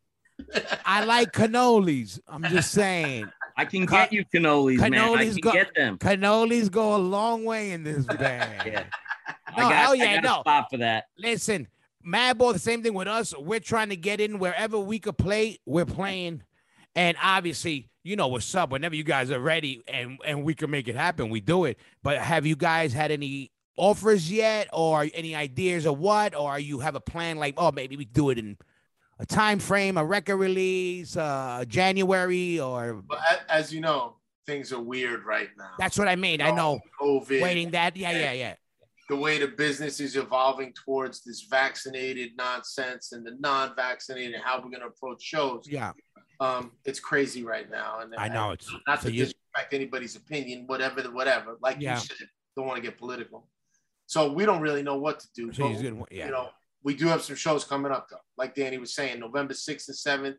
S3: this. I like cannolis. I'm just [LAUGHS] saying.
S5: I can get you cannolis, man. I can
S3: go-
S5: get them.
S3: Cannolis go a long way in this [LAUGHS] band.
S5: Yeah.
S3: No, oh,
S5: I got,
S3: hell yeah,
S5: I got
S3: no.
S5: a spot for that.
S3: Listen, Madball, the same thing with us. We're trying to get in wherever we could play. We're playing, and obviously, you know what's up. Whenever you guys are ready and and we can make it happen, we do it. But have you guys had any offers yet, or any ideas of what, or you have a plan like, oh, maybe we do it in a time frame, a record release, uh, January, or
S4: But as you know, things are weird right now.
S3: that's what I mean. I know.
S4: COVID.
S3: Waiting that, yeah, yeah, yeah.
S4: the way the business is evolving towards this vaccinated nonsense and the non-vaccinated, how we're going to approach shows.
S3: Yeah,
S4: Um, it's crazy right now, and
S3: I know it's
S4: not
S3: so
S4: to
S3: you,
S4: disrespect anybody's opinion, whatever, whatever. Like
S3: Yeah.
S4: you said, don't want to get political, so we don't really know what to do.
S3: so
S4: but,
S3: he's gonna, yeah.
S4: You know, we do have some shows coming up though. Like Danny was saying, November sixth and seventh,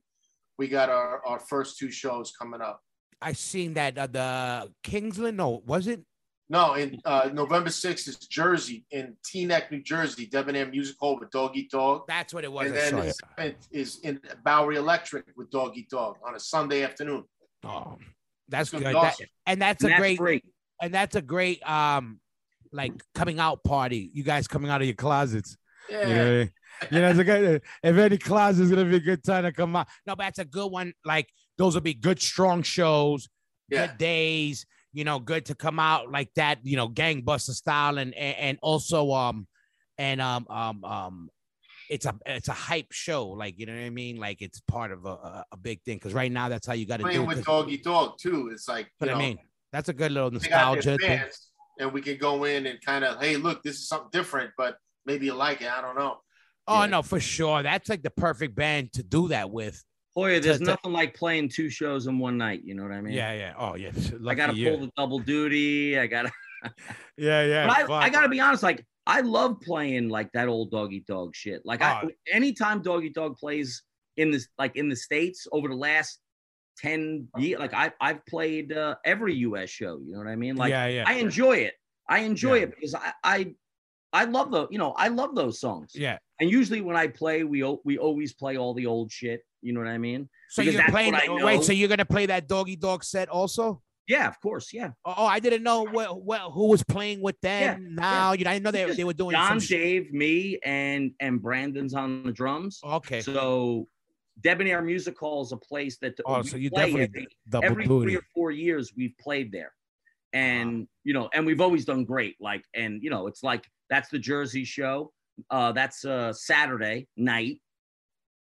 S4: we got our our first two shows coming up.
S3: I seen that uh, the Kingsland. No, was it?
S4: No, in uh, November 6th is Jersey in Teaneck, New Jersey, Debonair Music Hall with Dog Eat Dog.
S3: That's what it was.
S4: and
S3: I
S4: then the seventh is in Bowery Electric with Dog Eat Dog on a Sunday afternoon.
S3: Oh, that's
S4: gonna
S3: good.
S4: be
S3: That-
S4: awesome.
S3: and that's
S5: And
S3: a
S5: that's
S3: great,
S5: great.
S3: and that's a great um like coming out party. You guys coming out of your closets.
S4: Yeah.
S3: You know, you know, it's a good, [LAUGHS] if any closet is gonna be a good time to come out. No, but that's a good one. Like those will be good, strong shows,
S4: Yeah.
S3: good days. You know, good to come out like that. You know, gangbuster style, and and, and also um and um um um. It's a it's a hype show, like you know what I mean. Like it's part of a, a, big thing because right now that's how you got to do.
S4: Playing with
S3: 'cause-
S4: Dog too. It's like,
S3: But
S4: you
S3: I
S4: know,
S3: mean, that's a good little
S4: they got their
S3: nostalgia thing.
S4: and we can go in and kind of, hey, look, this is something different, but maybe you like it. I don't know.
S3: Oh
S4: Yeah.
S3: no, for sure. That's like the perfect band to do that with.
S5: Hoya, there's
S3: to- to-
S5: nothing like playing two shows in one night. You know what I mean?
S3: Yeah, yeah. Oh yeah.
S5: I got to
S3: you.
S5: pull the double duty. I got to. [LAUGHS]
S3: Yeah, yeah.
S5: But I. I got to be honest. Like I love playing like that old Dog Eat Dog shit. Like I,
S3: Oh.
S5: anytime Dog Eat Dog plays in this, like in the states over the last ten years, like I I've played uh, every U.S. show. You know what I mean? Like
S3: yeah, yeah.
S5: I enjoy it. I enjoy
S3: Yeah.
S5: it because I I I love the you know I love those songs.
S3: yeah.
S5: And usually when I play, we we always play all the old shit. You know what I mean?
S3: So
S5: because
S3: you're playing.
S5: what I know.
S3: Wait, so you're gonna play that Dog Eat Dog set also?
S5: Yeah, of course. Yeah.
S3: Oh, oh, I didn't know what, what who was playing with them.
S5: Yeah,
S3: now you know, I didn't know they, they were doing
S5: John, Dave, me, and and Brandon's on the drums.
S3: okay.
S5: So Debonair Music Hall is a place that
S3: Oh, so you definitely
S5: every,
S3: double
S5: every
S3: duty.
S5: three or four years we've played there, uh-huh. and you know, and we've always done great. Like, and you know, it's like that's the Jersey show. Uh, that's uh Saturday night,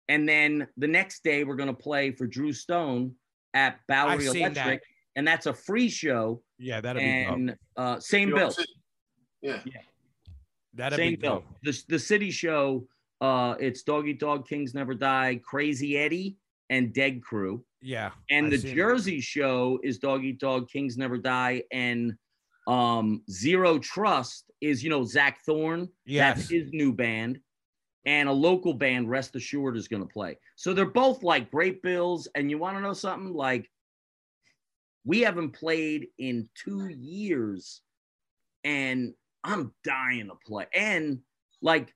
S5: and then the next day we're gonna play for Drew Stone at Bowery
S3: I've seen that.
S5: Electric, and that's a free show.
S3: Yeah, that'll be dope.
S5: Uh, same bill.
S4: it's- Yeah.
S3: That'll
S5: Same
S3: be
S5: bill. The, the city show, uh, it's Dog Eat Dog Kings Never Die, Crazy Eddie, and Dead Crew.
S3: Yeah.
S5: And
S3: I
S5: the
S3: seen it.
S5: Jersey show is Dog Eat Dog Kings Never Die, and um, Zero Trust is you know Zach Thorne.
S3: Yes.
S5: That's his new band. And a local band, Rest Assured, is going to play. So they're both like great bills. And you want to know something? Like, we haven't played in two years, and I'm dying to play. And like,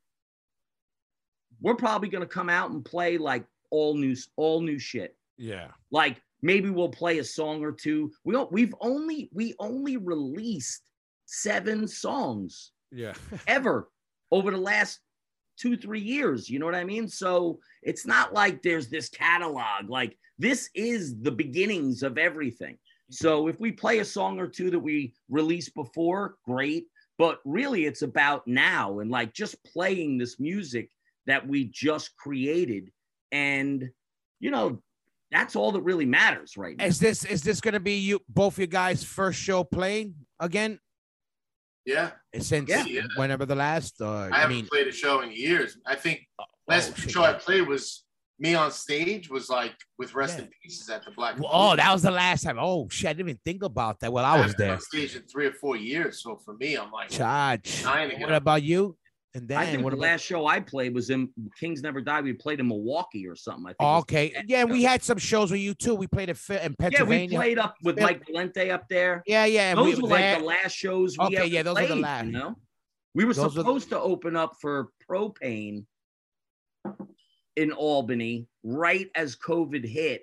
S5: we're probably going to come out and play like all new, all new shit.
S3: Yeah.
S5: Like maybe we'll play a song or two. We don't, we've only we only released seven songs
S3: Yeah. [LAUGHS]
S5: ever over the last two three years. You know what i mean? So it's not like there's this catalog. Like this is the beginnings of everything. So if we play a song or two that we released before great. But really it's about now and like just playing this music that we just created. And you know that's all that really matters right now
S3: Is this is this gonna be you both your guys' first show playing again?
S4: Yeah.
S3: Since
S5: Yeah.
S4: Yeah.
S3: whenever the last or
S4: I
S3: I,
S4: haven't
S3: mean
S4: played a show in years. I think oh, last
S3: oh, shit,
S4: show I played was me on stage was like with Rest
S3: Yeah.
S4: in Pieces at the Black.
S3: Well, oh, that was the last time. Oh shit, I didn't even think about that. Well, I was
S4: haven't been
S3: there.
S4: on stage in three or four years. So for me, I'm like,
S3: Charge.
S4: Dying to get
S3: What about you? And then
S5: I think
S3: what
S5: the
S3: about
S5: last show I played was in Kings Never Die. We played in Milwaukee or something. I think.
S3: okay. Yeah, we had some shows with you too. We played in, Fi- in
S5: Yeah, we
S3: Pennsylvania.
S5: played up with. Mike Valente up there.
S3: yeah, yeah.
S5: Those
S3: we
S5: were like the last shows we
S3: Okay, yeah, those were the last.
S5: You know, we were
S3: Those were the-
S5: supposed to open up for Pro-Pain in Albany right as COVID hit,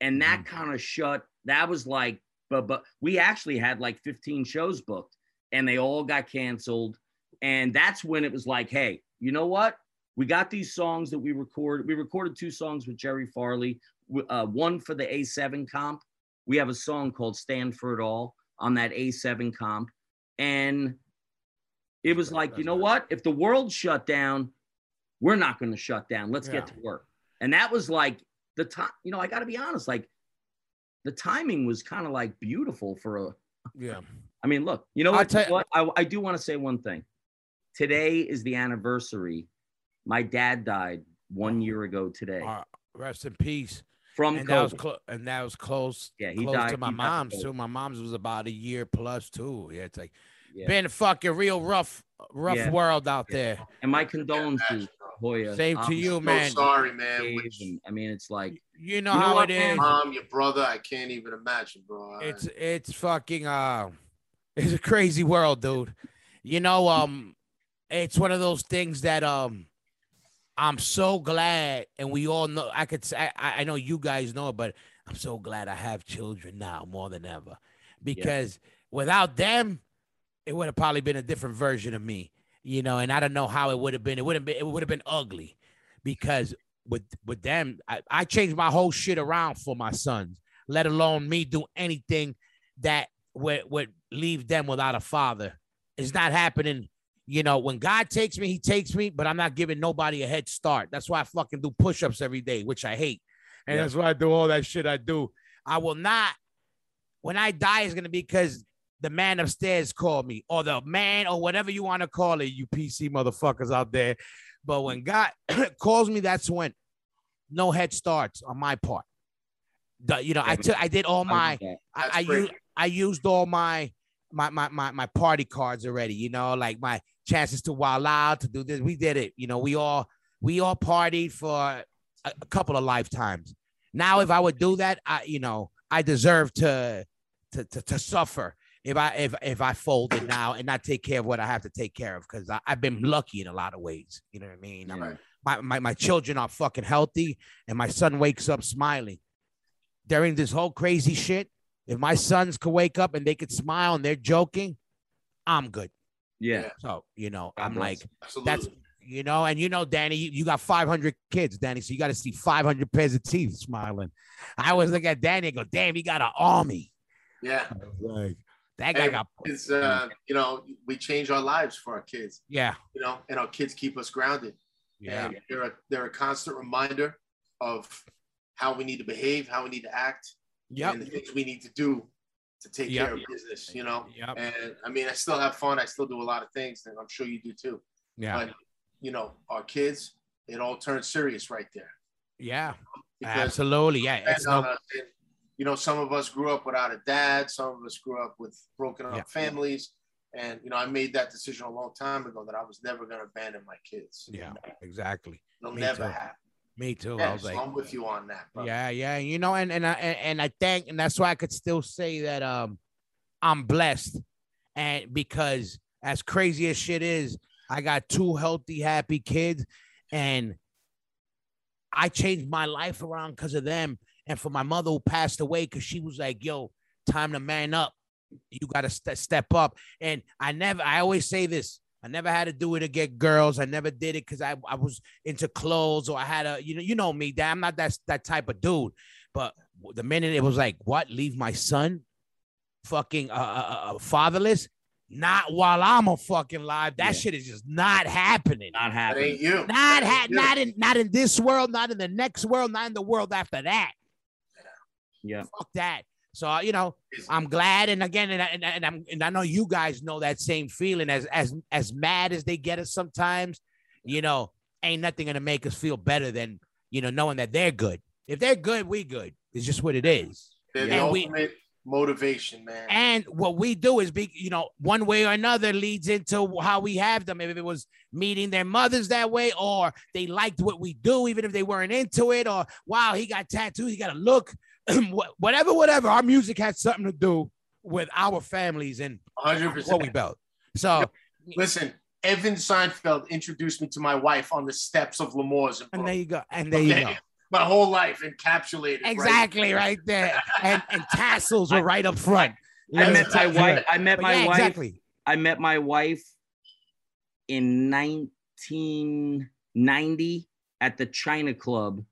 S5: and that
S3: Mm-hmm.
S5: kind of shut. That was like, but but we actually had like 15 shows booked, and they all got canceled. And that's when it was like, hey, you know what? We got these songs that we recorded. We recorded two songs with Jerry Farley, uh, one for the A7 comp. We have a song called Stand for It All on that A7 comp. And it was like, you know what? If the world shut down, we're not going to shut down. Let's get to work. And that was like the time, you know, I got to be honest, like the timing was kind of like beautiful for a,
S3: Yeah.
S5: I mean, look, you know what?
S3: tell you-
S5: what? I, I do want to say one thing. Today is the anniversary. My dad died one year ago today
S3: Uh, rest in peace.
S5: from
S3: and that was clo- and that was close.
S5: Yeah, he
S3: close
S5: died-
S3: to my
S5: he
S3: mom's
S5: from
S3: too. My mom's was about a year plus too. Yeah, it's like
S5: Yeah.
S3: been a fucking real rough, rough
S5: Yeah.
S3: world out
S5: Yeah.
S3: there.
S5: and my condolences,
S4: bro.
S5: Hoya.
S3: Same to you,
S4: So
S3: man.
S4: sorry, man. Which-
S5: I mean, it's like
S3: You know
S5: You know
S3: how
S5: it is.
S3: it
S5: man?
S4: mom, your brother, I can't even imagine, bro.
S3: It's it's fucking uh, [LAUGHS] it's a crazy world, dude. You know, um, it's one of those things that um, I'm so glad, and we all know. I could say I, I know you guys know, it, but I'm so glad I have children now more than ever, because without them, it would have probably been a different version of me. You know, and I don't know how it would have been. It would have been. It would have been ugly, because with with them, I, I changed my whole shit around for my sons. Let alone me do anything that would would leave them without a father. It's not happening. You know, when God takes me, He takes me, but I'm not giving nobody a head start. That's why I fucking do push-ups every day, which I hate, and
S5: Yeah.
S3: that's why I do all that shit I do. I will not. When I die, is gonna be because the man upstairs called me, or the man, or whatever you want to call it, you PC motherfuckers out there. But when God [COUGHS] calls me, that's when no head starts on my part. The- you know, I took, I did all my,
S5: I,
S3: I, I used, I used all my, my, my, my, my party cards already. You know, like my chances to wild out to do this. We did it. You know, we all, we all partied for a, a couple of lifetimes. Now, if I would do that, I, you know, I deserve to, to, to, to suffer if I, if, if I folded now and not take care of what I have to take care of because I've been lucky in a lot of ways. You know what I mean? I'm- my, my, my children are fucking healthy and my son wakes up smiling during this whole crazy shit if my sons could wake up and they could smile and they're joking i'm good
S5: yeah.
S3: so you know i'm
S5: bless.
S3: like
S4: Absolutely.
S3: that's you know and you know danny you, you got 500 kids danny so you got to see 500 pairs of teeth smiling i always look at danny and go damn he got an army
S4: yeah.
S3: Like that guy
S4: Hey,
S3: got
S4: It's uh, you know, we change our lives for our kids,
S3: yeah
S4: you know, and our kids keep us grounded.
S3: yeah
S4: And they're a, they're a constant reminder of how we need to behave, how we need to act,
S3: yep
S4: and the things we need to do to take
S3: Yep.
S4: care of business, you know.
S3: yep
S4: And I mean, I still have fun. I still do a lot of things, and I'm sure you do too.
S3: yeah
S4: But you know, our kids, it all turns serious right there.
S3: yeah
S4: Because
S3: absolutely yeah it's no,
S4: us. And, you know, some of us grew up without a dad. Some of us grew up with broken up
S3: Yeah.
S4: families. And you know, I made that decision a long time ago that I was never going to abandon my kids.
S3: yeah exactly
S4: it'll
S3: me
S4: never
S3: too.
S4: happen.
S3: Me too i was like
S4: I'm with you on that. Bro.
S3: Yeah, yeah, you know, and and I and, and I thank, and that's why I could still say that um I'm blessed, and because as crazy as shit is, I got two healthy, happy kids, and I changed my life around because of them, and for my mother who passed away, because she was like, "Yo, time to man up. You got to st- step up." And I never, I always say this. I never had to do it to get girls. I never did it because I, I was into clothes or I had a, you know, you know me, that I'm not that, that type of dude. But the minute it was like, what, leave my son fucking uh, uh, uh, fatherless? Not while I'm a fucking live. That
S5: Yeah.
S3: shit is just not happening.
S5: Not
S4: That
S5: happening.
S4: ain't you.
S3: Not ha-
S4: ain't you.
S3: not in not in this world, not in the next world, not in the world after that.
S5: Yeah.
S3: Fuck that. So uh, you know, I'm glad, and again, and, I, and, and I'm and I know you guys know that same feeling. As as as mad as they get us sometimes, you know, ain't nothing gonna make us feel better than you know knowing that they're good. If they're good, we good. It's just what it is.
S4: They're the
S3: And we-
S4: ultimate motivation, man.
S3: And what we do is be, you know, one way or another leads into how we have them. If it was meeting their mothers that way, or they liked what we do, even if they weren't into it, or wow, he got tattoos, he got a look, [CLEARS THROAT] whatever, whatever. Our music had something to do with our families and
S4: 100%.
S3: what we built. So,
S4: Listen, Evan Seinfeld introduced me to my wife on the steps of L'Amour's. in
S3: and there you go, and there you go.
S4: My whole life encapsulated. right?
S3: Exactly right there, and and tassels were right up front.
S5: I met my wife. I met
S3: But
S5: my
S3: yeah,
S5: wife.
S3: exactly.
S5: I met my wife in 1990 at the China Club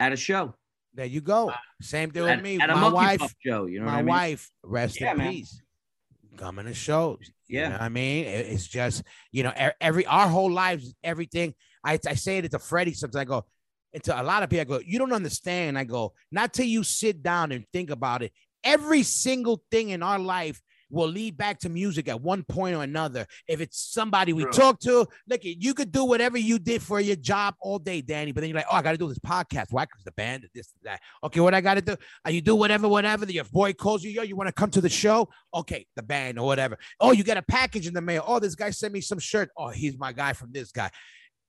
S5: at a show.
S3: There you go. Same thing with me. my wife,
S5: show. You know
S3: my
S5: what I mean?
S3: wife, rest
S5: Yeah,
S3: in
S5: man.
S3: peace. Coming to shows. You
S5: Yeah.
S3: know what I mean, it's just, you know, every our whole lives, everything. I, I say it to Freddie sometimes. I go, And to a lot of people, I go, you don't understand. I go, not till you sit down and think about it. Every single thing in our life will lead back to music at one point or another. If it's somebody we
S4: True.
S3: talk to, look, you could do whatever you did for your job all day, Danny. But then you're like, oh, I got to do this podcast. Why? Because the band, this, that. Okay, what I got to do? Uh, you do whatever, whatever. Your boy calls you, yo, you want to come to the show? Okay, the band or whatever. Oh, you got a package in the mail. Oh, this guy sent me some shirt. Oh, he's my guy from this guy.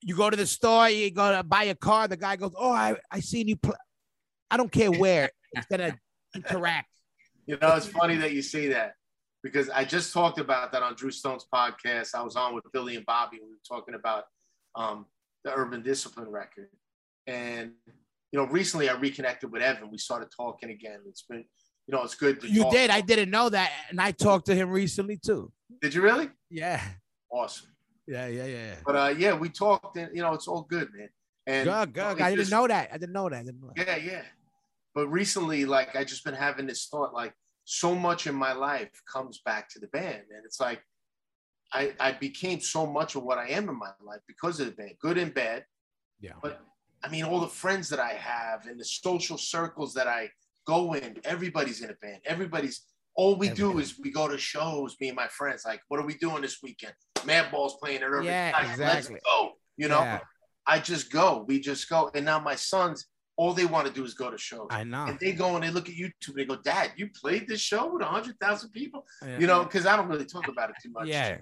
S3: You go to the store, you go to buy a car. The guy goes, oh, I, I seen you. Pl-. I don't care where. It's gonna [LAUGHS] interact.
S4: You know, it's funny that you say that because I just talked about that on Drew Stone's podcast. I was on with Billy and Bobby. We were talking about um, the Urban Discipline record, and you know, recently I reconnected with Evan. We started talking again. It's been, you know, it's good. To
S3: You did. I didn't know that, and I talked to him recently too.
S4: Did you really?
S3: Yeah,
S4: Awesome.
S3: yeah, yeah, yeah.
S4: But uh, yeah, we talked, and you know, it's all good, man. And it's
S3: I didn't
S4: just-
S3: know that. I didn't know that. I didn't know that.
S4: Yeah, yeah. But recently, like I just been having this thought, like so much in my life comes back to the band. And it's like I, I became so much of what I am in my life because of the band, good and bad.
S3: Yeah.
S4: But I mean, all the friends that I have and the social circles that I go in, everybody's in a band. Everybody's all we do is we go to shows, me and my friends. Like, what are we doing this weekend? Madball's playing at Urban.
S3: Yeah, exactly.
S4: Let's go. You know,
S3: Yeah,
S4: I just go. We just go. And now my sons, all they want to do is go to shows.
S3: I know.
S4: And they go and they look at YouTube and they go, Dad, you played this show with 100,000 people?
S3: Yeah.
S4: You know, because I don't really talk about it too much
S3: Yeah.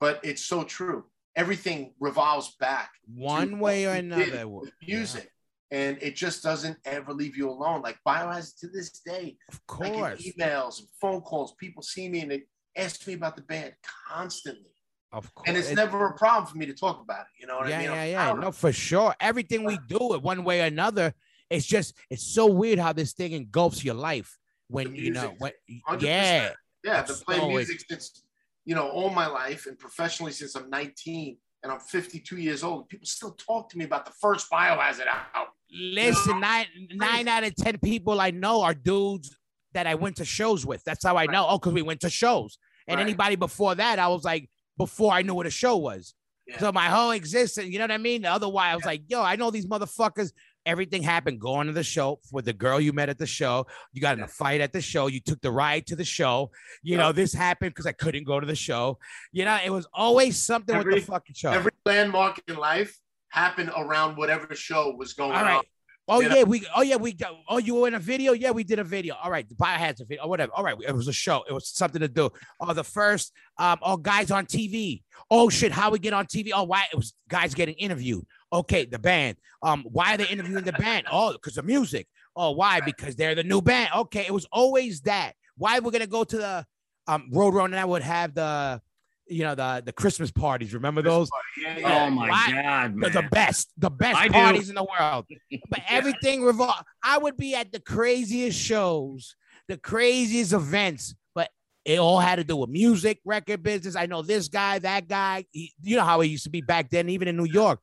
S4: But it's so true. Everything revolves back
S3: one way or
S4: what we did
S3: another.
S4: music. And it just doesn't ever leave you alone. Like Biohazard to this day,
S3: Of
S4: I get
S3: course,
S4: emails and phone calls. People see me and they ask me about the band constantly.
S3: Of course.
S4: And it's
S3: It-
S4: never a problem for me to talk about it. You know what
S3: yeah,
S4: I mean?
S3: yeah,
S4: I'm
S3: yeah.
S4: proud
S3: No, for sure. Everything we do it one way or another. It's just it's so weird how this thing engulfs your life when you know
S4: music,
S3: what.
S4: 100%.
S3: Yeah,
S4: Yeah, I've been
S3: So
S4: playing
S3: it-
S4: music since, you know, all my life and professionally since I'm 19 and I'm 52 years old. People still talk to me about the first Biohazard album.
S3: Listen, nine nine out of ten people I know are dudes that I went to shows with. That's how I know. Oh, because we went to shows. And
S4: Right.
S3: anybody before that, I was like, before I knew what a show was.
S4: Yeah.
S3: So my whole existence, you know what I mean? Otherwise, I was like, yo, I know these motherfuckers. Everything happened going to the show with the girl you met at the show. You got in a fight at the show. You took the ride to the show. You
S4: Yeah.
S3: know, this happened because I couldn't go to the show. You know, it was always something with
S4: Every-
S3: the fucking show.
S4: Every landmark in life happened around whatever show was going
S3: right.
S4: on.
S3: Oh
S4: know?
S3: yeah, we. Oh yeah, we. Go, oh, you were in a video. Yeah, we did a video. All right, the biohazard video. Or whatever. All right, it was a show. It was something to do. Oh, the first. Um. Oh, guys on TV. Oh shit, how we get on TV? Oh, why it was guys getting interviewed. Okay, the band. Um, why are they interviewing the band? Oh, because of music. Oh, why? Because they're the new band. Okay, it was always that. Why we're gonna go to the um Roadrunner and I would have the, you know, the the Christmas parties. Remember those?
S4: Yeah, yeah.
S5: Oh my
S3: Why-
S5: God,
S3: the,
S5: man.
S3: the best, the best
S5: I do.
S3: parties in the world. [LAUGHS] But everything revolved. I would be at the craziest shows, the craziest events, but it all had to do with music, record business. I know this guy, that guy. He- you know how it used to be back then, even in New York.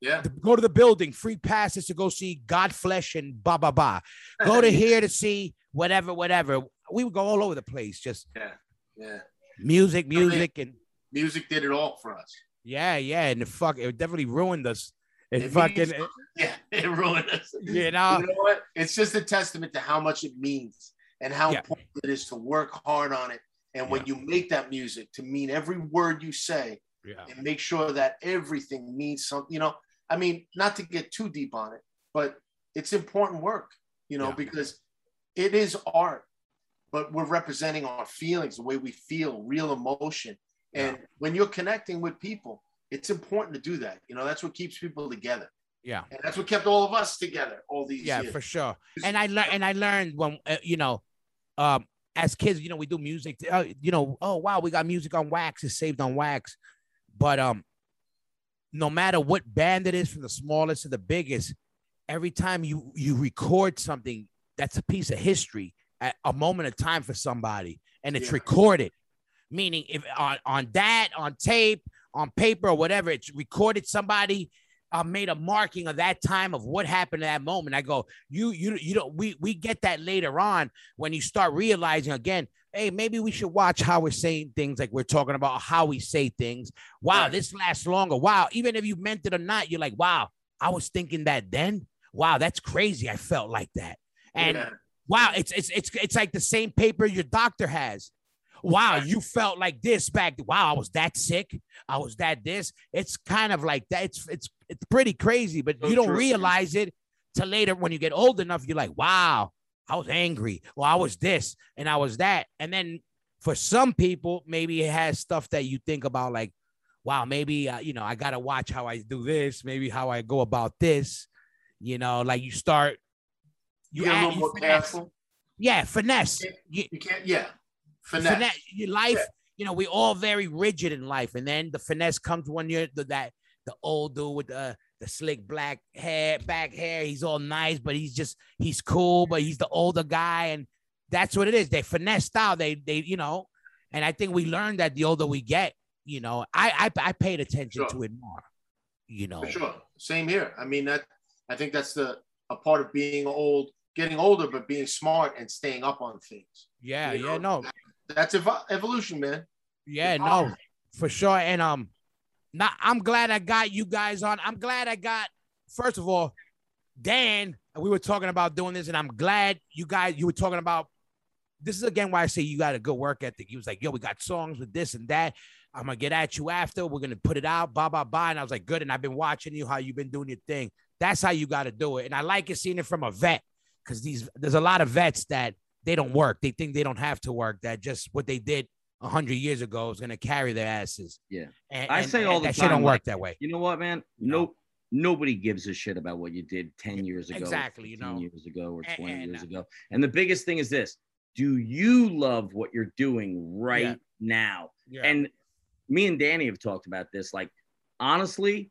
S4: yeah.
S3: To go to the building, free passes to go see Godflesh and ba ba ba. Go to [LAUGHS] here to see whatever, whatever. We would go all over the place, just
S4: yeah.
S3: music, music, and
S4: Music did it all for us.
S3: yeah, yeah. And the fuck, it definitely ruined us. It
S4: It
S3: fucking,
S4: means- [LAUGHS] Yeah, it ruined us.
S3: you know.
S4: you know what? It's just a testament to how much it means and how
S3: Yeah.
S4: important it is to work hard on it. And when you make that music to mean every word you say
S3: Yeah.
S4: and make sure that everything means something, you know, I mean, not to get too deep on it, but it's important work, you know,
S3: Yeah.
S4: because it is art, but we're representing our feelings, the way we feel, real emotion. And when you're connecting with people, it's important to do that. You know, that's what keeps people together.
S3: Yeah.
S4: And that's what kept all of us together all these
S3: Yeah,
S4: years.
S3: Yeah, for sure. And I learned, and I learned when uh, you know, um, as kids, you know, we do music. Uh, you know, oh wow, we got music on wax. It's saved on wax. But um, no matter what band it is, from the smallest to the biggest, every time you you record something, that's a piece of history, at a moment of time for somebody, and it's
S4: Yeah.
S3: recorded. Meaning, if on on that, on tape, on paper, or whatever, it's recorded. Somebody uh, made a marking of that time of what happened at that moment. I go, you, you, you don't. We we get that later on when you start realizing again. Hey, maybe we should watch how we're saying things, like we're talking about how we say things. Wow,
S4: Right.
S3: this lasts longer. Wow, even if you meant it or not, you're like, wow, I was thinking that then. Wow, that's crazy. I felt like that. And
S4: Yeah.
S3: wow, it's it's it's it's like the same paper your doctor has. Wow, you felt like this back. Wow, I was that sick. I was that this. It's kind of like that. It's it's it's pretty crazy, but
S4: So
S3: you don't
S4: true.
S3: realize it till later when you get old enough. You're like, wow, I was angry. Well, I was this and I was that. And then for some people, maybe it has stuff that you think about, like, wow, maybe uh, you know, I gotta watch how I do this, maybe how I go about this. You know, like you start.
S4: You get a little more
S3: finesse.
S4: careful.
S3: Yeah, finesse. You,
S4: You can't. Yeah. Finesse.
S3: finesse. Your life,
S4: Yeah.
S3: you know, we all very rigid in life, and then the finesse comes when you're the, that the old dude with the the slick black hair, back hair. He's all nice, but he's just he's cool, but he's the older guy, and that's what it is. They finesse style. They they you know, and I think we learn that the older we get. You know, I I, I paid attention
S4: Sure.
S3: to it more. You know,
S4: For sure. Same here. I mean that. I think that's the a part of being old, getting older, but being smart and staying up on things.
S3: yeah,
S4: You
S3: yeah, no,
S4: That's ev- evolution, man.
S3: Yeah, no, for sure. And um, not, I'm glad I got you guys on. I'm glad I got first of all, Dan. We were talking about doing this, and I'm glad you guys you were talking about. This is again why I say you got a good work ethic. He was like, "Yo, we got songs with this and that. I'm gonna get at you after. We're gonna put it out, blah blah blah." And I was like, "Good." And I've been watching you how you've been doing your thing. That's how you got to do it. And I like it seeing it from a vet because these there's a lot of vets that they don't work. They think they don't have to work. That just what they did a hundred years ago is gonna carry their asses.
S5: Yeah.
S3: And,
S5: I say
S3: and
S5: all the
S3: that shit
S5: time,
S3: don't
S5: like,
S3: work that way.
S5: You know what, man? No, nobody gives a shit about what you did 10 years ago.
S3: Exactly, you know.
S5: years ago or 20
S3: and,
S5: years
S3: uh,
S5: ago. And the biggest thing is this do you love what you're doing right
S3: Yeah.
S5: now?
S3: Yeah.
S5: And me and Danny have talked about this. Like, honestly,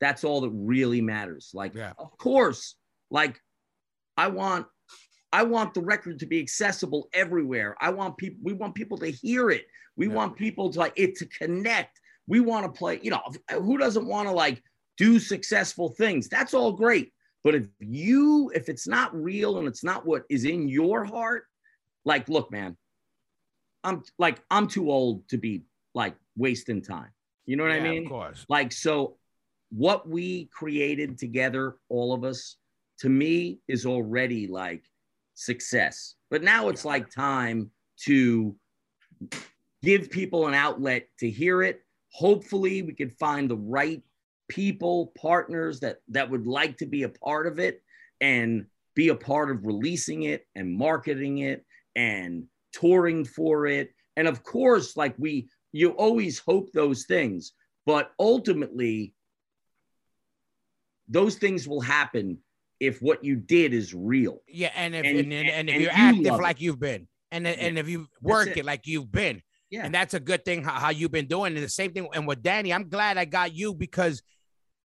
S5: that's all that really matters. Like,
S3: Yeah.
S5: of course, like, I want. I want the record to be accessible everywhere. I want people. We want people to hear it. We
S3: Yeah.
S5: want people to like it to connect. We want to play. You know, who doesn't want to like do successful things? That's all great. But if you, if it's not real and it's not what is in your heart, like, look, man, I'm like, I'm too old to be like wasting time. You know what I
S3: Yeah,
S5: mean?
S3: Of course.
S5: Like, so what we created together, all of us, to me is already like success. But now it's like time to give people an outlet to hear it. Hopefully, we can find the right people, partners that that would like to be a part of it and be a part of releasing it and marketing it and touring for it. And of course, like we you always hope those things, but ultimately those things will happen if what you did is real.
S3: Yeah, and if
S5: And-
S3: and, and, and if
S5: and
S3: you're
S5: you
S3: active
S5: love it.
S3: like you've been, and and if you work
S5: it.
S3: it. like you've been,
S5: Yeah.
S3: and that's a good thing how, how you've been doing. And the same thing. And with Danny, I'm glad I got you because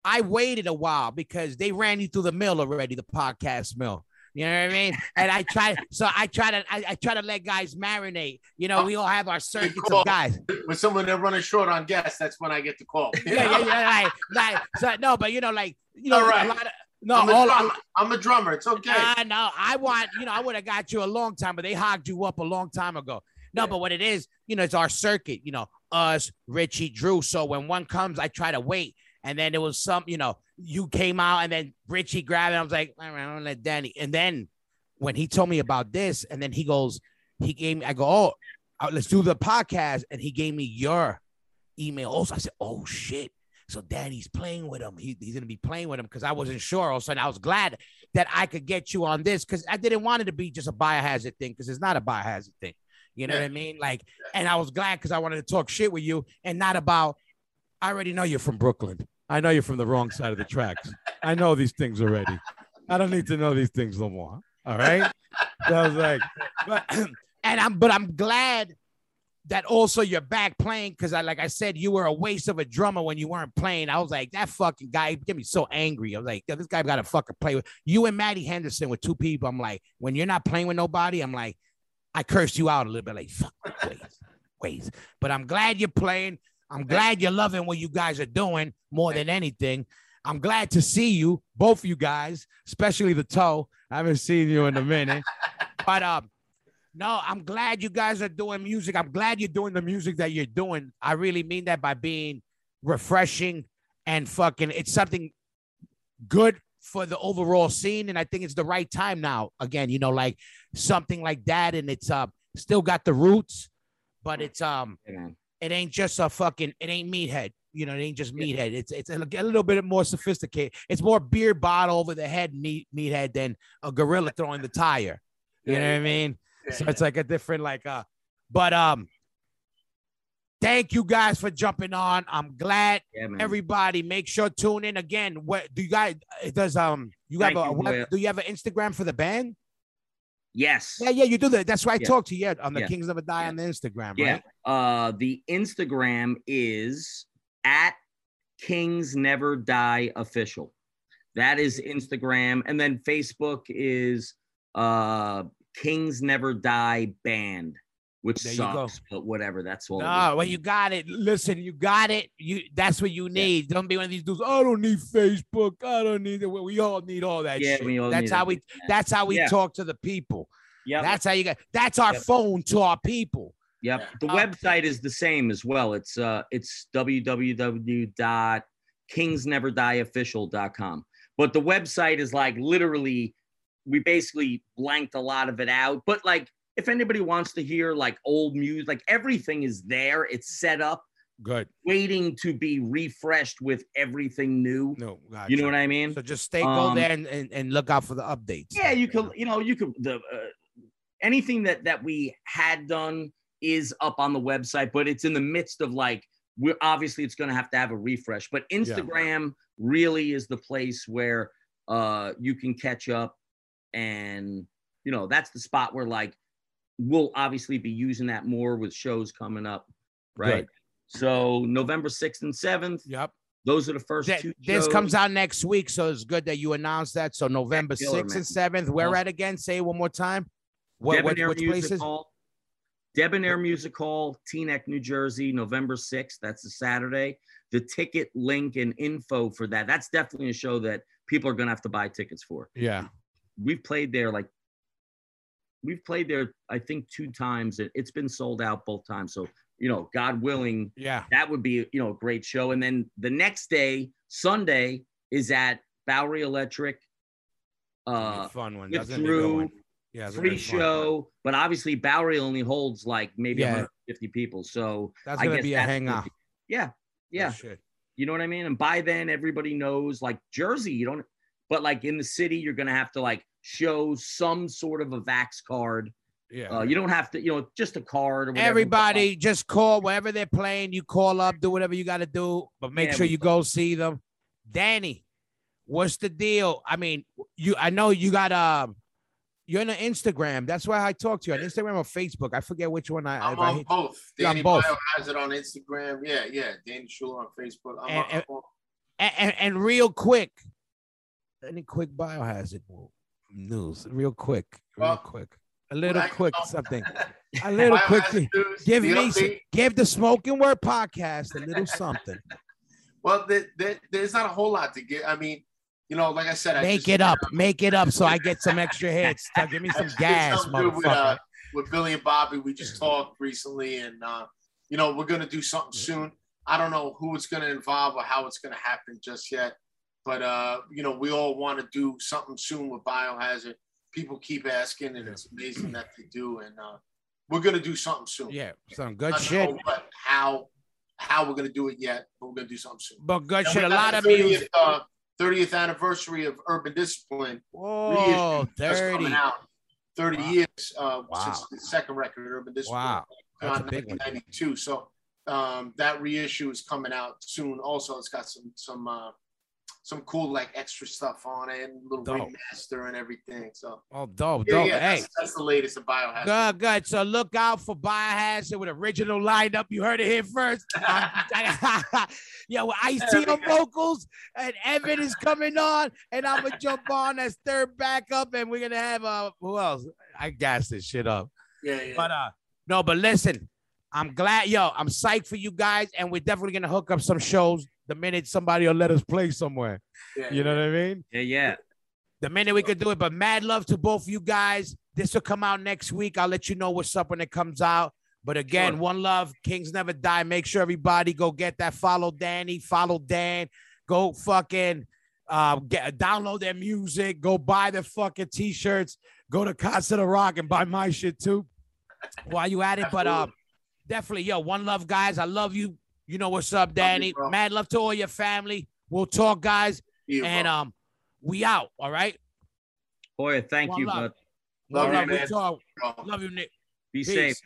S3: I waited a while because they ran you through the mill already, the podcast mill. You know what I mean? [LAUGHS] And I try, so I try to, I, I try to let guys marinate. You know, we all have our circuits
S4: call.
S3: of guys.
S4: When someone they're running short on guests, that's when I get the call.
S3: Yeah, yeah, yeah. [LAUGHS] Like, like, so, no, but you know, like, you know,
S4: All right.
S3: a lot of, no,
S4: I'm, a
S3: all,
S4: drummer. I'm a drummer. It's okay.
S3: I know. I want, you know, I would have got you a long time, but they hogged you up a long time ago. No,
S4: Yeah.
S3: but what it is, you know, it's our circuit, you know, us, Richie, Drew. So when one comes, I try to wait. And then there was some, you know, you came out and then Richie grabbed it. I was like, all right, I'm gonna let Danny. And then when he told me about this, and then he goes, he gave me, I go, oh, uh, let's do the podcast. And he gave me your email. Also, I said, oh shit. So Danny's playing with him. He, he's gonna be playing with him because I wasn't sure. Also, sudden, I was glad that I could get you on this because I didn't want it to be just a biohazard thing because it's not a biohazard thing. You know
S4: Yeah.
S3: what I mean? Like, and I was glad because I wanted to talk shit with you and not about. I already know you're from Brooklyn. I know you're from the wrong side of the tracks. I know these things already. I don't need to know these things no more. All right. So I was like, but [CLEARS THROAT] and I'm but I'm glad that also you're back playing because I like I said you were a waste of a drummer when you weren't playing. I was like that fucking guy get me so angry. I was like, "Yo, this guy got to fucking play with you and Maddie Henderson with two people. I'm like, when you're not playing with nobody, I'm like, I cursed you out a little bit, like fuck ways, ways. But I'm glad you're playing. I'm glad you're loving what you guys are doing more than anything. I'm glad to see you, both of you guys, especially the toe. I haven't seen you in a minute. [LAUGHS] But um, no, I'm glad you guys are doing music. I'm glad you're doing the music that you're doing. I really mean that by being refreshing and fucking. It's something good for the overall scene, and I think it's the right time now. Again, you know, like something like that, and it's uh still got the roots, but it's um
S5: Yeah,
S3: it ain't just a fucking it ain't meathead. You know, it ain't just meathead. It's it's a, a little bit more sophisticated. It's more beer bottle over the head meat meathead than a gorilla throwing the tire. You know what I mean? So it's like a different like uh but um thank you guys for jumping on. I'm glad
S5: Yeah,
S3: everybody make sure tune in again. What do you guys does um you have a
S5: you, Will.
S3: do you have an Instagram for the band?
S5: yes.
S3: Yeah, yeah, you do that. That's why I
S5: Yeah.
S3: talked to you on the
S5: Yeah.
S3: Kings Never Die
S5: Yeah.
S3: on the Instagram,
S5: Yeah.
S3: right?
S5: Uh, the Instagram is at Kings Never Die Official. That is Instagram, and then Facebook is uh Kings Never Die Band, which
S3: There
S5: sucks, but whatever. That's all.
S3: No, well, you got it. Listen, you got it. You that's what you need. Don't be one of these dudes. I don't need Facebook. I don't need it. We all need all that
S5: Yeah,
S3: shit.
S5: we all
S3: that's how we. That's how we
S5: Yeah.
S3: talk to the people.
S5: Yeah,
S3: That's how you got. That's our
S5: Yep.
S3: phone to our people.
S5: Yep. The
S3: Uh,
S5: website is the same as well. It's uh it's www.kingsneverdieofficial.com. But the website is like literally we basically blanked a lot of it out. But like if anybody wants to hear like old music, like everything is there. It's set up,
S3: Good.
S5: waiting to be refreshed with everything new.
S3: No,
S5: You know what I mean?
S3: So just stay go
S5: Um,
S3: there and, and, and look out for the updates.
S5: Yeah, you could, you know, you could the uh, anything that that we had done is up on the website, but it's in the midst of like we're obviously it's going to have to have a refresh. But Instagram really is the place where uh you can catch up, and you know that's the spot where like we'll obviously be using that more with shows coming up, right?
S3: Good.
S5: So November sixth and seventh,
S3: Yep.
S5: those are the first
S3: Th-
S5: two.
S3: this comes out next week, so it's good that you announced that. So November sixth and seventh. Where at again? Say it one more time. What, what
S5: Debonair
S3: which
S5: Music
S3: places?
S5: Hall. Debonair Music Hall, Teaneck, New Jersey, November 6th. That's a Saturday. The ticket link and info for that. That's definitely a show that people are gonna have to buy tickets for.
S3: Yeah.
S5: We've played there like we've played there, I think, two times. It, it's been sold out both times. So, you know, God willing,
S3: Yeah.
S5: that would be, you know, a great show. And then the next day, Sunday, is at Bowery Electric.
S3: Gonna be a
S5: Uh
S3: fun one. That's gonna a
S5: Drew,
S3: one. Yeah,
S5: free
S3: be fun.
S5: show, but obviously Bowery only holds like maybe
S3: Yeah.
S5: 150 people. So
S3: That's gonna be a hangout.
S5: yeah, yeah, you know what I mean. And by then, everybody knows like Jersey. You don't, but like in the city, you're gonna have to like show some sort of a Vax card.
S3: Yeah.
S5: Uh, you don't have to, you know, just a card or whatever.
S3: Everybody just call wherever they're playing. You call up, do whatever you got to do, but make
S5: Yeah,
S3: sure you go see them. Danny, what's the deal? I mean, you I know you got um you're on Instagram. That's why I talked to you on Instagram or Facebook. I forget which one I,
S4: I'm
S3: if I
S4: on
S3: hit-
S4: both. Danny
S3: both.
S4: Bio has it on Instagram. Yeah, yeah. Danny Schuler on Facebook. I'm,
S3: And-
S4: on-
S3: and, and, and real quick. Any quick biohazard news? Real quick. Real
S4: Well,
S3: quick. A little
S4: I-
S3: quick something. [LAUGHS] A little quick thing. Give me some, give the Smokin Word podcast a little something. [LAUGHS]
S4: Well, there, there, there's not a whole lot to get. I mean, you know, like I said, I
S3: Make
S4: just,
S3: it up. [LAUGHS] Make it up so I get some extra hits. Give me some gas,
S4: good with, uh, with Billy and Bobby. We just talked recently, and uh, you know, we're gonna do something soon. I don't know who it's gonna involve or how it's gonna happen just yet, but uh, you know, we all want to do something soon with Biohazard. People keep asking, and it's amazing that they do. And uh, we're gonna do something soon.
S3: Yeah, some good
S4: I don't
S3: shit.
S4: know what, how, how we're gonna do it yet, but we're gonna do something soon.
S3: But good
S4: And
S3: shit. A lot of
S4: 30th,
S3: music.
S4: Uh, 30th anniversary of Urban Discipline
S3: Whoa,
S4: reissue just
S3: 30.
S4: coming out. 30
S3: Wow.
S4: years uh,
S3: Wow.
S4: since the second record, Urban Discipline,
S3: Wow. That's
S4: out
S3: a
S4: in
S3: big one.
S4: 1992. So um, that reissue is coming out soon. Also, it's got some some uh, some cool like extra stuff on it, and little
S3: Dope.
S4: remaster and everything. So
S3: Oh, dope,
S4: yeah,
S3: dope.
S4: yeah,
S3: hey,
S4: that's, that's the latest of Biohazard.
S3: good, good. So look out for Biohazard with original lineup. You heard it here first. [LAUGHS] [LAUGHS] Yeah, with Ice T on vocals, and Evan is coming on, and I'm gonna jump on as third backup, and we're gonna have uh who else? I gas this shit up.
S4: Yeah, yeah.
S3: But uh, no, but listen, I'm glad, yo, I'm psyched for you guys, and we're definitely gonna hook up some shows the minute somebody will let us play somewhere.
S4: yeah,
S3: You know what I mean?
S5: Yeah, yeah.
S3: The minute we could do it. But mad love to both you guys. This will come out next week. I'll let you know what's up when it comes out. But again,
S4: Sure.
S3: one love, Kings never die. Make sure everybody go get that. Follow Danny, follow Dan. Go fucking uh, get download their music, go buy their fucking t-shirts, go to CasaDeRoc and buy my shit too. While you at it, but uh, definitely, yo, one love, guys. I love you. You know what's up, Danny.
S4: bro.
S3: Mad love to all your family. We'll talk, guys,
S4: You,
S3: and
S4: bro.
S3: um, we out. All right.
S5: Boy, thank
S3: One
S5: you,
S3: love.
S5: bud.
S4: Love
S3: One
S4: you,
S3: love. We
S4: man.
S3: talk. Love you, Nick.
S5: Be
S3: Peace.
S5: safe.